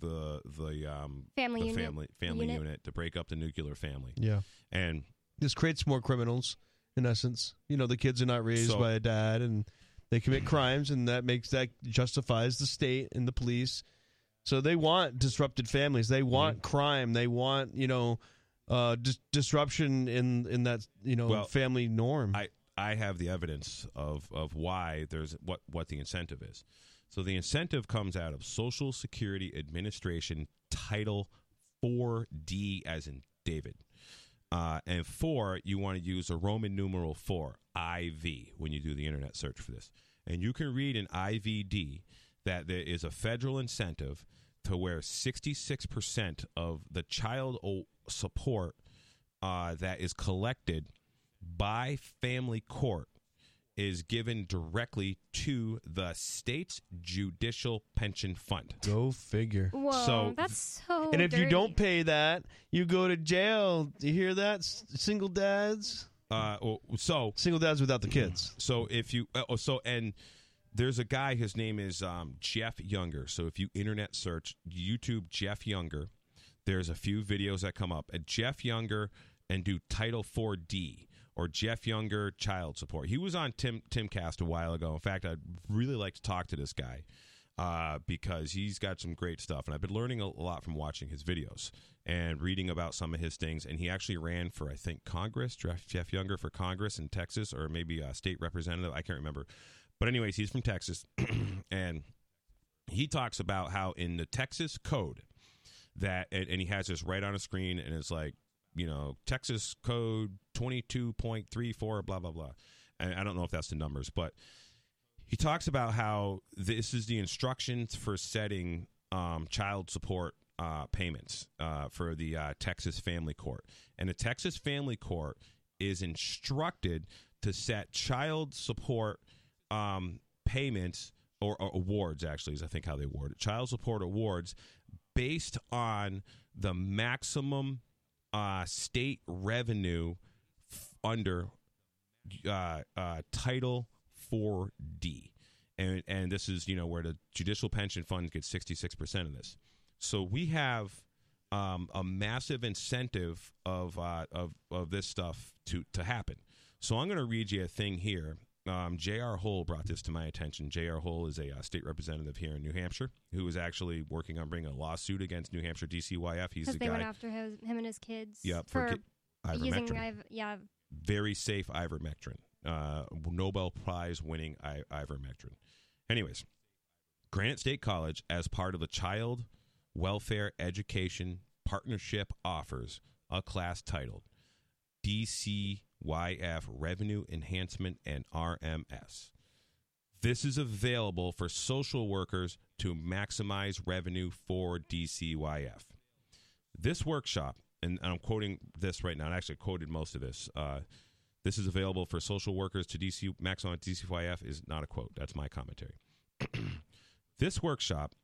the the um Family the unit- family family unit. unit. to break up the nuclear family Yeah. and This creates more criminals in essence. You know, the kids are not raised So- by a dad and they commit crimes and that makes that justifies the state and the police. So they want disrupted families. They want Mm-hmm. crime. They want, you know, uh dis- disruption in in that, you know, Well, family norm. I I have the evidence of of why there's what what the incentive is. So the incentive comes out of Social Security Administration Title 4D as in David. Uh, and four, you want to use a Roman numeral four, IV, when you do the internet search for this. And you can read in IVD that there is a federal incentive to where 66% of the child support uh, that is collected by family court is given directly to the state's judicial pension fund. Go figure. Whoa, So- that's so. And if you don't pay that, you go to jail. Do you hear that? S- Single dads, Uh, oh, so single dads without the kids. So if you uh, oh, so and there's a guy. His name is um, Jeff Younger. So if you internet search YouTube Jeff Younger, there's a few videos that come up. And Jeff Younger and do Title 4D or Jeff Younger child support. He was on Tim Timcast a while ago. In fact, I'd really like to talk to this guy uh, because he's got some great stuff, and I've been learning a lot from watching his videos and reading about some of his things. And he actually ran for, I think, Congress. Jeff, Younger for Congress in Texas, or maybe a state representative. I can't remember. But anyways, he's from Texas, and he talks about how in the Texas code that, and, and he has this right on a screen, and it's like, you know, Texas code twenty two point three four, blah blah blah. And I don't know if that's the numbers, but he talks about how this is the instructions for setting um, child support uh, payments uh, for the uh, Texas Family Court, and the Texas Family Court is instructed to set child support um, payments or, or awards. Actually, is I think how they award it. Child support awards based on the maximum uh, state revenue under uh, uh, Title 4D. And, and this is, you know, where the judicial pension funds get 66% of this. So we have um, a massive incentive of, uh, of, of this stuff to, to happen. So I'm going to read you a thing here. Um, J.R. Hoell brought this to my attention. J.R. Hoell is a uh, state representative here in New Hampshire who is actually working on bringing a lawsuit against New Hampshire DCYF. He's the they guy. went after his, him and his kids. Yep, for, for ki- using. Yeah very safe ivermectin, uh, Nobel Prize winning I- ivermectin. Anyways, Granite State College, as part of the Child Welfare Education Partnership, offers a class titled DCYF Revenue Enhancement and RMS. This is available for social workers to maximize revenue for DCYF. This workshop, and I'm quoting this right now, I actually quoted most of this. Uh, this is available for social workers to DC maximize DCYF is not a quote. That's my commentary. this workshop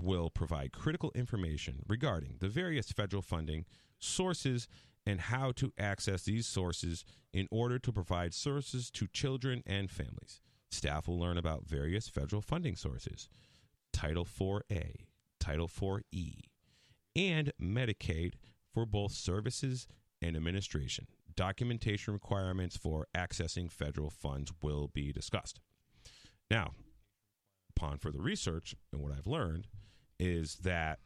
will provide critical information regarding the various federal funding sources and how to access these sources in order to provide services to children and families. Staff will learn about various federal funding sources, Title 4A, Title 4E, and Medicaid for both services and administration. Documentation requirements for accessing federal funds will be discussed. Now, upon further research and what I've learned is that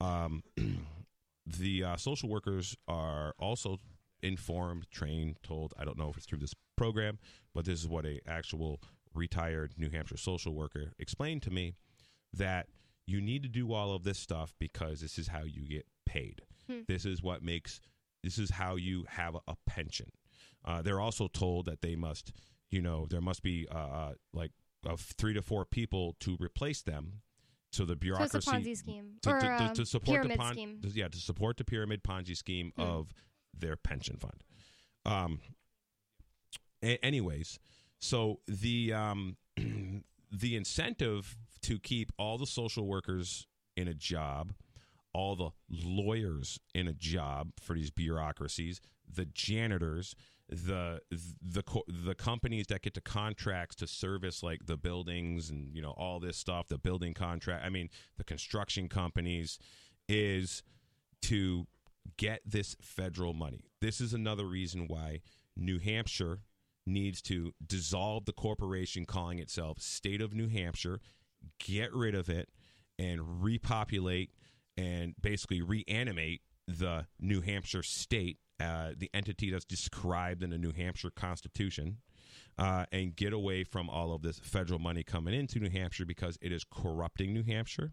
um, the uh, social workers are also informed, trained, told. I don't know if it's through this program, but this is what a actual retired New Hampshire social worker explained to me that you need to do all of this stuff because this is how you get paid. Hmm. This is what makes. This is how you have a, pension. Uh, they're also told that they must, you know, there must be uh, uh, like of three to four people to replace them. So the so bureaucracy a Ponzi scheme to, or to- to- to support the pon- scheme. yeah, to support the pyramid Ponzi scheme Hmm. of their pension fund. Um. a- anyways, so the um the incentive to keep all the social workers in a job, all the lawyers in a job for these bureaucracies, the janitors, the the the companies that get the contracts to service like the buildings and you know all this stuff, the building contract. I mean, the construction companies is to get this federal money. This is another reason why New Hampshire needs to dissolve the corporation calling itself State of New Hampshire, get rid of it, and repopulate and basically reanimate the New Hampshire state, uh, the entity that's described in the New Hampshire Constitution, uh, and get away from all of this federal money coming into New Hampshire because it is corrupting New Hampshire.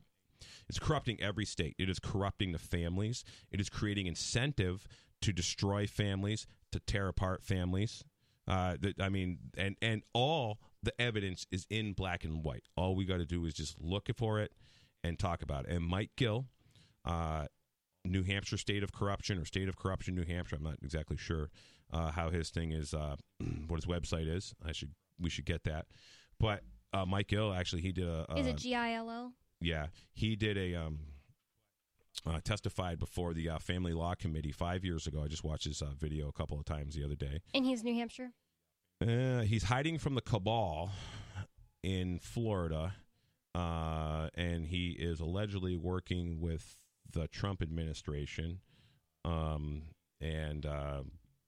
It's corrupting every state. It is corrupting the families. It is creating incentive to destroy families, to tear apart families. Uh, that I mean, and and all the evidence is in black and white. All we got to do is just look for it and talk about it. And Mike Gill, uh, New Hampshire State of Corruption or State of Corruption, New Hampshire. I'm not exactly sure uh, how his thing is, uh, what his website is. I should we should get that. But uh, Mike Gill actually he did a, a Is it G I L O? yeah he did a um uh, testified before the uh, family law committee five years ago. I just watched his uh, video a couple of times the other day. And he's New Hampshire. Uh, he's hiding from the cabal in Florida, uh, and he is allegedly working with the Trump administration. Um, and uh,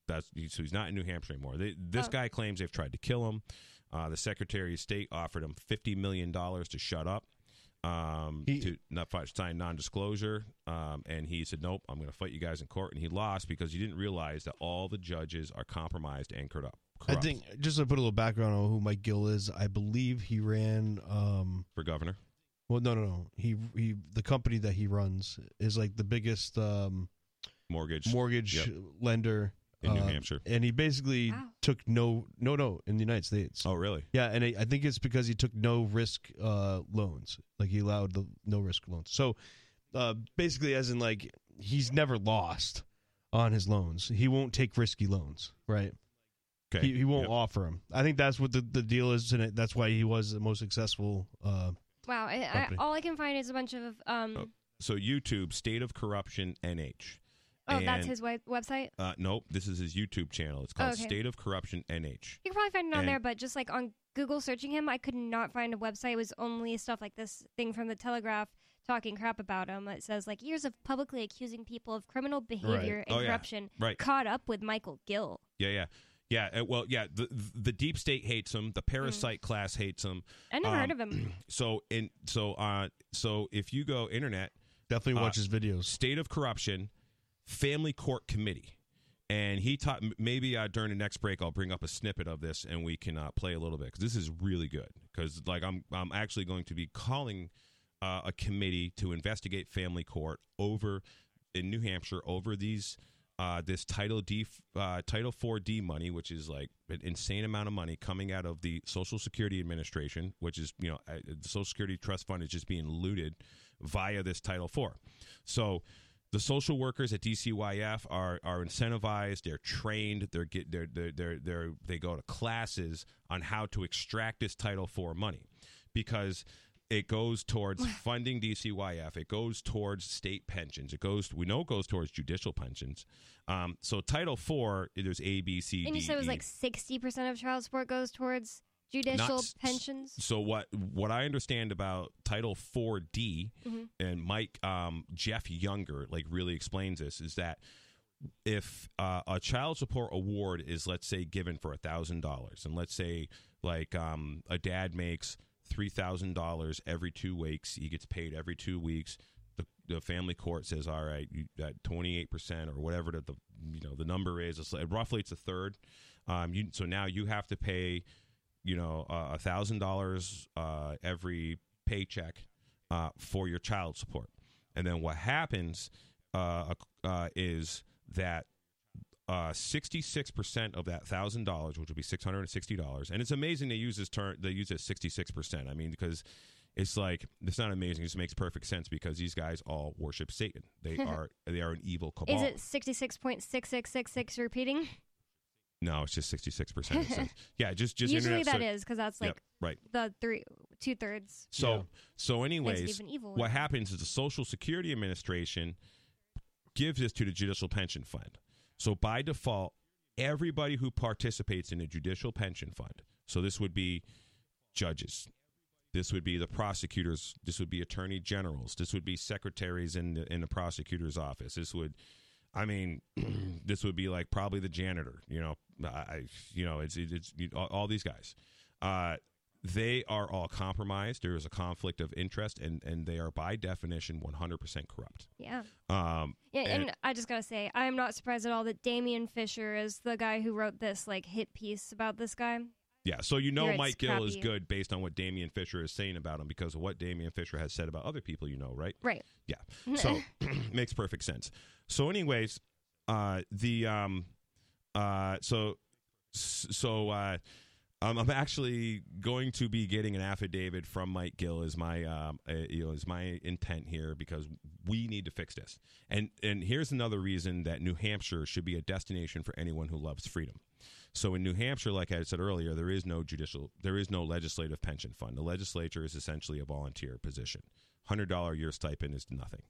that's so he's not in New Hampshire anymore. They, this Oh. guy claims they've tried to kill him. Uh, the Secretary of State offered him fifty million dollars to shut up, um, He- to not fi- sign non-disclosure, um, and he said, "Nope, I'm going to fight you guys in court." And he lost because he didn't realize that all the judges are compromised and corrupt. I think just to put a little background on who Mike Gill is, I believe he ran. Um, for governor. Well, no, no, no. He he. The company that he runs is like the biggest um, mortgage mortgage Yep. lender in New uh, Hampshire. and he basically Wow. took no, no, no in the United States. Oh, really? Yeah, and I I think it's because he took no risk uh, loans. Like he allowed the no risk loans. So uh, basically, as in like he's never lost on his loans. He won't take risky loans, right? Okay. He, he won't Yep. offer them. I think that's what the, the deal is, and that's why he was the most successful. Uh, Wow. I, I, all I can find is a bunch of um. Oh, So YouTube, State of Corruption NH. Oh, that's his web- website. Uh, nope, this is his YouTube channel. It's called Okay. State of Corruption NH. You can probably find it on And- there, but just like on Google searching him, I could not find a website. It was only stuff like this thing from the Telegraph talking crap about him. It says like years of publicly accusing people of criminal behavior and Oh, yeah. corruption Right. caught up with Michael Gill. Yeah, yeah. Yeah, uh, well, yeah, the the deep state hates him. The parasite class hates him. I never Um, heard of him. So in so uh so if you go internet, definitely Uh, watch his videos. State of Corruption, Family Court Committee. And he taught m- maybe uh, during the next break I'll bring up a snippet of this and we can uh, play a little bit because this is really good because like I'm I'm actually going to be calling uh, a committee to investigate family court over in New Hampshire over these uh, this Title D uh, Title 4D money which is like an insane amount of money coming out of the Social Security Administration which is you know uh, the Social Security Trust Fund is just being looted via this Title 4 so the social workers at DCYF are are incentivized. They're trained. They're get they're they're they're, they're they go to classes on how to extract this Title IV money because it goes towards funding DCYF. It goes towards state pensions. It goes we know it goes towards judicial pensions. Um, so Title IV there's A B C And you D, said it was E. like sixty percent of child support goes towards judicial Not s- pensions. So what what I understand about Title 4D Mhm. and Mike um, Jeff Younger like really explains this is that if uh, a child support award is let's say given for a thousand dollars and let's say like um, a dad makes three thousand dollars every two weeks. He gets paid every two weeks. The, the family court says all right you, that 28% or whatever the, the you know the number is it's roughly it's a third. Um, you, so now you have to pay you know a thousand dollars uh, every paycheck uh, for your child support. And then what happens uh, uh, is that uh, 66% of that thousand dollars, which would be $660. And it's amazing they use this term, they use it 66%. I mean, because it's like, it's not amazing. It just makes perfect sense because these guys all worship Satan. They are, they are an evil cabal. Is it sixty six point six six six six repeating? No, it's just 66%. Yeah, just, just Usually internet that search- is because that's Yep, like right. the three two thirds. So, Yeah. so anyways, Makes it even evil. what happens is the Social Security Administration gives this to the Judicial Pension Fund. So by default, everybody who participates in a judicial pension fund, so this would be judges, this would be the prosecutors, this would be attorney generals, this would be secretaries in the, in the prosecutor's office, this would. I mean, this would be like probably the janitor. You know, I, you know, it's it's, it's all, these guys. Uh, they are all compromised. There is a conflict of interest, and and they are by definition 100% corrupt. Yeah. Um, Yeah, and, And- I just gotta say, I'm not surprised at all that Damien Fisher is the guy who wrote this like hit piece about this guy. yeah, so you know Mike Gill is good based on what Damien Fisher is saying about him because of what Damien Fisher has said about other people. You know, right? Right. Yeah. So makes perfect sense. So, anyways, uh, the um, uh, so so uh, Um, I'm actually going to be getting an affidavit from Mike Gill. Is my um, uh, you know is my intent here because we need to fix this. And and here's another reason that New Hampshire should be a destination for anyone who loves freedom. So in New Hampshire, like I said earlier, there is no judicial, there is no legislative pension fund. The legislature is essentially a volunteer position. Hundred dollar a year stipend is nothing,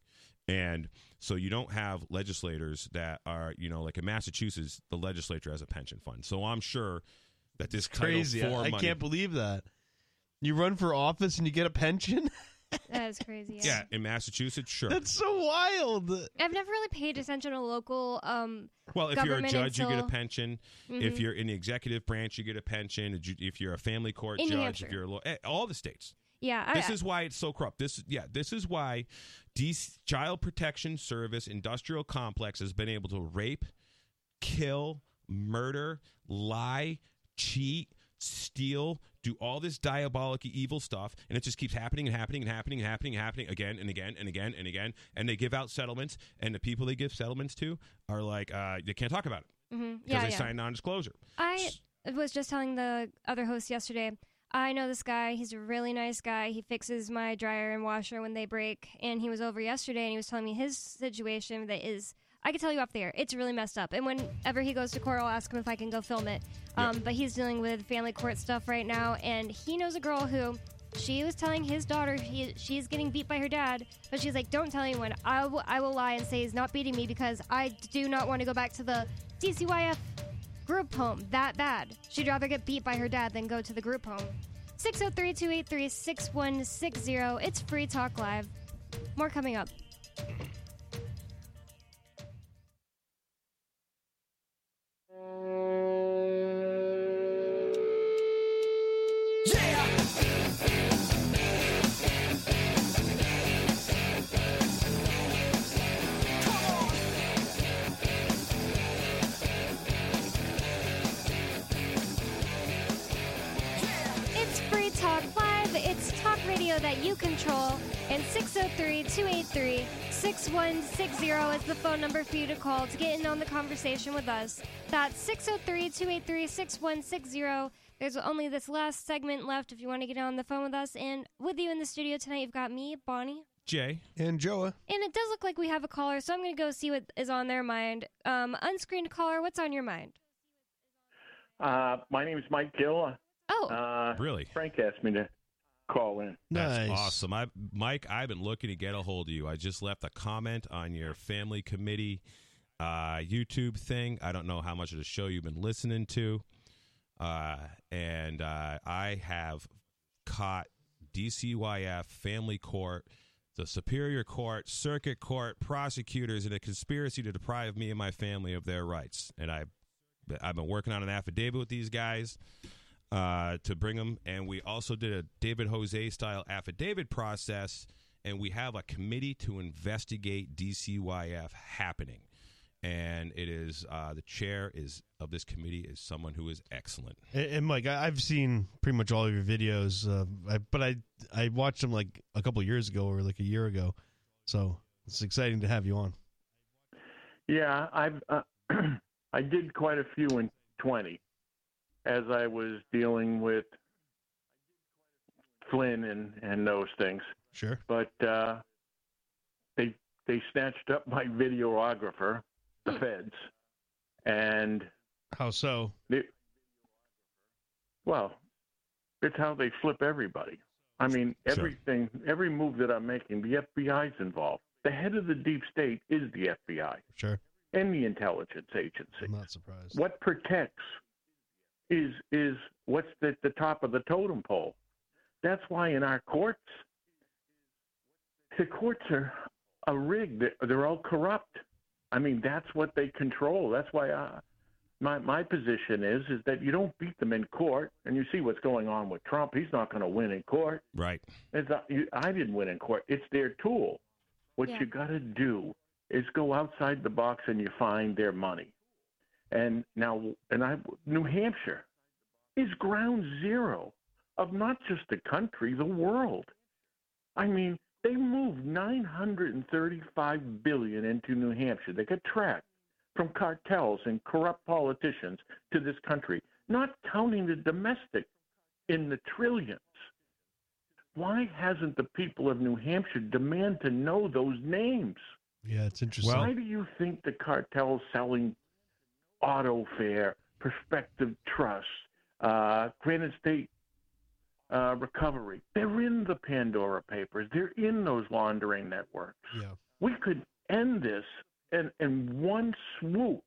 and so you don't have legislators that are you know like in Massachusetts, the legislature has a pension fund. So I'm sure that this Crazy. Title I, IV I can't believe that. You run for office and you get a pension? That is crazy. Yeah. Yeah, in Massachusetts, sure. That's so wild. I've never really paid attention to local. Um, Well, if you're a government judge, you get a until- pension. If Mhm. you're in the executive branch, you get a pension. If you- If you're a family court In New judge, Hampshire. if you're a law, eh, all the states. yeah, I, This is why it's so corrupt. This, yeah, this is why DC Child Protection Service industrial complex has been able to rape, kill, murder, lie, cheat, steal, do all this diabolic evil stuff, and it just keeps happening and happening and happening and happening and happening again and again and again and again. And they give out settlements, and the people they give settlements to are like uh, they can't talk about it because yeah, they yeah. signed non-disclosure. I was just telling the other host yesterday. I know this guy. He's a really nice guy. He fixes my dryer and washer when they break. And he was over yesterday and he was telling me his situation that is. I can tell you off the air. It's really messed up. And whenever he goes to court, I'll ask him if I can go film it. Um, But he's dealing with family court stuff right now. And he knows a girl who she was telling his daughter he, she's getting beat by her dad. But she's like, don't tell anyone. I will, I will lie and say he's not beating me because I do not want to go back to the DCYF group home that bad. She'd rather get beat by her dad than go to the group home. 603 283 6160. It's Free Talk Live. More coming up. It's free talk live, it's talk radio that you control. And 603 283 6160 is the phone number for you to call to get in on the conversation with us. That's 603 283 6160. There's only this last segment left if you want to get on the phone with us. And with you in the studio tonight, you've got me, Bonnie. Jay, And Joa. And it does look like we have a caller, so I'm going to go see what is on their mind. Um, unscreened caller, what's on your mind? Uh, my name is Mike Gill. Oh, Uh, really? Frank asked me to call in. That's Nice. awesome. I, Mike, I've been looking to get a hold of you. I just left a comment on your family committee uh, YouTube thing. I don't know how much of the show you've been listening to. Uh, and uh, I have caught DCYF, family court, the Superior Court, Circuit Court, prosecutors in a conspiracy to deprive me and my family of their rights. And I, I've been working on an affidavit with these guys uh, to bring them. And we also did a David Jose style affidavit process, and we have a committee to investigate DCYF happening. And it is uh, the chair is of this committee is someone who is excellent. And, and Mike, I, I've seen pretty much all of your videos, uh, I, but I I watched them like a couple years ago or like a year ago, so it's exciting to have you on. Yeah, I've uh, I did quite a few in 20 as I was dealing with Flynn and and those things. Sure. But uh, they they snatched up my videographer, the feds, and How so? they, well, it's how they flip everybody. I mean, Sure. everything, every move that I'm making, the FBI's involved. The head of the deep state is the FBI Sure. and the intelligence agency. I'm not surprised. What protects is is what's at the top of the totem pole. That's why in our courts, the courts are a rigged. They're, they're all corrupt. I mean, that's what they control. That's why I, my my position is is that you don't beat them in court, and you see what's going on with Trump. He's not going to win in court. Right. It's not, you, I didn't win in court. It's their tool. What Yeah. you got to do is go outside the box and you find their money. And now, and I, New Hampshire is ground zero of not just the country, the world. I mean, they moved 935 billion into New Hampshire. They got tracked from cartels and corrupt politicians to this country. not counting the domestic in the trillions. Why hasn't the people of New Hampshire demand to know those names? Yeah, it's interesting. Why do you think the cartel's selling auto fare, Prospective Trust, uh, Granite State uh, Recovery? They're in the Pandora Papers. They're in those laundering networks. yeah. We could end this in, in one swoop.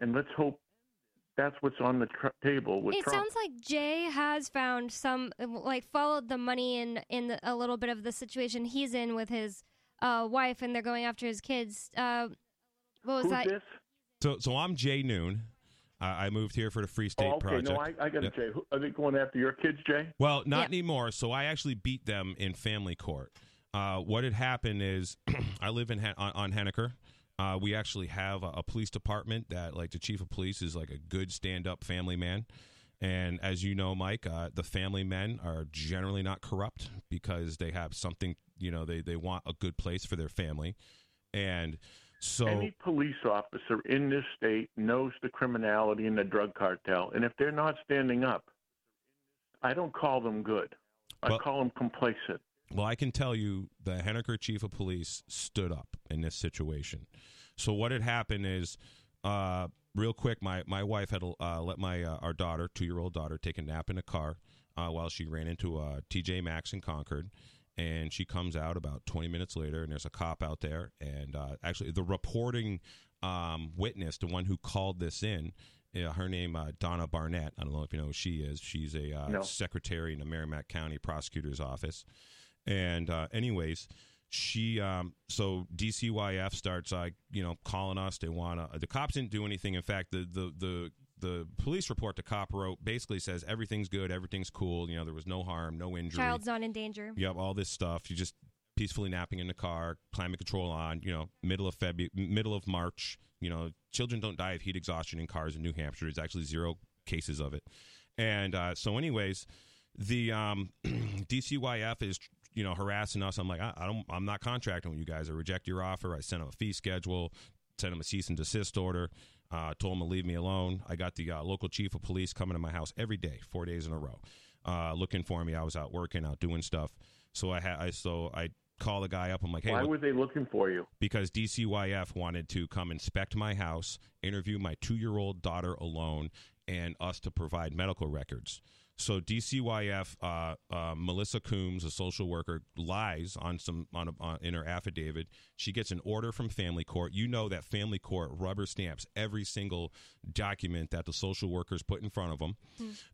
And let's hope that's what's on the tr- table with It Trump. sounds like Jay has found some, like, followed the money in in the, a little bit of the situation he's in with his uh, wife, and they're going after his kids. Uh, what was Who's that? this? So, so I'm Jay Noone. I moved here for the Free State Oh, okay, Project. no, I, I got to Yep. say, are they going after your kids, Jay? Well, not Yeah. anymore. So I actually beat them in family court. Uh, what had happened is I live in Han- on, on Henniker. Uh, we actually have a, a police department that, like, the chief of police is like a good stand-up family man. And as you know, Mike, uh, the family men are generally not corrupt because they have something. You know, they they want a good place for their family, and so Any police officer in this state knows the criminality in the drug cartel, and if they're not standing up, I don't call them good. I Well- call them complacent. Well, I can tell you the Henniker chief of police stood up in this situation. So what had happened is, uh, real quick, my, my wife had uh, let my uh, our daughter, two year old daughter, take a nap in a car uh, while she ran into uh, TJ Maxx in Concord. And she comes out about 20 minutes later, and there's a cop out there. And uh, actually, the reporting um, witness, the one who called this in, uh, her name uh, Donna Barnett. I don't know if you know who she is. She's a uh, No. secretary in the Merrimack County Prosecutor's Office. And uh, anyways, she um, so DCYF starts uh, you know calling us. They want to. The cops didn't do anything. In fact, the the the the police report the cop wrote basically says everything's good, everything's cool. You know, there was no harm, no injury. Child's not in danger. You have all this stuff. You just peacefully napping in the car, climate control on. You know, middle of February, middle of March. You know, children don't die of heat exhaustion in cars in New Hampshire. There's actually zero cases of it. And uh, so, anyways, the um, DCYF is you know harassing us. I'm like, I, I don't, I'm not contracting with you guys. I reject your offer. I sent them a fee schedule, sent them a cease and desist order. Uh, told him to leave me alone. I got the uh, local chief of police coming to my house every day, four days in a row, uh, looking for me. I was out working, out doing stuff. So I had, I so I call the guy up. I'm like, hey, Why what- were they looking for you? because DCYF wanted to come inspect my house, interview my two year old daughter alone, and us to provide medical records. So DCYF, uh, uh, Melissa Coombs, a social worker, lies on some on, a, on in her affidavit. She gets an order from Family Court. You know that Family Court rubber stamps every single document that the social workers put in front of them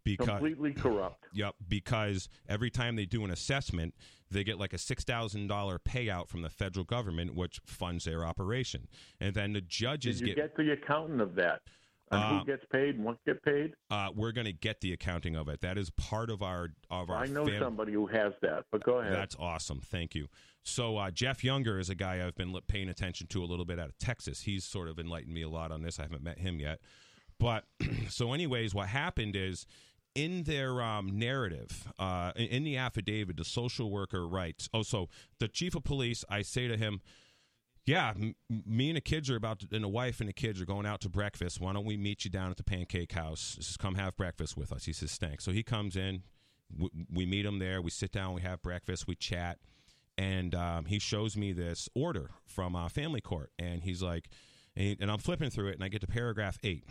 because Completely corrupt. Yep, because every time they do an assessment, they get like a six thousand dollar payout from the federal government, which funds their operation, and then the judges Did you get. get the accountant of that? And Uh, who gets paid and what get paid? uh, we're going to get the accounting of it. That is part of our of our. I know fam- somebody who has that, but go ahead. That's awesome. Thank you. So uh, Jeff Younger is a guy I've been paying attention to a little bit out of Texas. He's sort of enlightened me a lot on this. I haven't met him yet, but so anyways, what happened is in their um, narrative, uh, in, in the affidavit, the social worker writes. Oh, so the chief of police. I say to him. Yeah, m- me and the kids are about to, and the wife and the kids are going out to breakfast. Why don't we meet you down at the Pancake House? Just come have breakfast with us. He says, thanks. So he comes in. We, we meet him there. We sit down. We have breakfast. We chat. And um, he shows me this order from uh, Family Court. And he's like, and, he- and I'm flipping through it, and I get to paragraph eight.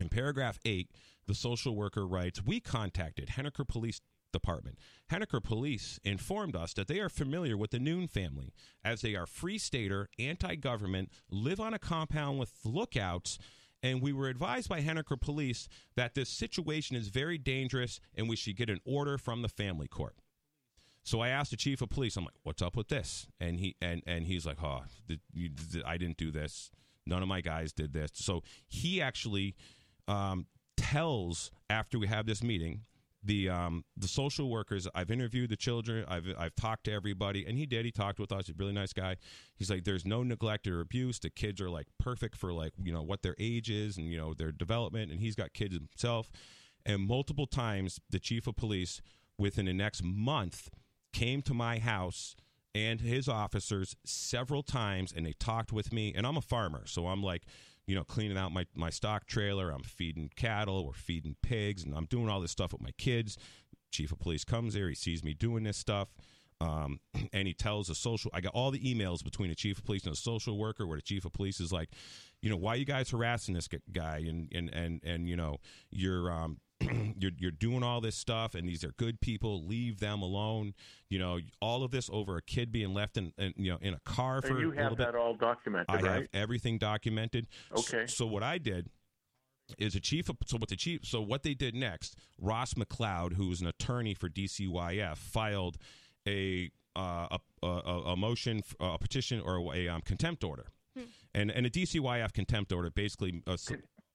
In paragraph eight, the social worker writes, We contacted Henniker Police Department. Henniker Police informed us that they are familiar with the Noone family, as they are free stater, anti government, live on a compound with lookouts. And we were advised by Henniker Police that this situation is very dangerous and we should get an order from the family court. So I asked the chief of police. I'm like, "What's up with this?" And he and and he's like, "Oh, you, I didn't do this. None of my guys did this." So he actually um, tells after we have this meeting the um, the social workers. I've interviewed the children. I've I've talked to everybody, and he did. He talked with us. He's a really nice guy. He's like, "There's no neglect or abuse. The kids are like perfect for like you know what their age is and you know their development, and he's got kids himself." And multiple times, the chief of police within the next month came to my house and his officers several times and they talked with me and I'm a farmer so I'm like you know, cleaning out my, my stock trailer. I'm feeding cattle. We're feeding pigs, and I'm doing all this stuff with my kids. Chief of police comes there. He sees me doing this stuff. Um, and he tells the social. I got all the emails between the chief of police and the social worker, where the chief of police is like, you know, why you guys harassing this guy, and and and and you know, you're um, you're you're doing all this stuff, and these are good people. Leave them alone. You know, all of this over a kid being left in, in you know in a car for And you a little have bit. that all documented, I have everything documented. Okay. So, what I did is a chief. Of, so what the chief. So what they did next, Ross McLeod, who is an attorney for DCYF, filed a uh, a, a, a motion, f- a petition, or a um, contempt order. And and a DCYF contempt order basically uh, s-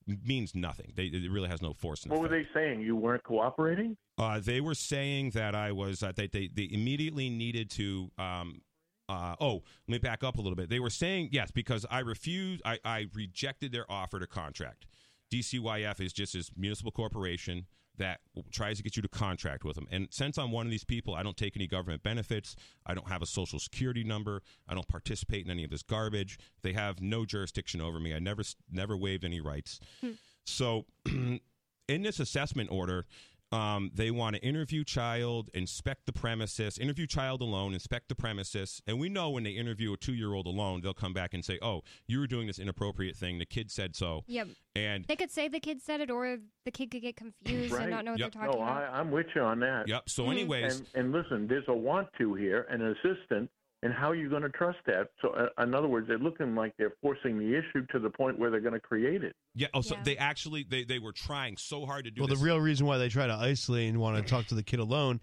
means nothing. They, it really has no force. In What were they saying? You weren't cooperating? Uh, they were saying that I was uh, they, they they immediately needed to. Um, uh, oh, let me back up a little bit. They were saying yes because I refused. I, I rejected their offer to contract. DCYF is just this municipal corporation that tries to get you to contract with them. And since I'm one of these people, I don't take any government benefits. I don't have a social security number. I don't participate in any of this garbage. They have no jurisdiction over me. I never never waived any rights. Hmm. So, in this assessment order, um, they want to interview child, inspect the premises, interview child alone, inspect the premises. And we know when they interview a two year old alone, they'll come back and say, oh, you were doing this inappropriate thing. The kid said so. Yep. And They could say the kid said it, or the kid could get confused Right. and not know what Yep. they're talking no, about. I, I'm with you on that. yep. So, Mhm. anyways, And, and listen, there's a want to here, an assistant, and how are you going to trust that? So, uh, in other words, they're looking like they're forcing the issue to the point where they're going to create it. yeah. Oh, so Yeah. they actually they, they were trying so hard to do Well, this. the real reason why they try to isolate and want to talk to the kid alone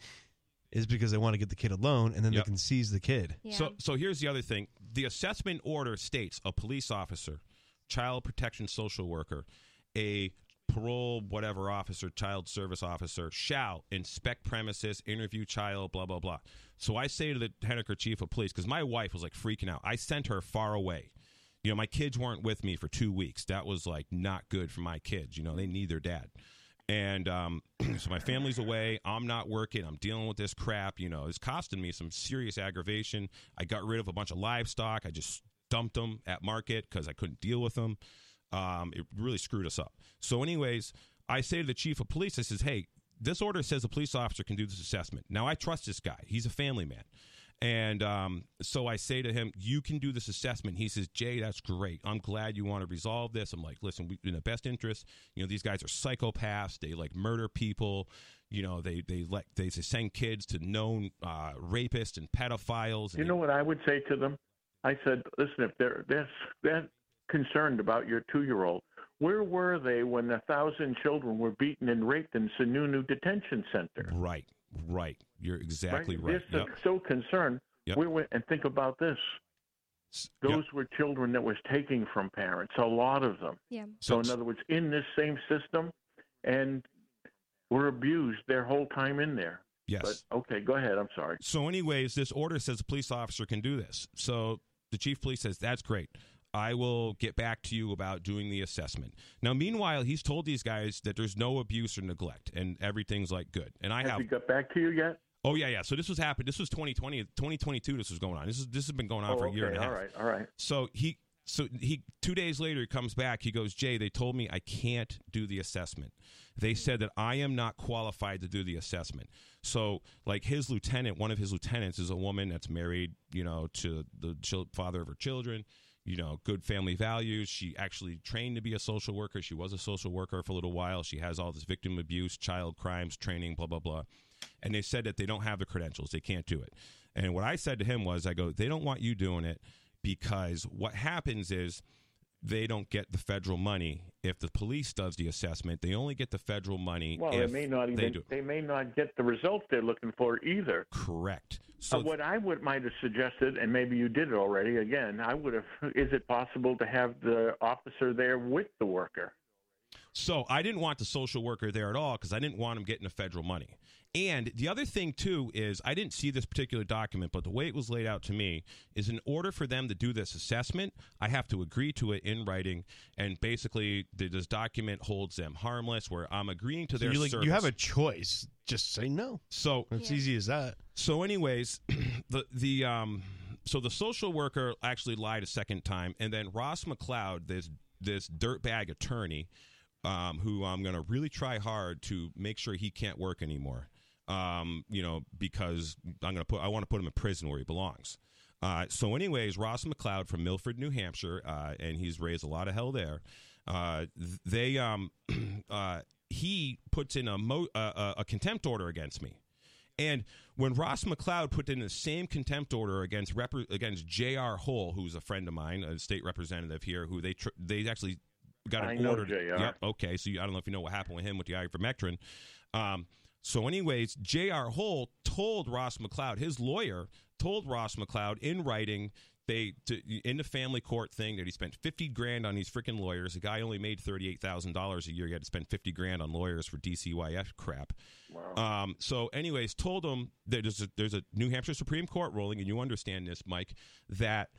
is because they want to get the kid alone, and then Yep. they can seize the kid. yeah. So, so here's the other thing: the assessment order states a police officer, child protection social worker, a parole whatever officer, child service officer shall inspect premises, interview child, blah blah blah. So I say to the Henniker chief of police because my wife was like freaking out. I sent her far away. You know, my kids weren't with me for two weeks. That was like not good for my kids. You know, they need their dad. And um, so my family's away. I'm not working. I'm dealing with this crap. You know, it's costing me some serious aggravation. I got rid of a bunch of livestock. I just dumped them at market because I couldn't deal with them. Um, it really screwed us up. So, anyways, I say to the chief of police, I says, "Hey, this order says a police officer can do this assessment. Now, I trust this guy. He's a family man." And um, so I say to him, "You can do this assessment." He says, "Jay, that's great. I'm glad you want to resolve this." I'm like, "Listen, we, in the best interest, you know, these guys are psychopaths. They like murder people. You know, they they let they send kids to known uh, rapists and pedophiles. You and know what I would say to them? I said, listen, if they're they're that concerned about your two-year-old, where were they when a thousand children were beaten and raped in Sununu Detention Center? right, right. You're exactly right. They're Yep. so, so concerned. Yep. Where were, and think about this: those yep. were children that was taking from parents, a lot of them. yeah. So, in other words, in this same system, and were abused their whole time in there. yes. But okay, go ahead. I'm sorry. So, anyways, this order says a police officer can do this. So the chief police says, That's great. I will get back to you about doing the assessment. Now, meanwhile, he's told these guys that there's no abuse or neglect and everything's like good. And I Has have, he got back to you yet? oh, yeah, yeah. So this was happening. This was 2020, 2022. This was going on. This is this has been going on Oh, for a okay. year and a half. All right. All right. So he, so he, two days later, he comes back. He goes, Jay, they told me I can't do the assessment. They said that I am not qualified to do the assessment. So, like his lieutenant, one of his lieutenants is a woman that's married, you know, to the father of her children. You know, good family values. She actually trained to be a social worker. She was a social worker for a little while. She has all this victim abuse, child crimes training, blah blah blah. And they said that they don't have the credentials. They can't do it. And what I said to him was, I go, they don't want you doing it because what happens is they don't get the federal money if the police does the assessment. They only get the federal money Well, if they may not they even do. they may not get the results they're looking for either. Correct. So uh, what I would might have suggested, and maybe you did it already. Again, I would have. Is it possible to have the officer there with the worker? So I didn't want the social worker there at all because I didn't want him getting the federal money. And the other thing too is I didn't see this particular document, but the way it was laid out to me is in order for them to do this assessment, I have to agree to it in writing, and basically the, this document holds them harmless, where I'm agreeing to So their you, like, service. you have a choice. Just say no. so It's Yeah. easy as that. so, anyways, the the um, so the social worker actually lied a second time, and then Ross McLeod, this this dirtbag attorney um, who I'm going to really try hard to make sure he can't work anymore. Um, you know, because I'm going to put I want to put him in prison where he belongs. Uh, so, anyways, Ross McLeod from Milford, New Hampshire, uh, and he's raised a lot of hell there. Uh, they um, uh, he puts in a, mo- uh, a contempt order against me. And when Ross McLeod put in the same contempt order against rep- against J.R. Hoell, who's a friend of mine, a state representative here, who they tr- they actually got I an know order. JR. Yep. Okay. So you, I don't know if you know what happened with him with the ivermectin. Um, so, anyways, J.R. Hoell told Ross McLeod, his lawyer told Ross McLeod in writing. They to, in the family court thing that he spent fifty grand on these freaking lawyers. The guy only made thirty eight thousand dollars a year. He had to spend fifty grand on lawyers for DCYF crap. Um, so, anyways, told him that there's a, there's a New Hampshire Supreme Court ruling, and you understand this, Mike, that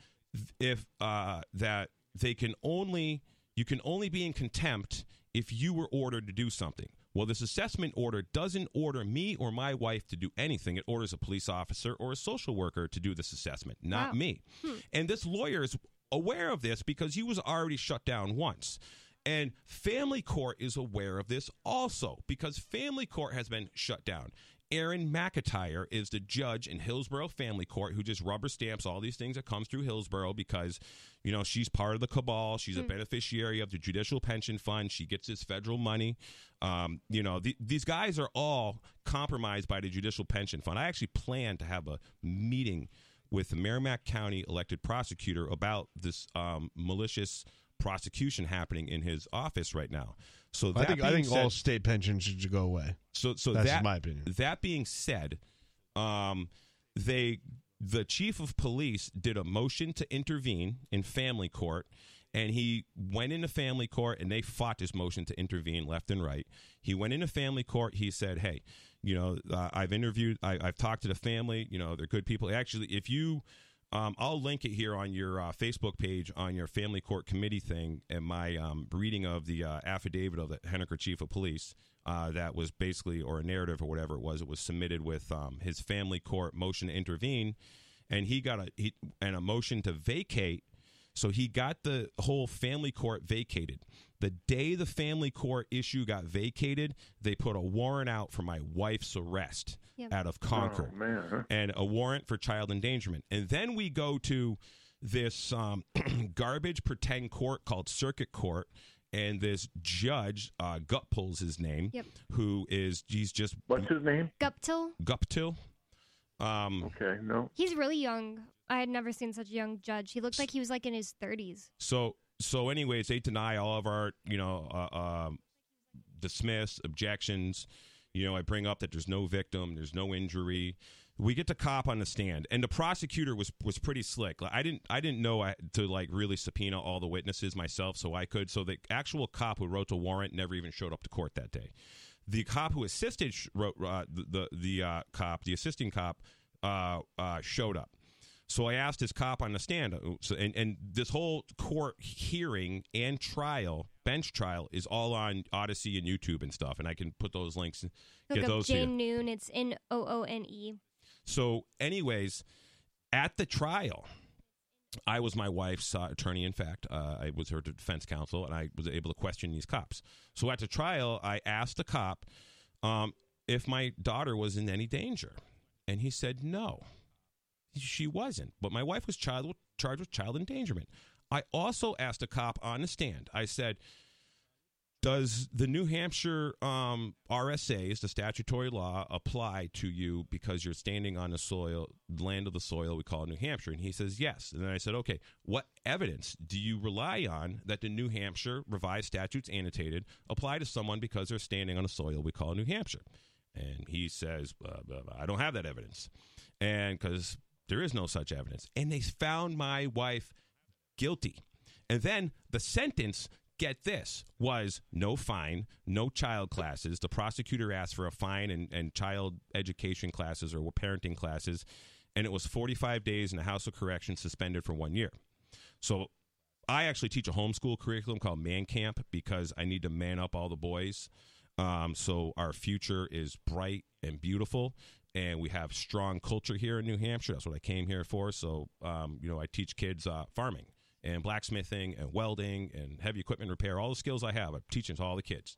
if uh, that they can only you can only be in contempt if you were ordered to do something. Well, this assessment order doesn't order me or my wife to do anything. It orders a police officer or a social worker to do this assessment, not Wow. me. Hmm. And this lawyer is aware of this because he was already shut down once. And family court is aware of this also because family court has been shut down. Erin McIntyre is the judge in Hillsborough Family Court who just rubber stamps all these things that comes through Hillsborough because, you know, she's part of the cabal. She's a hmm. beneficiary of the Judicial Pension Fund. She gets this federal money. Um, you know, the, these guys are all compromised by the Judicial Pension Fund. I actually plan to have a meeting with the Merrimack County elected prosecutor about this um, malicious prosecution happening in his office right now. So I think I think all state pensions should go away. so so That's that my opinion. That being said, um, they the chief of police did a motion to intervene in family court. And he went into family court, and they fought this motion to intervene left and right. He went into family court. He said, "Hey, you know, uh, I've interviewed, I, I've talked to the family. You know, they're good people. Actually, if you um, I'll link it here on your uh, Facebook page on your family court committee thing and my um, reading of the uh, affidavit of the Henniker chief of police uh, that was basically, or a narrative or whatever it was, it was submitted with um, his family court motion to intervene. And he got a, he, and a motion to vacate. So he got the whole family court vacated. The day the family court issue got vacated, they put a warrant out for my wife's arrest Yep. out of Concord Oh, man. and a warrant for child endangerment. And then we go to this um, garbage pretend court called Circuit Court. And this judge, uh, Guptill's his name, Yep. who is, he's just. What's his name? Guptill. Guptill. Um, okay, no. He's really young. I had never seen such a young judge. He looked like he was like in his 30s. So so anyways, they deny all of our you know uh, um, dismiss objections. You know, I bring up that there's no victim, there's no injury. We get the cop on the stand, and the prosecutor was was pretty slick. Like, I didn't I didn't know I, to like really subpoena all the witnesses myself, so I could. So the actual cop who wrote the warrant never even showed up to court that day. The cop who assisted wrote uh, the the, the uh, cop, the assisting cop, uh, uh, showed up. So I asked this cop on the stand, uh, so, and, and this whole court hearing and trial, bench trial, is all on Odysee and YouTube and stuff, and I can put those links, and Look get up those. Jay Noone. It's N O O N E. So, anyways, at the trial, I was my wife's uh, attorney. In fact, uh, I was her defense counsel, and I was able to question these cops. So, at the trial, I asked the cop um, if my daughter was in any danger, and he said no, she wasn't. But my wife was child charged with child endangerment. I also asked a cop on the stand. I said, does the New Hampshire um, RSA's, the statutory law, apply to you because you're standing on the soil, land of the soil we call New Hampshire? And he says yes. And then I said, okay, what evidence do you rely on that the New Hampshire revised statutes annotated apply to someone because they're standing on a soil we call New Hampshire? And he says, uh, I don't have that evidence. And because there is no such evidence. And they found my wife guilty. And then the sentence, get this, was no fine, no child classes. The prosecutor asked for a fine and, and child education classes or parenting classes. And it was 45 days in a house of correction suspended for one year. So I actually teach a homeschool curriculum called Man Camp because I need to man up all the boys. Um, so our future is bright and beautiful, and we have strong culture here in New Hampshire. That's what I came here for. So um, you know, I teach kids uh, farming and blacksmithing and welding and heavy equipment repair. All the skills I have, I'm teaching to all the kids.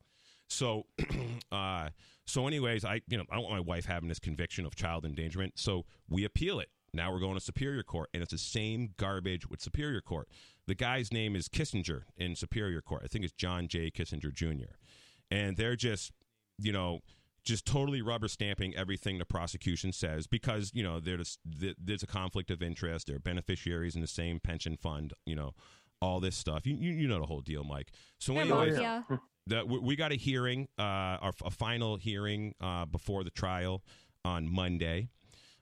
So, uh, so anyways, I you know I don't want my wife having this conviction of child endangerment. So we appeal it. Now we're going to Superior Court, and it's the same garbage with Superior Court. The guy's name is Kissinger in Superior Court. I think it's John J. Kissinger Jr. And they're just, you know, just totally rubber stamping everything the prosecution says because you know there's there's a conflict of interest. They're beneficiaries in the same pension fund. You know, all this stuff. You you, you know the whole deal, Mike. So Yeah, anyways, yeah. the, we, we got a hearing, uh, our, a final hearing uh, before the trial on Monday.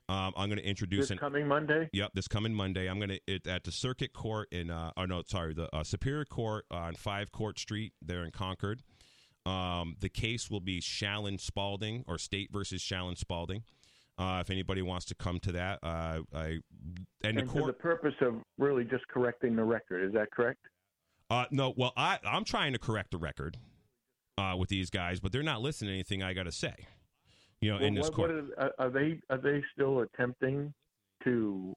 Um, I'm going to introduce This an coming Monday? Yep, this coming Monday. I'm going to at the Circuit Court in. Uh, oh no, sorry, the uh, Superior Court on Five Court Street there in Concord. Um, the case will be Shallon Spalding or State versus Shallon Spalding. Uh, if anybody wants to come to that, uh, I and the And for court. the purpose of really just correcting the record, is that correct? Uh, no, well, I I'm trying to correct the record uh, with these guys, but they're not listening to anything I got to say. You know, in this what, court. what are, are they are they still attempting to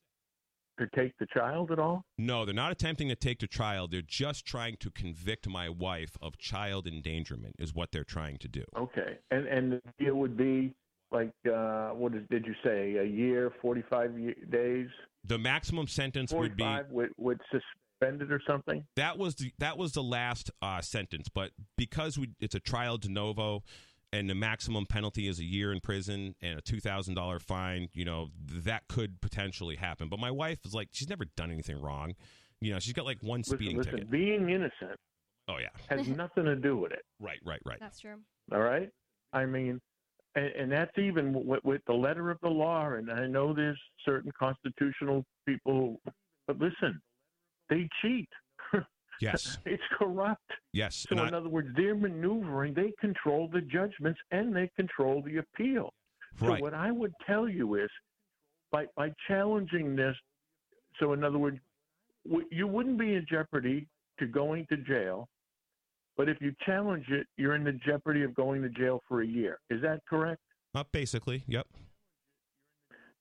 to take the child at all? No, they're not attempting to take the trial. They're just trying to convict my wife of child endangerment. Is what they're trying to do. Okay, and and the deal would be like what what is, did you say? A year, forty five days, The maximum sentence would be five with with suspended or something. that was the that was the last uh, sentence, but because we it's a trial de novo, and the maximum penalty is a year in prison and a two thousand dollar fine. You know that could potentially happen. But my wife is like she's never done anything wrong. You know she's got like one Listen, speeding listen, ticket. being innocent Oh yeah, has nothing to do with it. right, right, right. That's true. All right. I mean, and, and that's even with, with the letter of the law. And I know there's certain constitutional people, but listen, they cheat. Yes, it's corrupt. yes. So, And in I- other words, they're maneuvering. They control the judgments and they control the appeal. Right. So, what I would tell you is, by by challenging this, so in other words, w- you wouldn't be in jeopardy to going to jail, but if you challenge it, you're in the jeopardy of going to jail for a year. Is that correct? uh, basically, yep.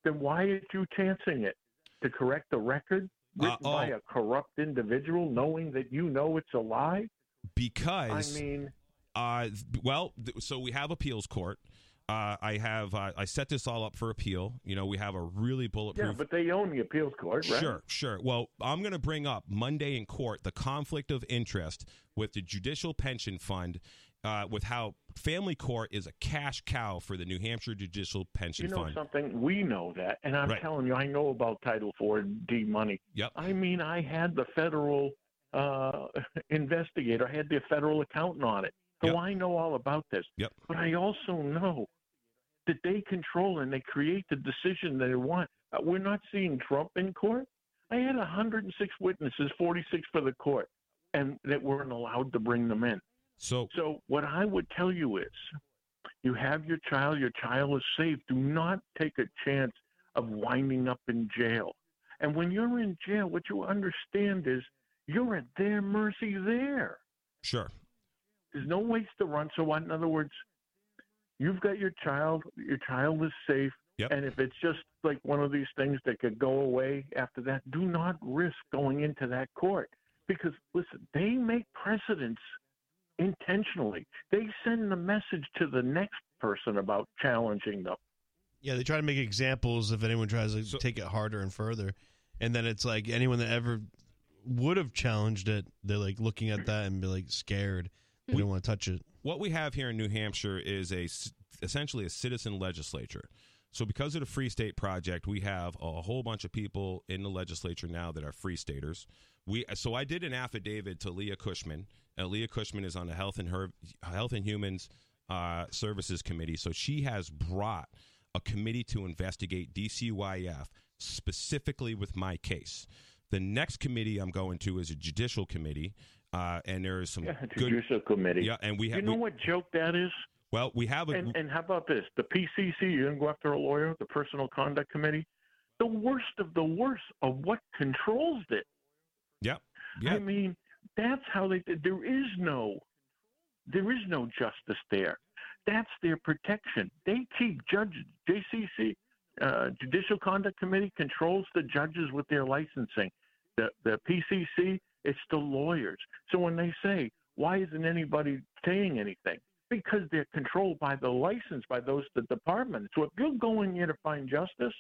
Then why aren't you chancing it to correct the record written Uh, by oh. a corrupt individual, knowing that you know it's a lie? Because I mean, Uh, well, th- so we have appeals court. Uh, I have uh, I set this all up for appeal. You know, we have a really bulletproof. yeah, but they own the appeals court, right? Sure, sure. Well, I'm going to bring up Monday in court the conflict of interest with the Judicial Pension Fund, uh, with how family court is a cash cow for the New Hampshire Judicial Pension You know Fund. something? We know that, and I'm Right. telling you, I know about Title IV D money. Yep. I mean, I had the federal uh, investigator, I had the federal accountant on it, so Yep. I know all about this. Yep. But I also know that they control and they create the decision they want. Uh, we're not seeing Trump in court. I had 106 witnesses, 46 for the court, and that weren't allowed to bring them in. So, So what I would tell you is, you have your child. Your child is safe. Do not take a chance of winding up in jail. And when you're in jail, what you understand is you're at their mercy there. sure. There's no ways to run. So, what, in other words, you've got your child. Your child is safe. Yep. And if it's just like one of these things that could go away after that, do not risk going into that court because listen, they make precedents intentionally. They send the message to the next person about challenging them. Yeah, they try to make examples if anyone tries to So- take it harder and further, and then it's like anyone that ever would have challenged it, they're like looking at that and be like scared. They hmm. don't want to touch it. what we have here in New Hampshire is a c- essentially a citizen legislature. So because of the Free State Project, we have a whole bunch of people in the legislature now that are free staters. We so I did an affidavit to Leah Cushman. Uh, Leah Cushman is on the Health and Her- Health and Humans uh, Services Committee. So she has brought a committee to investigate DCYF specifically with my case. The next committee I'm going to is a judicial committee, uh, and there is some Yeah, good. judicial committee. Yeah, and we You know we- what joke that is? well, we have a. And, and how about this? The PCC, you didn't go after a lawyer, the Personal Conduct Committee. The worst of the worst of what controls it. Yep. Yeah. I mean, that's how they. There is no, there is no justice there. That's their protection. They keep judges. JCC, uh, Judicial Conduct Committee, controls the judges with their licensing. the the PCC, it's the lawyers. So when they say, why isn't anybody saying anything? Because they're controlled by the license, by those the departments. So if you're going here to find justice,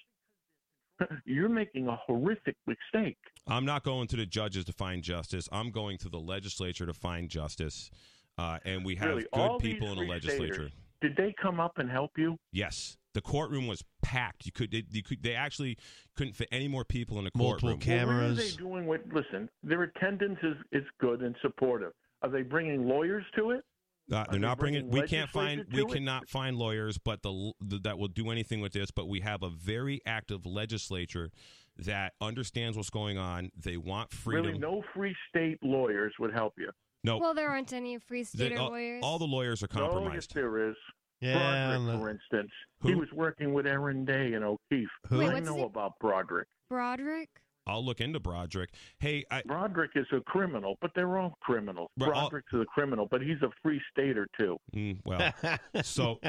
you're making a horrific mistake. I'm not going to the judges to find justice. I'm going to the legislature to find justice. Uh, and we have Really, good people in the legislature. Did they come up and help you? Yes, the courtroom was packed. You could, they, you could, they actually couldn't fit any more people in a Multiple courtroom. Well, what are they doing with? Listen, their attendance is is good and supportive. Are they bringing lawyers to it? Uh, they're they not bringing. bringing We can't find. We it? cannot find lawyers, but the, the that will do anything with this. But we have a very active legislature that understands what's going on. They want freedom. Really, no free state lawyers would help you. No, Well, there aren't any free They- stater all, lawyers. all the lawyers are No, yes, compromised. there is. Yeah, Broderick, for instance, he Who? was working with Aaron Day and O'Keefe. Who? Wait, I know his- about Broderick. Broderick. I'll look into Broderick. Hey, I, Broderick is a criminal, but they're all criminals. Broderick's is a criminal, but he's a free stater too. mm, well, so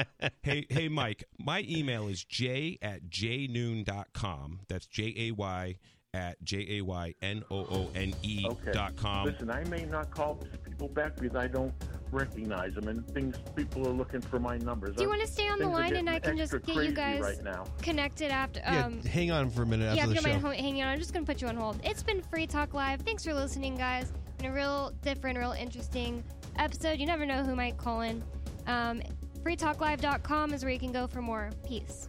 hey, hey, Mike. My email is j at jaynoone.com. That's j a y at j a y n o o n e dot com. Listen, I may not call people back because I don't recognize them, and things people are looking for my numbers. Do you want to stay on the line and I can just get you guys right now? connected after? Yeah, Um, hang on for a minute yeah, after if the you don't mind hanging on, I'm just gonna put you on hold. It's been Free Talk Live. Thanks for listening, guys. Been a real different, real interesting episode. You never know who might call in. Um, freetalklive.com is where you can go for more. Peace.